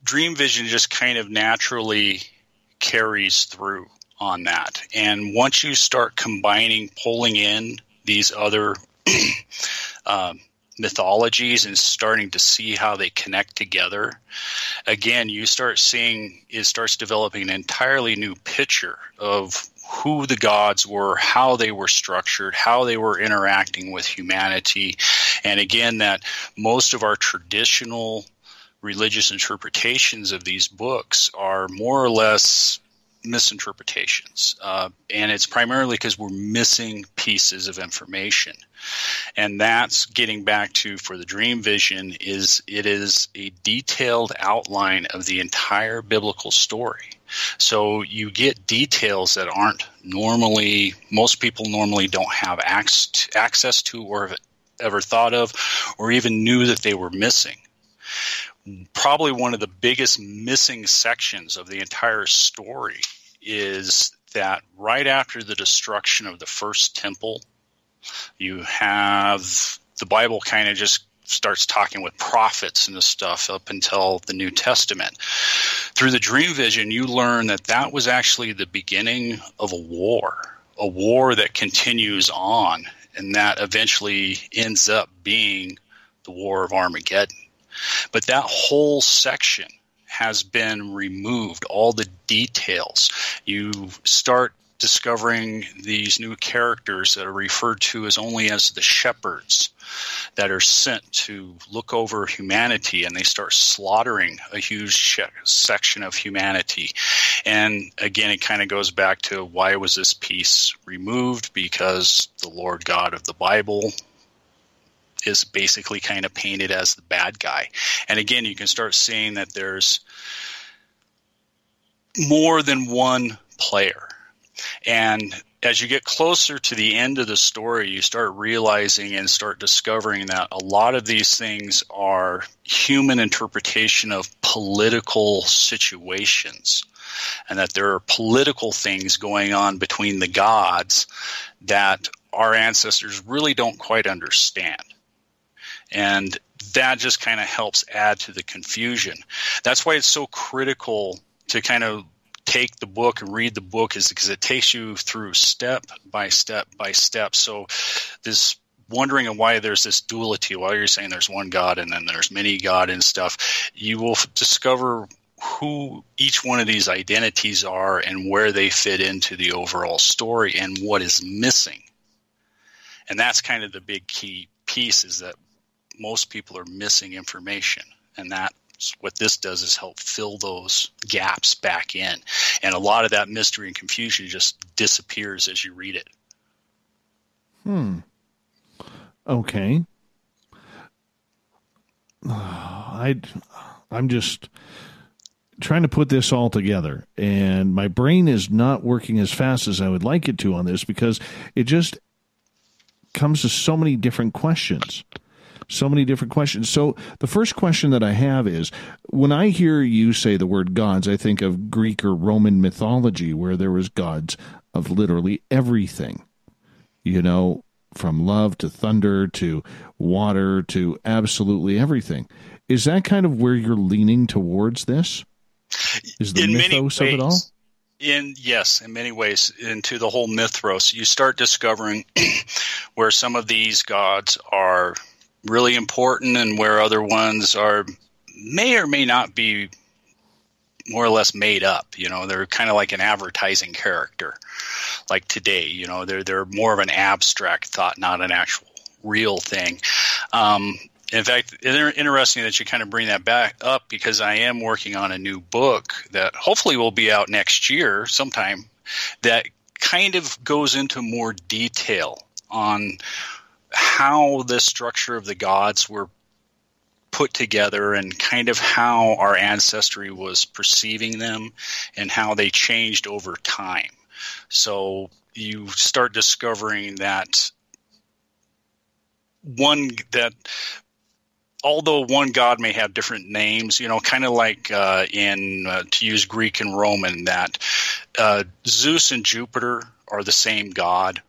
dream vision just kind of naturally carries through on that. And once you start combining, pulling in these other um, mythologies and starting to see how they connect together, again, you start seeing it starts developing an entirely new picture of who the gods were, how they were structured, how they were interacting with humanity. And again, that most of our traditional religious interpretations of these books are more or less misinterpretations. Uh, and it's primarily because we're missing pieces of information. And that's getting back to for the dream vision is it is a detailed outline of the entire biblical story. So you get details that aren't normally, most people normally don't have access to or have ever thought of or even knew that they were missing probably one of the biggest missing sections of the entire story is that right after the destruction of the first temple, you have the Bible kind of just starts talking with prophets and this stuff up until the New Testament. Through the dream vision, you learn that that was actually the beginning of a war, a war that continues on, and that eventually ends up being the War of Armageddon. But that whole section has been removed, all the details. You start discovering these new characters that are referred to as only as the shepherds that are sent to look over humanity and they start slaughtering a huge section of humanity and again it kind of goes back to why was this piece removed because the lord god of the bible is basically kind of painted as the bad guy. And again, you can start seeing that there's more than one player. And as you get closer to the end of the story, you start realizing and start discovering that a lot of these things are human interpretation of political situations. And that there are political things going on between the gods that our ancestors really don't quite understand. And that just kind of helps add to the confusion. That's why it's so critical to kind of take the book and read the book is because it takes you through step by step by step. So this wondering why there's this duality, while you're saying there's one God and then there's many God and stuff, you will discover who each one of these identities are and where they fit into the overall story and what is missing. And that's kind of the big key piece is that most people are missing information, and that's what this does is help fill those gaps back in. And a lot of that mystery and confusion just disappears as you read it. Hmm. Okay. I I'm just trying to put this all together and my brain is not working as fast as I would like it to on this because it just comes to so many different questions so many different questions. So the first question that I have is when I hear you say the word gods, I think of Greek or Roman mythology where there was gods of literally everything. You know, from love to thunder to water to absolutely everything. Is that kind of where you're leaning towards this? Is the in mythos of it all? In yes, in many ways, into the whole mythos, you start discovering where some of these gods are really important and where other ones are may or may not be more or less made up. You know, they're kind of like an advertising character. Like today, you know, they're they're more of an abstract thought, not an actual real thing. Um, in fact, it's interesting that you kind of bring that back up because I am working on a new book that hopefully will be out next year sometime that kind of goes into more detail on how the structure of the gods were put together and kind of how our ancestry was perceiving them and how they changed over time. So you start discovering that one that although one god may have different names, you know, kind of like uh, in uh, to use Greek and Roman, that uh, Zeus and Jupiter are the same god,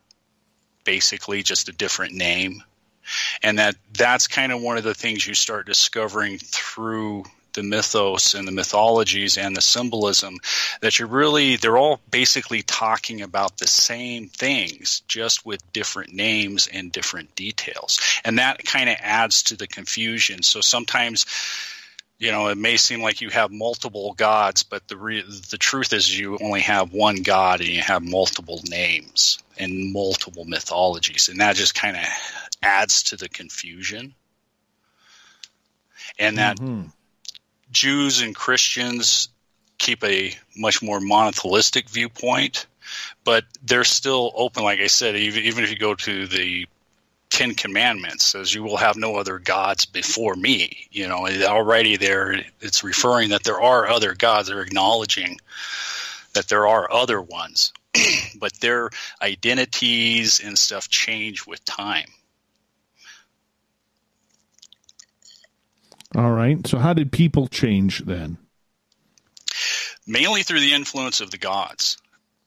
basically just a different name, and that that's kind of one of the things you start discovering through the mythos and the mythologies and the symbolism that you're really they're all basically talking about the same things just with different names and different details. And that kind of adds to the confusion. So sometimes you know it may seem like you have multiple gods but the re- the truth is you only have one god and you have multiple names and multiple mythologies and that just kind of adds to the confusion and that mm-hmm. Jews and Christians keep a much more monotheistic viewpoint, but they're still open. Like I said, even, even if you go to the Ten Commandments, says you will have no other gods before me. You know, already there it's referring that there are other gods. They're acknowledging that there are other ones, but their identities and stuff change with time. All right. So, how did people change then? Mainly through the influence of the gods.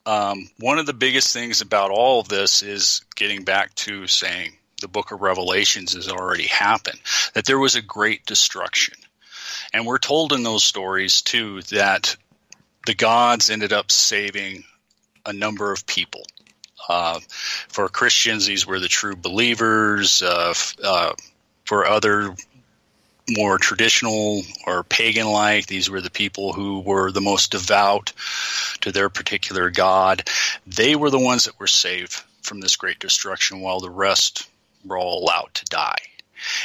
Um, one of the biggest things about all of this is getting back to saying the book of Revelations has already happened, that there was a great destruction. And we're told in those stories, too, that the gods ended up saving a number of people. Uh, for Christians, these were the true believers. Uh, uh, for other more traditional or pagan like. These were the people who were the most devout to their particular god. They were the ones that were saved from this great destruction while the rest were all allowed to die.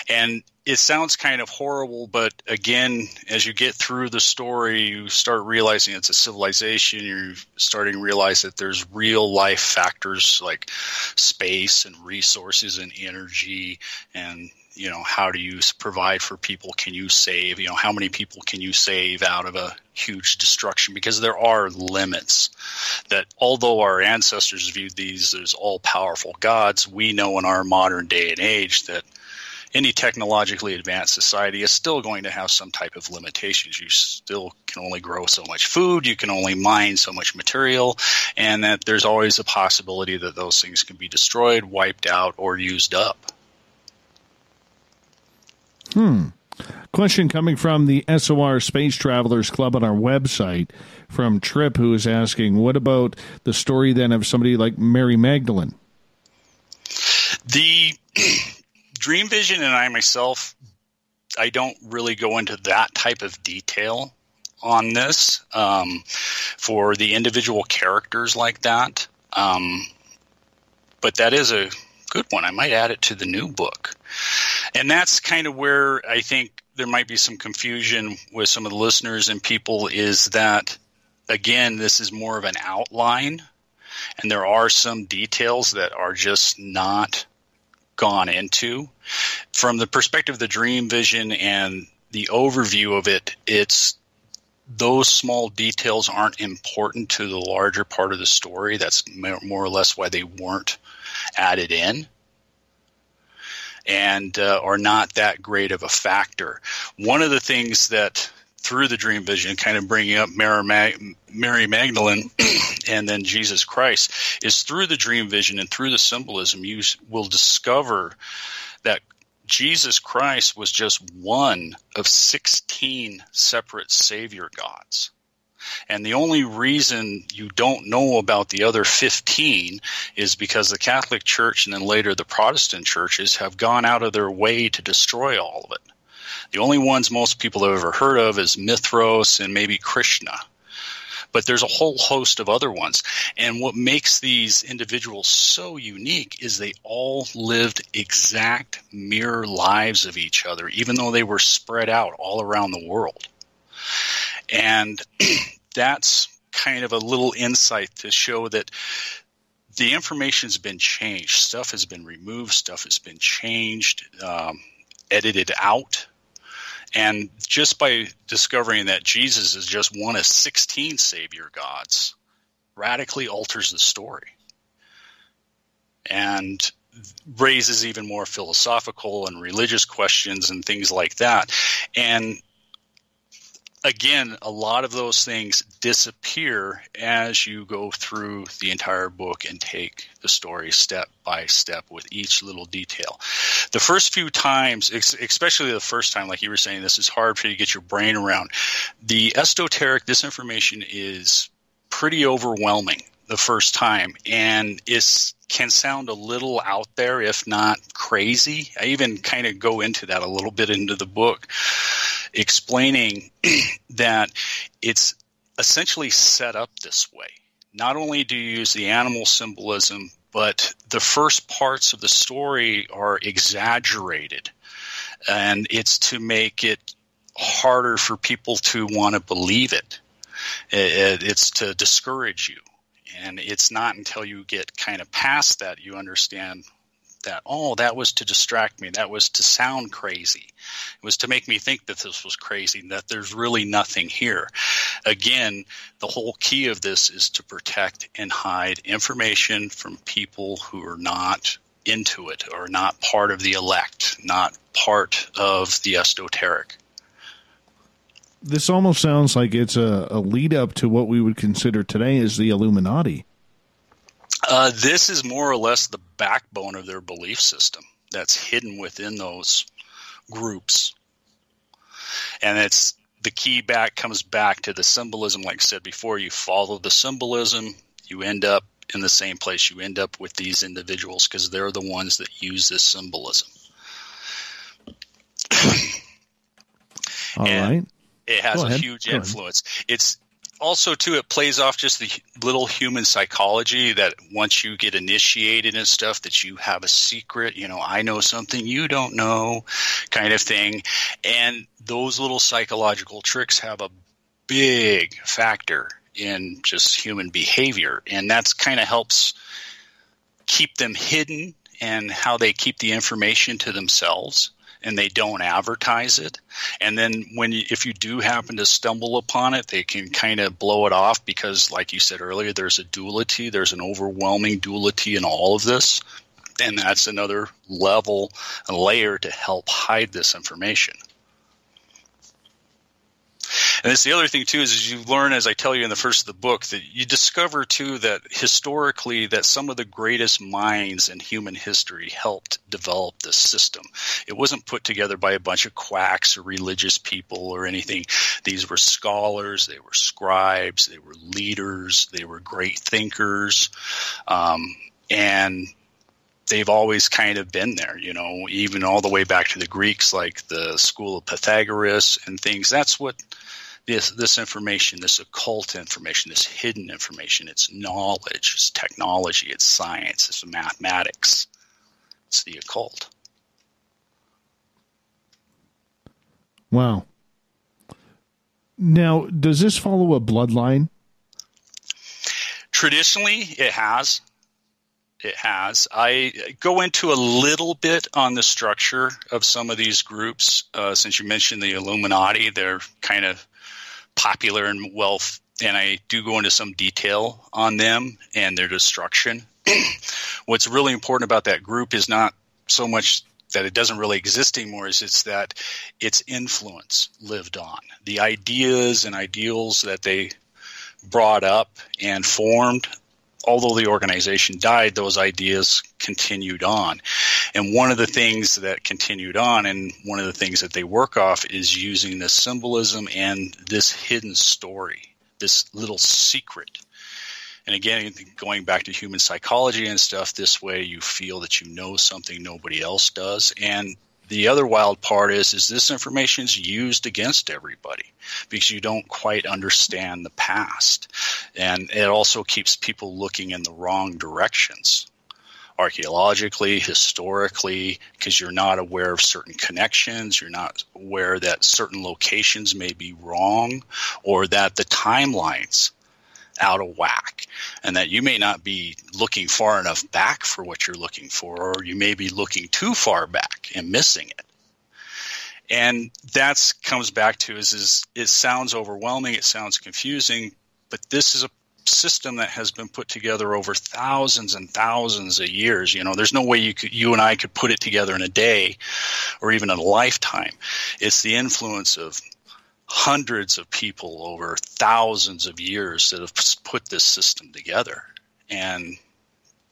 And it sounds kind of horrible, but again, as you get through the story, you start realizing it's a civilization. You're starting to realize that there's real life factors like space and resources and energy and you know how do you provide for people can you save you know how many people can you save out of a huge destruction because there are limits that although our ancestors viewed these as all powerful gods we know in our modern day and age that any technologically advanced society is still going to have some type of limitations. You still can only grow so much food, you can only mine so much material, and that there's always a possibility that those things can be destroyed, wiped out, or used up. Hmm. Question coming from the SOR Space Travelers Club on our website from Trip, who is asking, what about the story then of somebody like Mary Magdalene? The Dream Vision and I myself, I don't really go into that type of detail on this um, for the individual characters like that. Um, but that is a good one. I might add it to the new book. And that's kind of where I think there might be some confusion with some of the listeners and people is that, again, this is more of an outline. And there are some details that are just not gone into. From the perspective of the dream vision and the overview of it, it's those small details aren't important to the larger part of the story. That's more or less why they weren't added in and uh, are not that great of a factor. One of the things that through the dream vision, kind of bringing up Mary, Mag- Mary Magdalene and then Jesus Christ, is through the dream vision and through the symbolism, you will discover that Jesus Christ was just one of 16 separate Savior gods. And the only reason you don't know about the other 15 is because the Catholic Church and then later the Protestant churches have gone out of their way to destroy all of it. The only ones most people have ever heard of is Mithras and maybe Krishna. But there's a whole host of other ones. And what makes these individuals so unique is they all lived exact mirror lives of each other, even though they were spread out all around the world. And that's kind of a little insight to show that the information's been changed. Stuff has been removed, stuff has been changed, um, edited out. And just by discovering that Jesus is just one of 16 Savior gods radically alters the story. and raises even more philosophical and religious questions and things like that. And again, a lot of those things disappear as you go through the entire book and take the story step by step with each little detail. The first few times, especially the first time, like you were saying, this is hard for you to get your brain around. The esoteric, this information is pretty overwhelming the first time, and it can sound a little out there, if not crazy. I even kind of go into that a little bit into the book explaining that it's essentially set up this way. Not only do you use the animal symbolism, but the first parts of the story are exaggerated. And it's to make it harder for people to want to believe it. It's to discourage you. And it's not until you get kind of past that you understand that, oh, that was to distract me. That was to sound crazy. It was to make me think that this was crazy, that there's really nothing here. Again, the whole key of this is to protect and hide information from people who are not into it or not part of the elect, not part of the esoteric. This almost sounds like it's a, a lead up to what we would consider today as the Illuminati. Uh, this is more or less the backbone of their belief system that's hidden within those groups. And it's the key back comes back to the symbolism, like I said before. You follow the symbolism, you end up in the same place. You end up with these individuals because they're the ones that use this symbolism. All and right. It has a huge influence. It's also too it plays off just the little human psychology that once you get initiated and stuff that you have a secret you know i know something you don't know kind of thing. And those little psychological tricks have a big factor in just human behavior. And that's kind of helps keep them hidden and how they keep the information to themselves and they don't advertise it. And then when you, if you do happen to stumble upon it, they can kind of blow it off because, like you said earlier, there's a duality. There's an overwhelming duality in all of this, and that's another level, a layer to help hide this information. And it's the other thing too is, is you learn, as I tell you in the first of the book, that you discover too that historically that some of the greatest minds in human history helped develop this system. It wasn't put together by a bunch of quacks or religious people or anything. These were scholars, they were scribes, they were leaders, they were great thinkers, um, and they've always kind of been there, you know, even all the way back to the Greeks, like the school of Pythagoras and things. That's what this this information, this occult information, this hidden information, it's knowledge, it's technology, it's science, it's mathematics, it's the occult. Wow. Now, does this follow a bloodline? Traditionally, it has. It has. I go into a little bit on the structure of some of these groups. Uh, since you mentioned the Illuminati, they're kind of popular and wealth, and I do go into some detail on them and their destruction. What's really important about that group is not so much that it doesn't really exist anymore is it's that its influence lived on. The ideas and ideals that they brought up and formed although the organization died, those ideas continued on. And one of the things that continued on, and one of the things that they work off, is using this symbolism and this hidden story, this little secret. And again, going back to human psychology and stuff, this way you feel that you know something nobody else does. And the other wild part is is this information is used against everybody because you don't quite understand the past. And it also keeps people looking in the wrong directions archaeologically historically because you're not aware of certain connections you're not aware that certain locations may be wrong or that the timelines out of whack and that you may not be looking far enough back for what you're looking for or you may be looking too far back and missing it and that comes back to is, is it sounds overwhelming it sounds confusing but this is a system that has been put together over thousands and thousands of years. You know, there's no way you could, you and I could put it together in a day or even in a lifetime. It's the influence of hundreds of people over thousands of years that have put this system together. And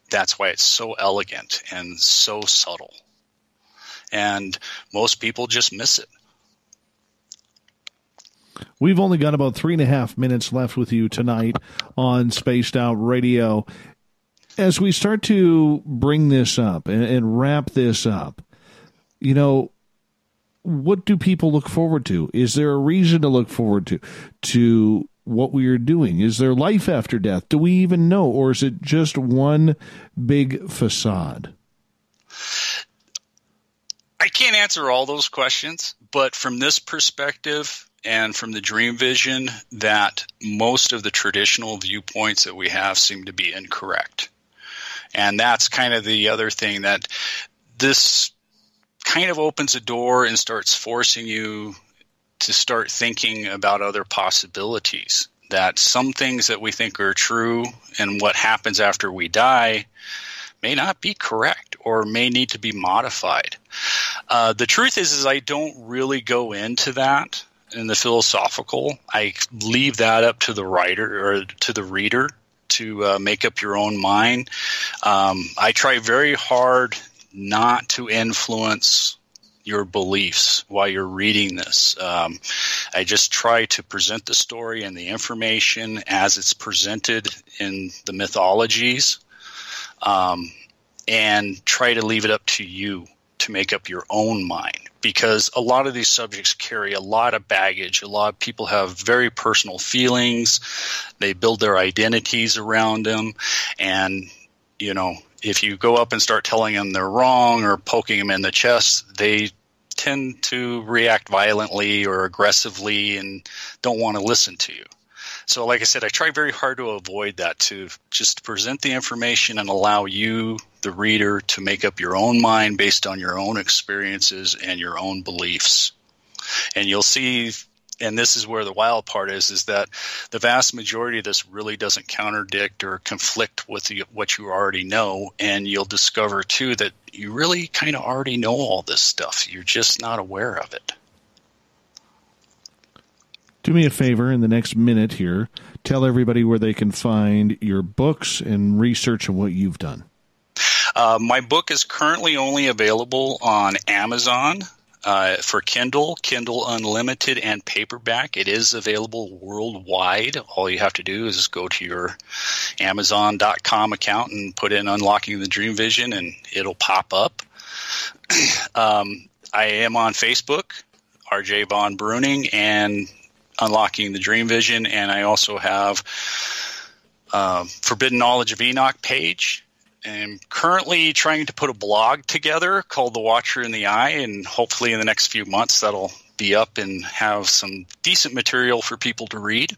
that's why it's so elegant and so subtle. And most people just miss it. We've only got about three and a half minutes left with you tonight on Spaced Out Radio. As we start to bring this up and, and wrap this up, you know, what do people look forward to? Is there a reason to look forward to to what we are doing? Is there life after death? Do we even know, or is it just one big facade? I can't answer all those questions, but from this perspective and from the dream vision, that most of the traditional viewpoints that we have seem to be incorrect. And that's kind of the other thing that this kind of opens a door and starts forcing you to start thinking about other possibilities. That some things that we think are true and what happens after we die may not be correct or may need to be modified. Uh, the truth is, is I don't really go into that in the philosophical. I leave that up to the writer or to the reader to uh, make up your own mind. Um, I try very hard not to influence your beliefs while you're reading this. Um, I just try to present the story and the information as it's presented in the mythologies, um, and try to leave it up to you to make up your own mind because a lot of these subjects carry a lot of baggage. A lot of people have very personal feelings. They build their identities around them. And, you know, if you go up and start telling them they're wrong or poking them in the chest, they tend to react violently or aggressively and don't want to listen to you. So, like I said, I try very hard to avoid that to just present the information and allow you, the reader, to make up your own mind based on your own experiences and your own beliefs. And you'll see and this is where the wild part is is that the vast majority of this really doesn't contradict or conflict with the, what you already know. And you'll discover too that you really kind of already know all this stuff. You're just not aware of it. Do me a favor in the next minute here. Tell everybody where they can find your books and research and what you've done. Uh, my book is currently only available on amazon uh, for Kindle, Kindle Unlimited, and paperback. It is available worldwide. All you have to do is go to your Amazon.com account and put in Unlocking the Dream Vision, and it'll pop up. um, I am on Facebook, RJ Von Bruening, and Unlocking the Dream Vision, and I also have uh, Forbidden Knowledge of Enoch page am currently trying to put a blog together called The Watcher in the Eye, and hopefully in the next few months that'll be up and have some decent material for people to read.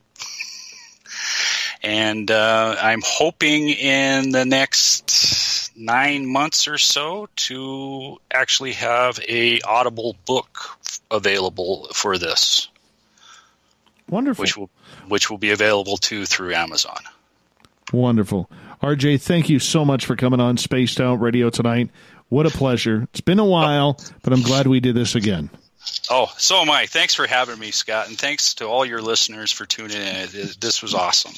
And uh, I'm hoping in the next nine months or so to actually have a Audible book available for this. Wonderful. Which will which will be available too through Amazon. Wonderful. RJ, thank you so much for coming on Spaced Out Radio tonight. What a pleasure. It's been a while, but I'm glad we did this again. Oh, so am I. Thanks for having me, Scott, and thanks to all your listeners for tuning in. This was awesome.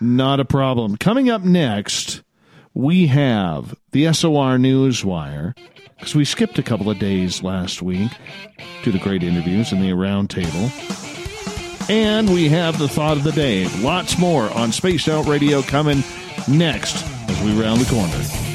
Not a problem. Coming up next, we have the SOR Newswire because we skipped a couple of days last week to the great interviews and the roundtable. And we have the thought of the day. Lots more on Spaced Out Radio coming next as we round the corner.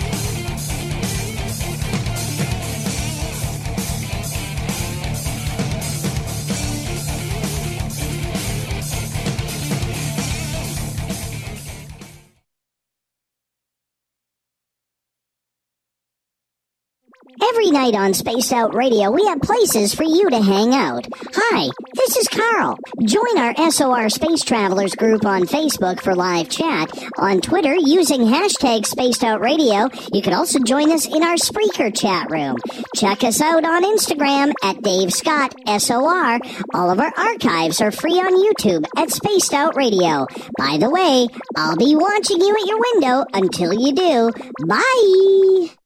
Night on Space Out Radio, we have places for you to hang out. Hi, this is Carl. Join our SOR Space Travelers group on Facebook for live chat. On Twitter, using hashtag Spaced Out Radio, you can also join us in our Spreaker chat room. Check us out on Instagram at Dave Scott SOR. All of our archives are free on YouTube at Spaced Out Radio. By the way, I'll be watching you at your window until you do. Bye!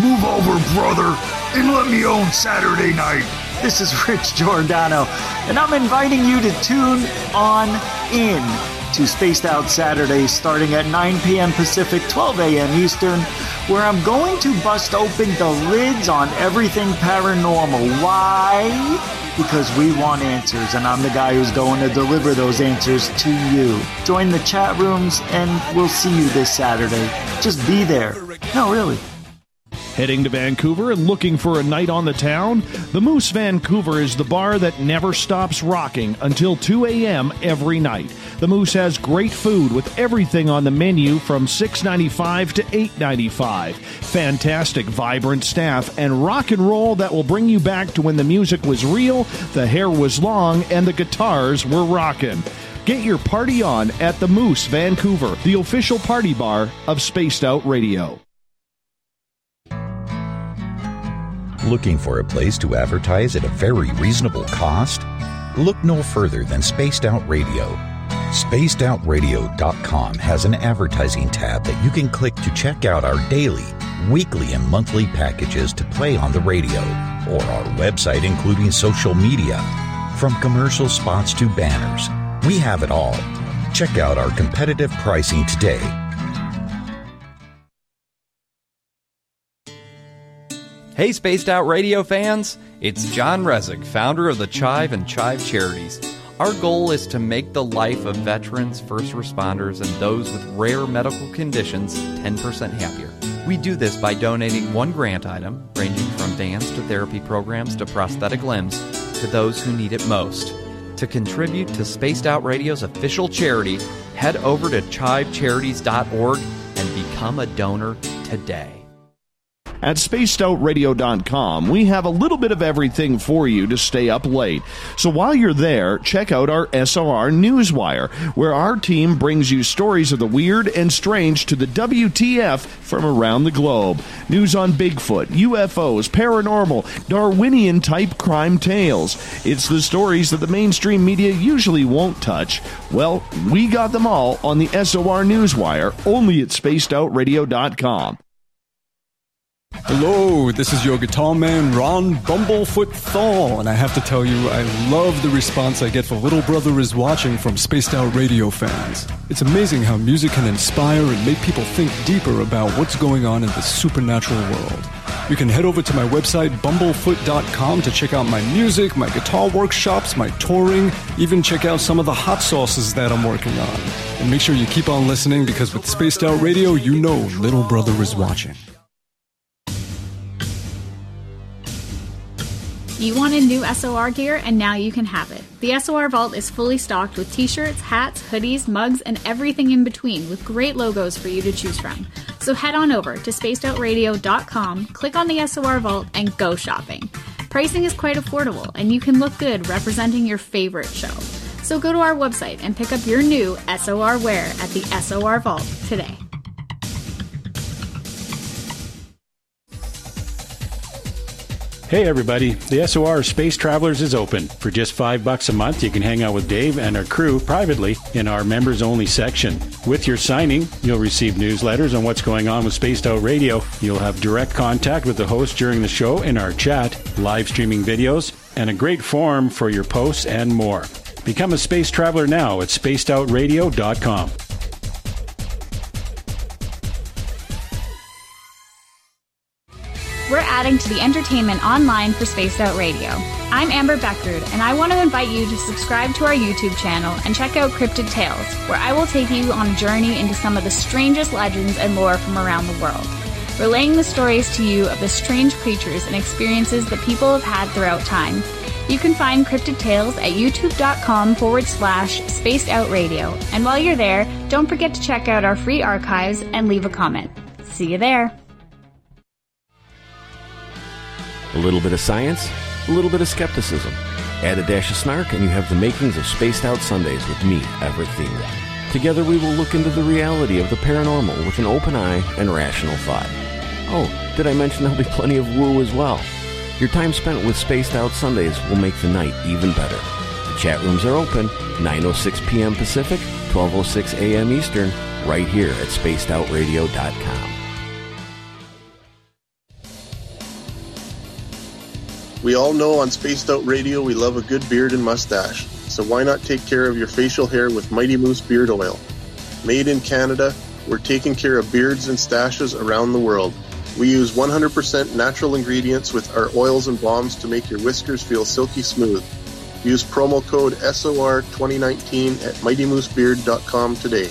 Move over, brother, and let me own Saturday night. This is Rich Giordano, and I'm inviting you to tune on in to Spaced Out Saturday starting at 9 p.m. Pacific, 12 a.m. Eastern, where I'm going to bust open the lids on everything paranormal. Why? Because we want answers, and I'm the guy who's going to deliver those answers to you. Join the chat rooms, and we'll see you this Saturday. Just be there. No, really. Heading to Vancouver and looking for a night on the town? The Moose Vancouver is the bar that never stops rocking until 2 a.m. every night. The Moose has great food with everything on the menu from $6.95 to $8.95. Fantastic, vibrant staff and rock and roll that will bring you back to when the music was real, the hair was long, and the guitars were rocking. Get your party on at the Moose Vancouver, the official party bar of Spaced Out Radio. Looking for a place to advertise at a very reasonable cost? Look no further than Spaced Out Radio. SpacedOutRadio.com has an advertising tab that you can click to check out our daily, weekly, and monthly packages to play on the radio, or our website, including social media. From commercial spots to banners, we have it all. Check out our competitive pricing today Hey, Spaced Out Radio fans! It's John Resig, founder of the Chive and Chive Charities. Our goal is to make the life of veterans, first responders, and those with rare medical conditions 10% happier. We do this by donating one grant item, ranging from dance to therapy programs to prosthetic limbs, to those who need it most. To contribute to Spaced Out Radio's official charity, head over to chivecharities.org and become a donor today. At spacedoutradio.com, we have a little bit of everything for you to stay up late. So while you're there, check out our SOR Newswire, where our team brings you stories of the weird and strange to the WTF from around the globe. News on Bigfoot, UFOs, paranormal, Darwinian type crime tales. It's the stories that the mainstream media usually won't touch. Well, we got them all on the SOR Newswire, only at spacedoutradio.com. Hello, this is your guitar man, Ron Bumblefoot Thal, and I have to tell you, I love the response I get for Little Brother is Watching from Spaced Out Radio fans. It's amazing how music can inspire and make people think deeper about what's going on in the supernatural world. You can head over to my website, bumblefoot.com, to check out my music, my guitar workshops, my touring, even check out some of the hot sauces that I'm working on. And make sure you keep on listening because with Spaced Out Radio, you know Little Brother is watching. You wanted new SOR gear, and now you can have it. The SOR Vault is fully stocked with t shirts, hats, hoodies, mugs, and everything in between with great logos for you to choose from. So head on over to spacedoutradio.com, click on the SOR Vault, and go shopping. Pricing is quite affordable, and you can look good representing your favorite show. So go to our website and pick up your new SOR wear at the SOR Vault today. Hey everybody, the SOR Space Travelers is open. For just five bucks a month, you can hang out with Dave and our crew privately in our members only section. With your signing, you'll receive newsletters on what's going on with Spaced Out Radio. You'll have direct contact with the host during the show in our chat, live streaming videos, and a great forum for your posts and more. Become a space traveler now at spacedoutradio.com. adding to the entertainment online for Spaced Out Radio. I'm Amber Beckrud, and I want to invite you to subscribe to our YouTube channel and check out Cryptid Tales, where I will take you on a journey into some of the strangest legends and lore from around the world, relaying the stories to you of the strange creatures and experiences that people have had throughout time. You can find Cryptid Tales at youtube.com forward slash spaced out radio. And while you're there, don't forget to check out our free archives and leave a comment. See you there. A little bit of science, a little bit of skepticism. Add a dash of snark, and you have the makings of Spaced Out Sundays with me, Everett Thiemer. Together, we will look into the reality of the paranormal with an open eye and rational thought. Oh, did I mention there'll be plenty of woo as well? Your time spent with Spaced Out Sundays will make the night even better. The chat rooms are open 9:06 p.m. Pacific, 12:06 a.m. Eastern, right here at spacedoutradio.com. We all know on Spaced Out Radio we love a good beard and mustache, so why not take care of your facial hair with Mighty Moose Beard Oil? Made in Canada, we're taking care of beards and stashes around the world. We use 100% natural ingredients with our oils and balms to make your whiskers feel silky smooth. Use promo code SOR2019 at MightyMooseBeard.com today.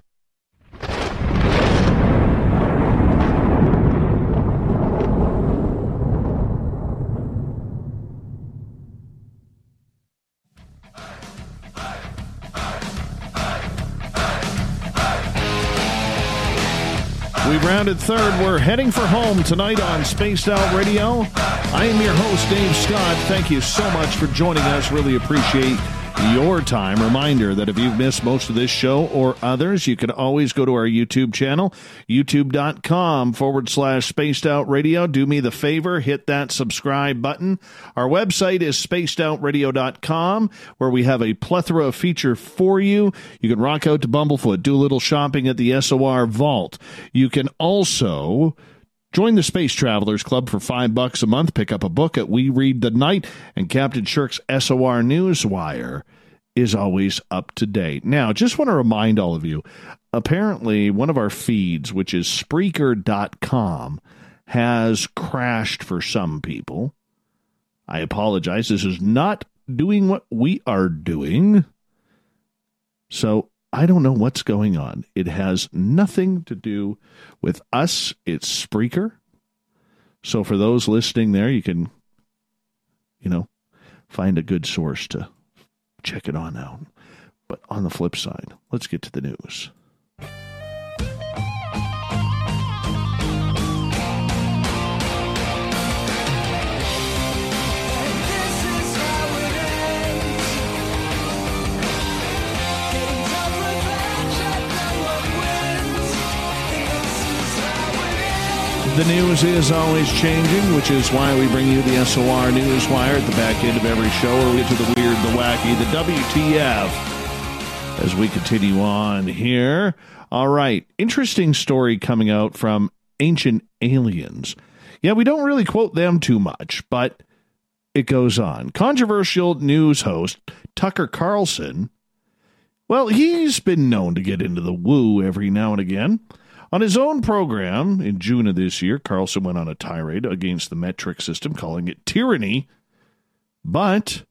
Third. We're heading for home tonight on Spaced Out Radio. I am your host, Dave Scott. Thank you so much for joining us. Really appreciate your time. Reminder that if you've missed most of this show or others, you can always go to our YouTube channel, youtube.com forward slash spaced out radio. Do me the favor, hit that subscribe button. Our website is spacedoutradio.com, where we have a plethora of feature for you. You can rock out to Bumblefoot, do a little shopping at the SOR Vault. You can also Join the Space Travelers Club for five bucks a month. Pick up a book at We Read the Night, and Captain Shirk's SOR Newswire is always up to date. Now, just want to remind all of you apparently, one of our feeds, which is Spreaker.com, has crashed for some people. I apologize. This is not doing what we are doing. So I don't know what's going on. It has nothing to do with us. It's Spreaker. So for those listening there, you can, you know, find a good source to check it on out. But on the flip side, let's get to the news. The news is always changing, which is why we bring you the SOR News Wire at the back end of every show, where we get to the weird, the wacky, the WTF. As we continue on here. All right. Interesting story coming out from Ancient Aliens. Yeah, we don't really quote them too much, but it goes on. Controversial news host Tucker Carlson. Well, he's been known to get into the woo every now and again. On his own program in June of this year, Carlson went on a tirade against the metric system, calling it tyranny. But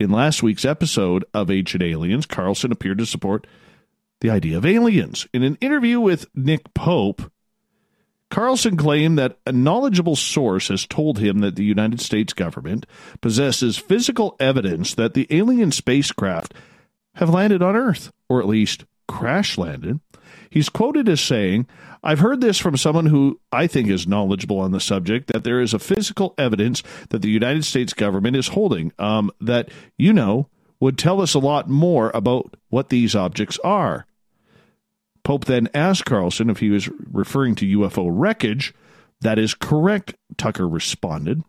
in last week's episode of Ancient Aliens, Carlson appeared to support the idea of aliens. In an interview with Nick Pope, Carlson claimed that a knowledgeable source has told him that the United States government possesses physical evidence that the alien spacecraft have landed on Earth, or at least crash landed. He's quoted as saying, I've heard this from someone who I think is knowledgeable on the subject that there is a physical evidence that the United States government is holding um, that, you know, would tell us a lot more about what these objects are. Pope then asked Carlson if he was referring to UFO wreckage. That is correct, Tucker responded.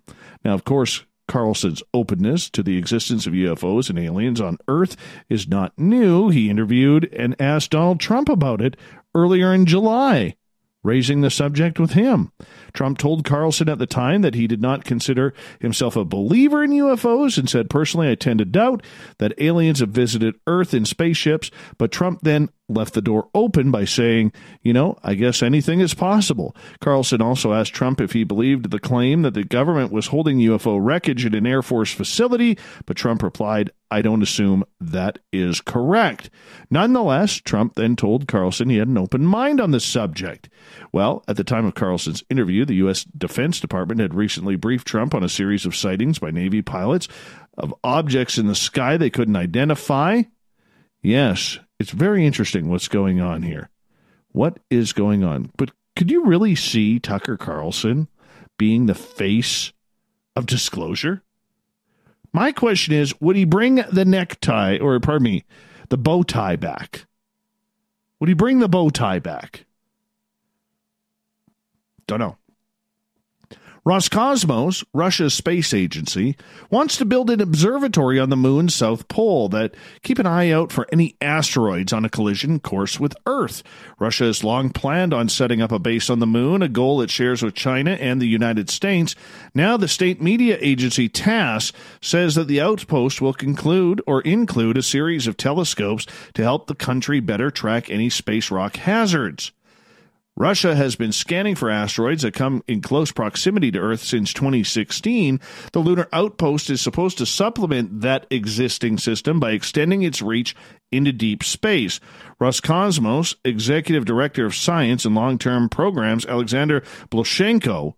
Now, of course, Carlson's openness to the existence of UFOs and aliens on Earth is not new. He interviewed and asked Donald Trump about it earlier in July, raising the subject with him. Trump told Carlson at the time that he did not consider himself a believer in UFOs and said, Personally, I tend to doubt that aliens have visited Earth in spaceships, but Trump then left the door open by saying, you know, I guess anything is possible. Carlson also asked Trump if he believed the claim that the government was holding UFO wreckage at an Air Force facility, but Trump replied, I don't assume that is correct. Nonetheless, Trump then told Carlson he had an open mind on the subject. Well, at the time of Carlson's interview, the U.S. Defense Department had recently briefed Trump on a series of sightings by Navy pilots of objects in the sky they couldn't identify. Yes, it's very interesting what's going on here. What is going on? But could you really see Tucker Carlson being the face of disclosure? My question is would he bring the necktie, or pardon me, the bow tie back? Would he bring the bow tie back? Don't know. Roscosmos, Russia's space agency, wants to build an observatory on the moon's south pole that keep an eye out for any asteroids on a collision course with Earth. Russia has long planned on setting up a base on the moon, a goal it shares with China and the United States. Now the state media agency TASS says that the outpost will conclude or include a series of telescopes to help the country better track any space rock hazards. Russia has been scanning for asteroids that come in close proximity to Earth since 2016. The lunar outpost is supposed to supplement that existing system by extending its reach into deep space. Roscosmos Executive Director of Science and Long Term Programs, Alexander Bloshenko,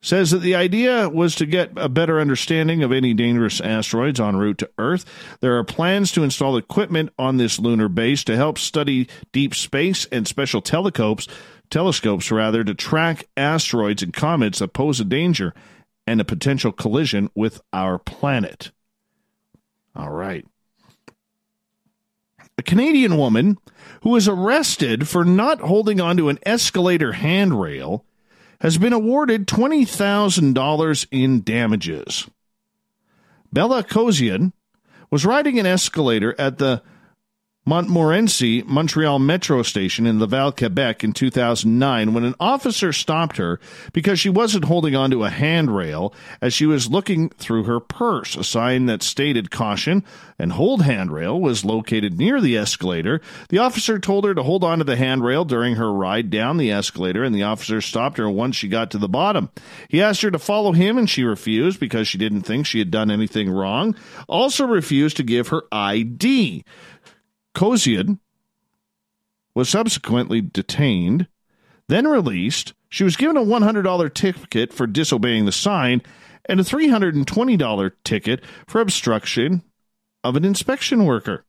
says that the idea was to get a better understanding of any dangerous asteroids en route to Earth. There are plans to install equipment on this lunar base to help study deep space and special telescopes telescopes rather to track asteroids and comets that pose a danger and a potential collision with our planet. All right. A Canadian woman who was arrested for not holding onto an escalator handrail has been awarded $20,000 in damages. Bella Kosoian was riding an escalator at the Montmorency Montreal Metro station in Laval, Quebec in 2009 when an officer stopped her because she wasn't holding onto a handrail as she was looking through her purse. A sign that stated caution and hold handrail was located near the escalator. The officer told her to hold onto the handrail during her ride down the escalator and the officer stopped her once she got to the bottom. He asked her to follow him and she refused because she didn't think she had done anything wrong. Also refused to give her ID. Kosoian was subsequently detained, then released. She was given a $100 ticket for disobeying the sign and a $320 ticket for obstruction of an inspection worker.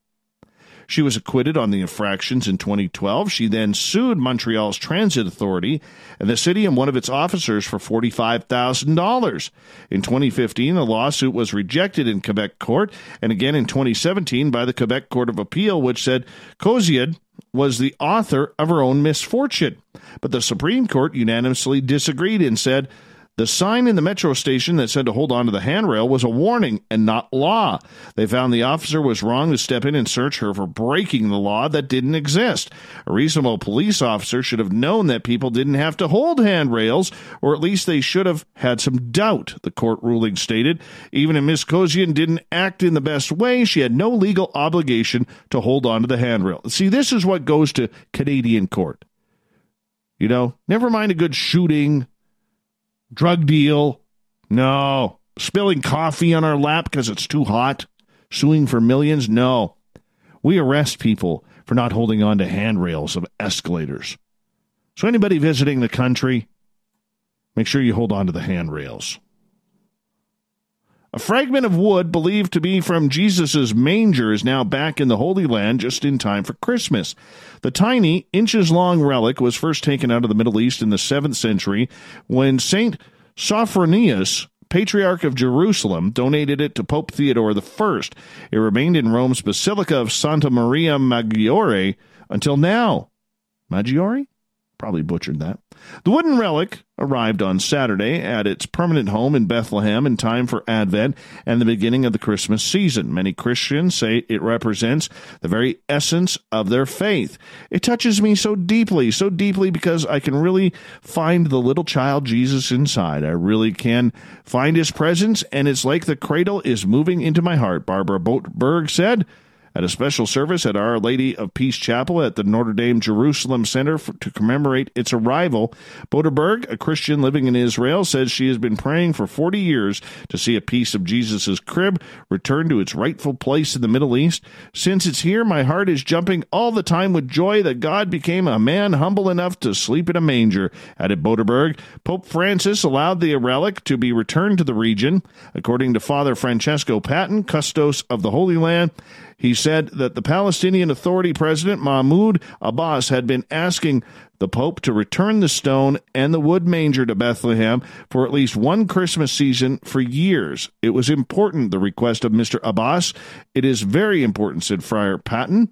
She was acquitted on the infractions in 2012. She then sued Montreal's Transit Authority and the city and one of its officers for $45,000. In 2015, the lawsuit was rejected in Quebec court and again in 2017 by the Quebec Court of Appeal, which said Kosoian was the author of her own misfortune. But the Supreme Court unanimously disagreed and said the sign in the metro station that said to hold on to the handrail was a warning and not law. They found the officer was wrong to step in and search her for breaking the law that didn't exist. A reasonable police officer should have known that people didn't have to hold handrails, or at least they should have had some doubt, the court ruling stated. Even if Miss Kosoian didn't act in the best way, she had no legal obligation to hold on to the handrail. See, this is what goes to Canadian court. You know, never mind a good shooting drug deal. No. Spilling coffee on our lap because it's too hot. Suing for millions. No. We arrest people for not holding on to handrails of escalators. So, anybody visiting the country, make sure you hold on to the handrails. A fragment of wood believed to be from Jesus' manger is now back in the Holy Land just in time for Christmas. The tiny, inches long relic was first taken out of the Middle East in the 7th century when St. Sophronius, Patriarch of Jerusalem, donated it to Pope Theodore I. It remained in Rome's Basilica of Santa Maria Maggiore until now. Maggiore? Probably butchered that. The wooden relic arrived on Saturday at its permanent home in Bethlehem in time for Advent and the beginning of the Christmas season. Many Christians say it represents the very essence of their faith. It touches me so deeply, so deeply because I can really find the little child Jesus inside. I really can find his presence, and it's like the cradle is moving into my heart, Barbara Boatberg said. At a special service at Our Lady of Peace Chapel at the Notre Dame Jerusalem Center for, to commemorate its arrival. Boderberg, a Christian living in Israel, says she has been praying for 40 years to see a piece of Jesus' crib return to its rightful place in the Middle East. Since it's here, my heart is jumping all the time with joy that God became a man humble enough to sleep in a manger, added Boderberg. Pope Francis allowed the relic to be returned to the region. According to Father Francesco Patton, custos of the Holy Land, he said that the Palestinian Authority President Mahmoud Abbas had been asking the Pope to return the stone and the wood manger to Bethlehem for at least one Christmas season for years. It was important, the request of Mr. Abbas. It is very important, said Friar Patton.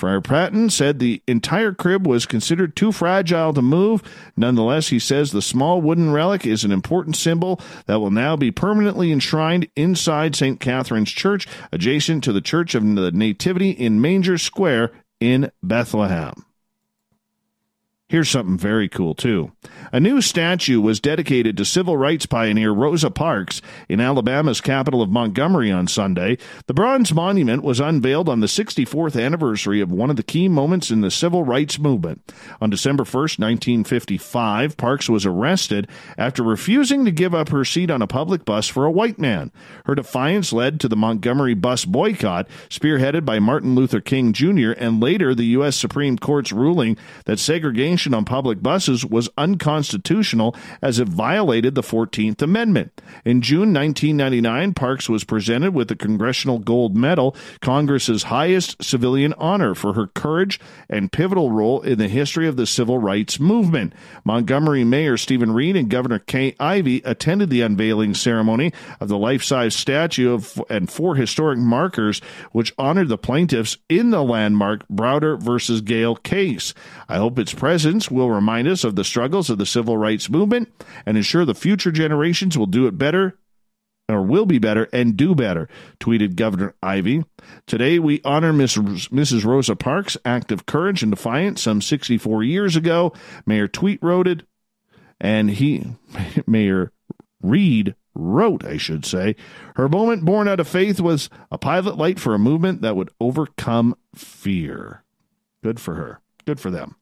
Friar Patton said the entire crib was considered too fragile to move. Nonetheless, he says the small wooden relic is an important symbol that will now be permanently enshrined inside St. Catherine's Church, adjacent to the Church of the Nativity in Manger Square in Bethlehem. Here's something very cool, too. A new statue was dedicated to civil rights pioneer Rosa Parks in Alabama's capital of Montgomery on Sunday. The bronze monument was unveiled on the 64th anniversary of one of the key moments in the civil rights movement. On December 1st, 1955, Parks was arrested after refusing to give up her seat on a public bus for a white man. Her defiance led to the Montgomery bus boycott, spearheaded by Martin Luther King Jr., and later the U.S. Supreme Court's ruling that segregation on public buses was unconstitutional as it violated the 14th Amendment. In June 1999, Parks was presented with the Congressional Gold Medal, Congress's highest civilian honor for her courage and pivotal role in the history of the civil rights movement. Montgomery Mayor Stephen Reed and Governor Kay Ivey attended the unveiling ceremony of the life-size statue of, and four historic markers which honored the plaintiffs in the landmark Browder versus Gayle case. I hope its will remind us of the struggles of the civil rights movement and ensure the future generations will do it better or will be better and do better, tweeted Governor Ivey. Today we honor Miss, Mrs. Rosa Parks' act of courage and defiance some 64 years ago. Mayor Tweet wrote it, and he, Mayor Reed wrote, I should say, her moment born out of faith was a pilot light for a movement that would overcome fear. Good for her. Good for them.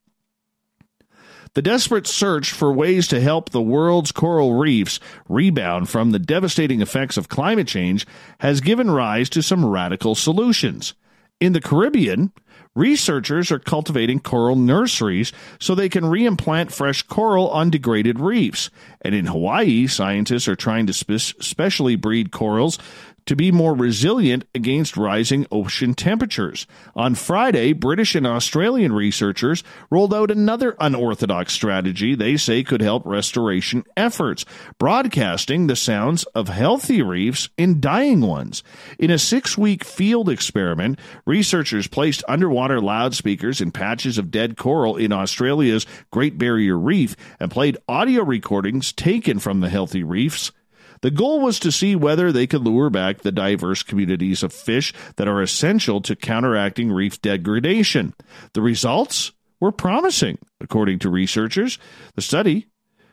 The desperate search for ways to help the world's coral reefs rebound from the devastating effects of climate change has given rise to some radical solutions. In the Caribbean, researchers are cultivating coral nurseries so they can reimplant fresh coral on degraded reefs. And in Hawaii, scientists are trying to spe- specially breed corals to be more resilient against rising ocean temperatures. On Friday, British and Australian researchers rolled out another unorthodox strategy they say could help restoration efforts, broadcasting the sounds of healthy reefs in dying ones. In a six week field experiment, researchers placed underwater loudspeakers in patches of dead coral in Australia's Great Barrier Reef and played audio recordings taken from the healthy reefs the goal was to see whether they could lure back the diverse communities of fish that are essential to counteracting reef degradation. The results were promising, according to researchers. The study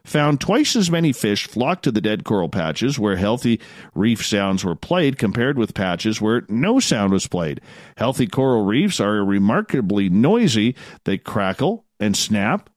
found twice as many fish flocked to the dead coral patches where healthy reef sounds were played compared with patches where no sound was played. Healthy coral reefs are remarkably noisy. They crackle and snap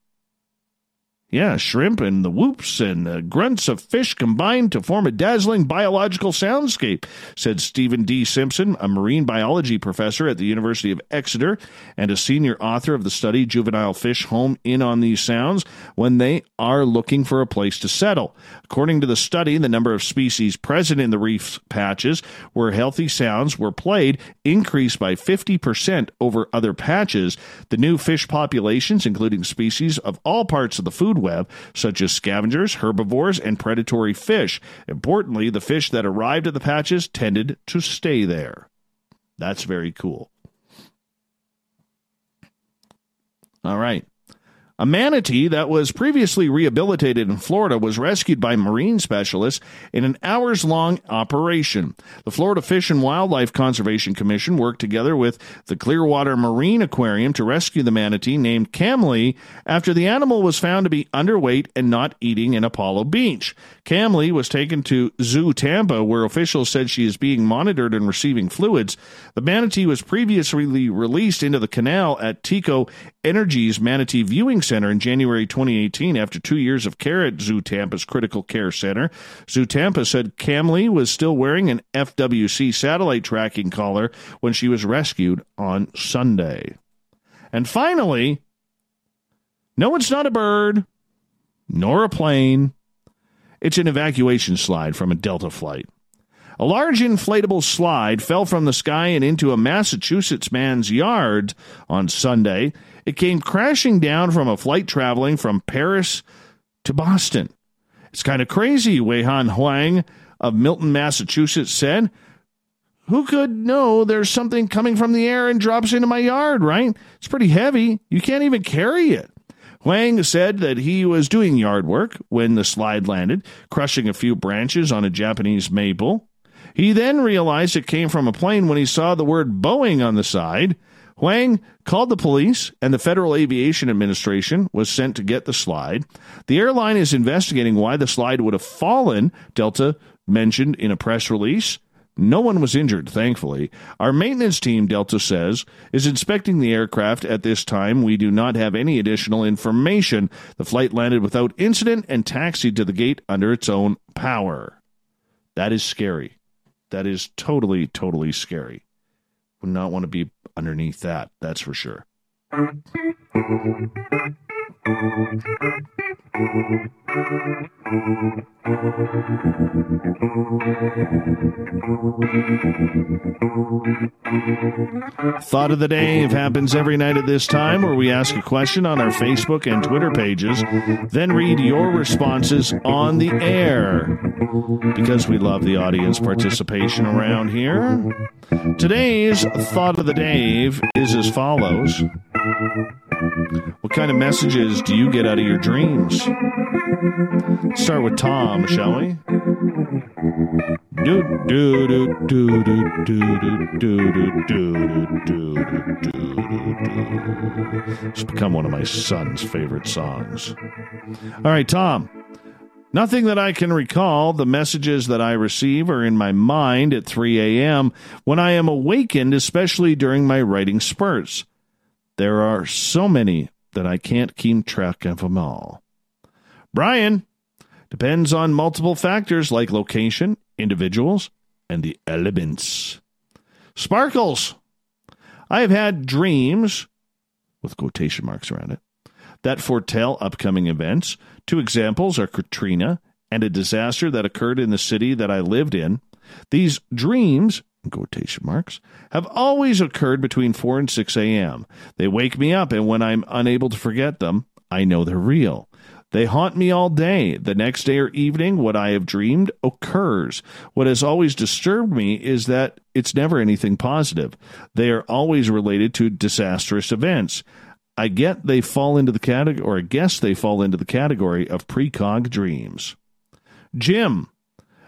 yeah, shrimp and the whoops and the grunts of fish combined to form a dazzling biological soundscape, said Stephen D. Simpson, a marine biology professor at the University of Exeter and a senior author of the study Juvenile Fish Home In on These Sounds when they are looking for a place to settle. According to the study, the number of species present in the reef patches where healthy sounds were played increased by 50% over other patches. The new fish populations, including species of all parts of the food web, such as scavengers, herbivores, and predatory fish. Importantly, the fish that arrived at the patches tended to stay there. That's very cool. All right. A manatee that was previously rehabilitated in Florida was rescued by marine specialists in an hours long operation. The Florida Fish and Wildlife Conservation Commission worked together with the Clearwater Marine Aquarium to rescue the manatee named Camley after the animal was found to be underweight and not eating in Apollo Beach. Camley was taken to Zoo Tampa, where officials said she is being monitored and receiving fluids. The manatee was previously released into the canal at TECO Energy's Manatee Viewing Center in January 2018 after two years of care at Zoo Tampa's Critical Care Center. Zoo Tampa said Camley was still wearing an FWC satellite tracking collar when she was rescued on Sunday. And finally, no, it's not a bird, nor a plane. It's an evacuation slide from a Delta flight. A large inflatable slide fell from the sky and into a Massachusetts man's yard on Sunday. It came crashing down from a flight traveling from Paris to Boston. It's kind of crazy, Weihan Huang of Milton, Massachusetts said. Who could know there's something coming from the air and drops into my yard, right? It's pretty heavy. You can't even carry it. Huang said that he was doing yard work when the slide landed, crushing a few branches on a Japanese maple. He then realized it came from a plane when he saw the word Boeing on the side. Huang called the police, and the Federal Aviation Administration was sent to get the slide. The airline is investigating why the slide would have fallen, Delta mentioned in a press release. No one was injured, thankfully. Our maintenance team, Delta says, is inspecting the aircraft at this time. We do not have any additional information. The flight landed without incident and taxied to the gate under its own power. That is scary. That is totally, totally scary. Would not want to be underneath that, that's for sure. Thought of the Day happens every night at this time where we ask a question on our Facebook and Twitter pages, then read your responses on the air. Because we love the audience participation around here. Today's Thought of the Dave is as follows. What kind of messages do you get out of your dreams? Start with Tom, shall we? Do do do do do do do do do do do It's become one of my son's favorite songs. All right, Tom. Nothing that I can recall. The messages that I receive are in my mind at 3 a.m. when I am awakened, especially during my writing spurts. There are so many that I can't keep track of them all. Brian depends on multiple factors like location, individuals, and the elements. Sparkles. I have had dreams, with quotation marks around it, that foretell upcoming events. Two examples are Katrina and a disaster that occurred in the city that I lived in. These dreams quotation marks, have always occurred between 4 and 6 a.m. They wake me up, and when I'm unable to forget them, I know they're real. They haunt me all day. The next day or evening, what I have dreamed occurs. What has always disturbed me is that it's never anything positive. They are always related to disastrous events. I get they fall into the category, or I guess they fall into the category of precog dreams. Jim,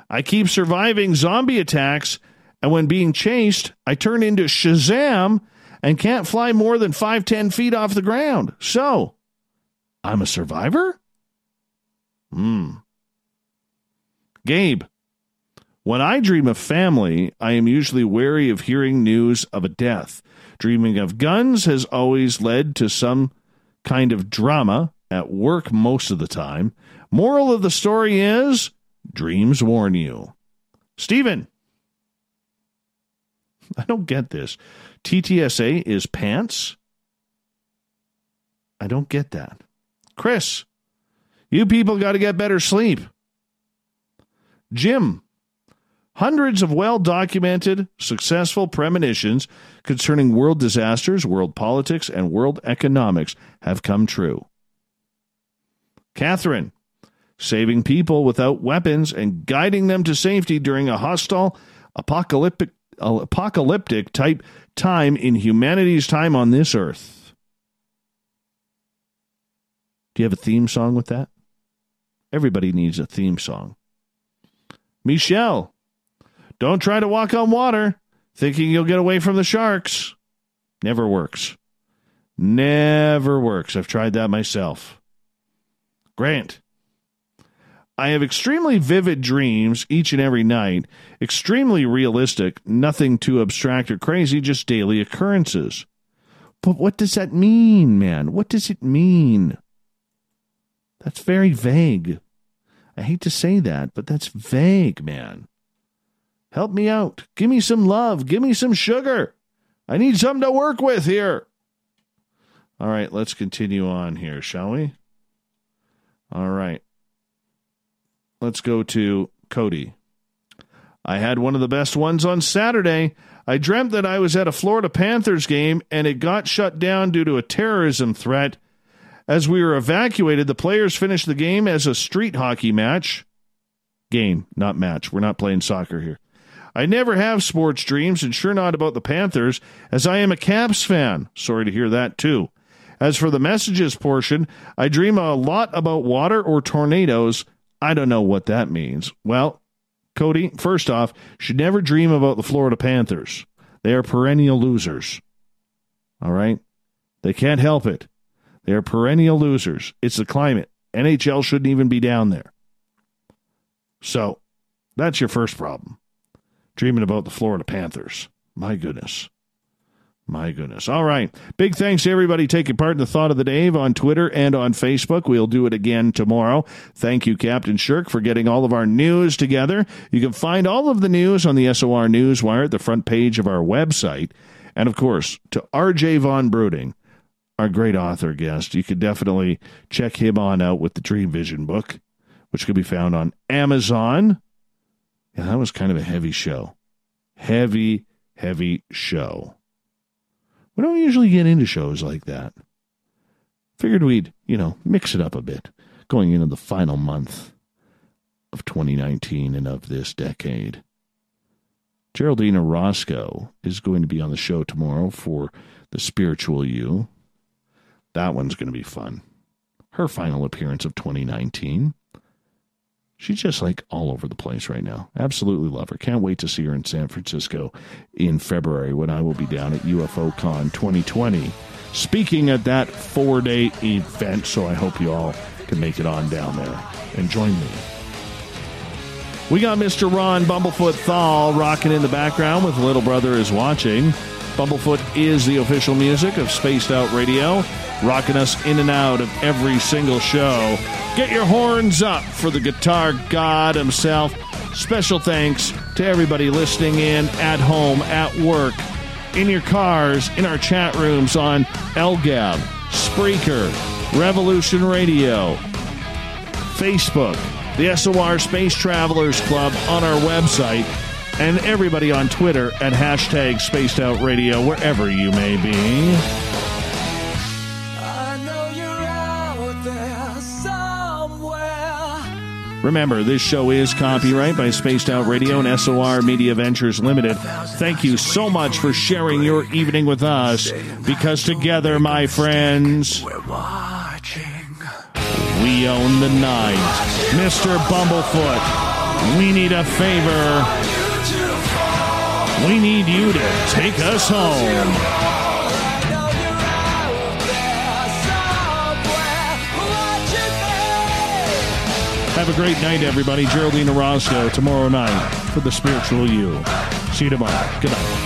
I keep surviving zombie attacks and when being chased, I turn into Shazam and can't fly more than five, ten feet off the ground. So, I'm a survivor? Hmm. Gabe, when I dream of family, I am usually wary of hearing news of a death. Dreaming of guns has always led to some kind of drama at work most of the time. Moral of the story is dreams warn you. Stephen, I don't get this. TTSA is pants? I don't get that. Chris, you people got to get better sleep. Jim, hundreds of well documented, successful premonitions concerning world disasters, world politics, and world economics have come true. Catherine, saving people without weapons and guiding them to safety during a hostile, apocalyptic apocalyptic type time in humanity's time on this earth. Do you have a theme song with that? Everybody needs a theme song. Michelle, don't try to walk on water thinking you'll get away from the sharks. Never works. Never works. I've tried that myself. Grant, I have extremely vivid dreams each and every night, extremely realistic, nothing too abstract or crazy, just daily occurrences. But what does that mean, man? What does it mean? That's very vague. I hate to say that, but that's vague, man. Help me out. Give me some love. Give me some sugar. I need something to work with here. All right, let's continue on here, shall we? All right. Let's go to Cody. I had one of the best ones on Saturday. I dreamt that I was at a Florida Panthers game and it got shut down due to a terrorism threat. As we were evacuated, the players finished the game as a street hockey match. Game, not match. We're not playing soccer here. I never have sports dreams, and sure not about the Panthers, as I am a Caps fan. Sorry to hear that, too. As for the messages portion, I dream a lot about water or tornadoes. I don't know what that means. Well, Cody, first off, should never dream about the Florida Panthers. They are perennial losers. All right? They can't help it. They are perennial losers. It's the climate. NHL shouldn't even be down there. So, that's your first problem. Dreaming about the Florida Panthers. My goodness. My goodness. All right. Big thanks to everybody taking part in the Thought of the Dave on Twitter and on Facebook. We'll do it again tomorrow. Thank you, Captain Shirk, for getting all of our news together. You can find all of the news on the SOR Newswire at the front page of our website. And of course, to RJ Von Bruening, our great author guest, you could definitely check him on out with the Dream Vision book, which can be found on Amazon. Yeah, that was kind of a heavy show. Heavy, heavy show. We don't usually get into shows like that. Figured we'd, you know, mix it up a bit going into the final month of 2019 and of this decade. Geraldine Orozco is going to be on the show tomorrow for The Spiritual You. That one's going to be fun. Her final appearance of 2019. She's just like all over the place right now. Absolutely love her. Can't wait to see her in San Francisco in February when I will be down at UFO Con 2020 speaking at that four day event. So I hope you all can make it on down there and join me. We got Mr. Ron Bumblefoot Thal rocking in the background with Little Brother is Watching. Bumblefoot is the official music of Spaced Out Radio, rocking us in and out of every single show. Get your horns up for the guitar god himself. Special thanks to everybody listening in at home, at work, in your cars, in our chat rooms on LGAB, Spreaker, Revolution Radio, Facebook, the SOR Space Travelers Club on our website, and everybody on Twitter at hashtag Spaced Out Radio, wherever you may be. Remember, this show is copyright by Spaced Out Radio and SOR Media Ventures Limited. Thank you so much for sharing your evening with us because together, my friends, we own the night. Mr. Bumblefoot, we need a favor. We need you to take us home. Have a great night, everybody. Geraldine Orozco tomorrow night for the spiritual you. See you tomorrow. Good night.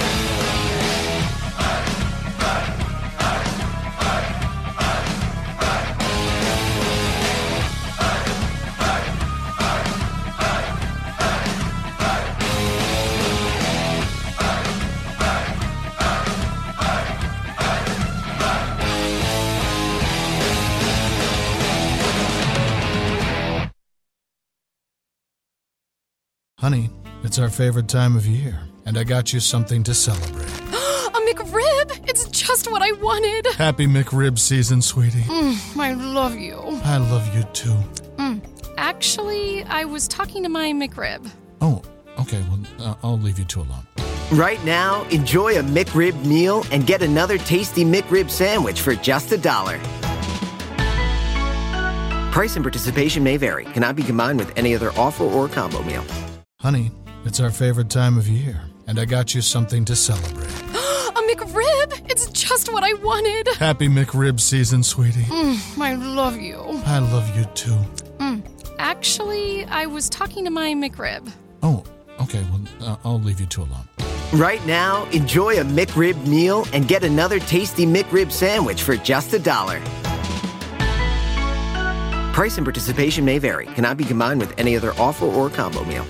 Honey, it's our favorite time of year, and I got you something to celebrate. a McRib! It's just what I wanted. Happy McRib season, sweetie. Mm, I love you. I love you too. Mm. Actually, I was talking to my McRib. Oh, okay, well, uh, I'll leave you two alone. Right now, enjoy a McRib meal and get another tasty McRib sandwich for just a dollar. Price and participation may vary, cannot be combined with any other offer or combo meal. Honey, it's our favorite time of year, and I got you something to celebrate. A McRib! It's just what I wanted. Happy McRib season, sweetie. Mm, I love you. I love you too. Mm. Actually, I was talking to my McRib. Oh, okay, well, uh, I'll leave you two alone. Right now, enjoy a McRib meal and get another tasty McRib sandwich for just a dollar. Price and participation may vary, cannot be combined with any other offer or combo meal.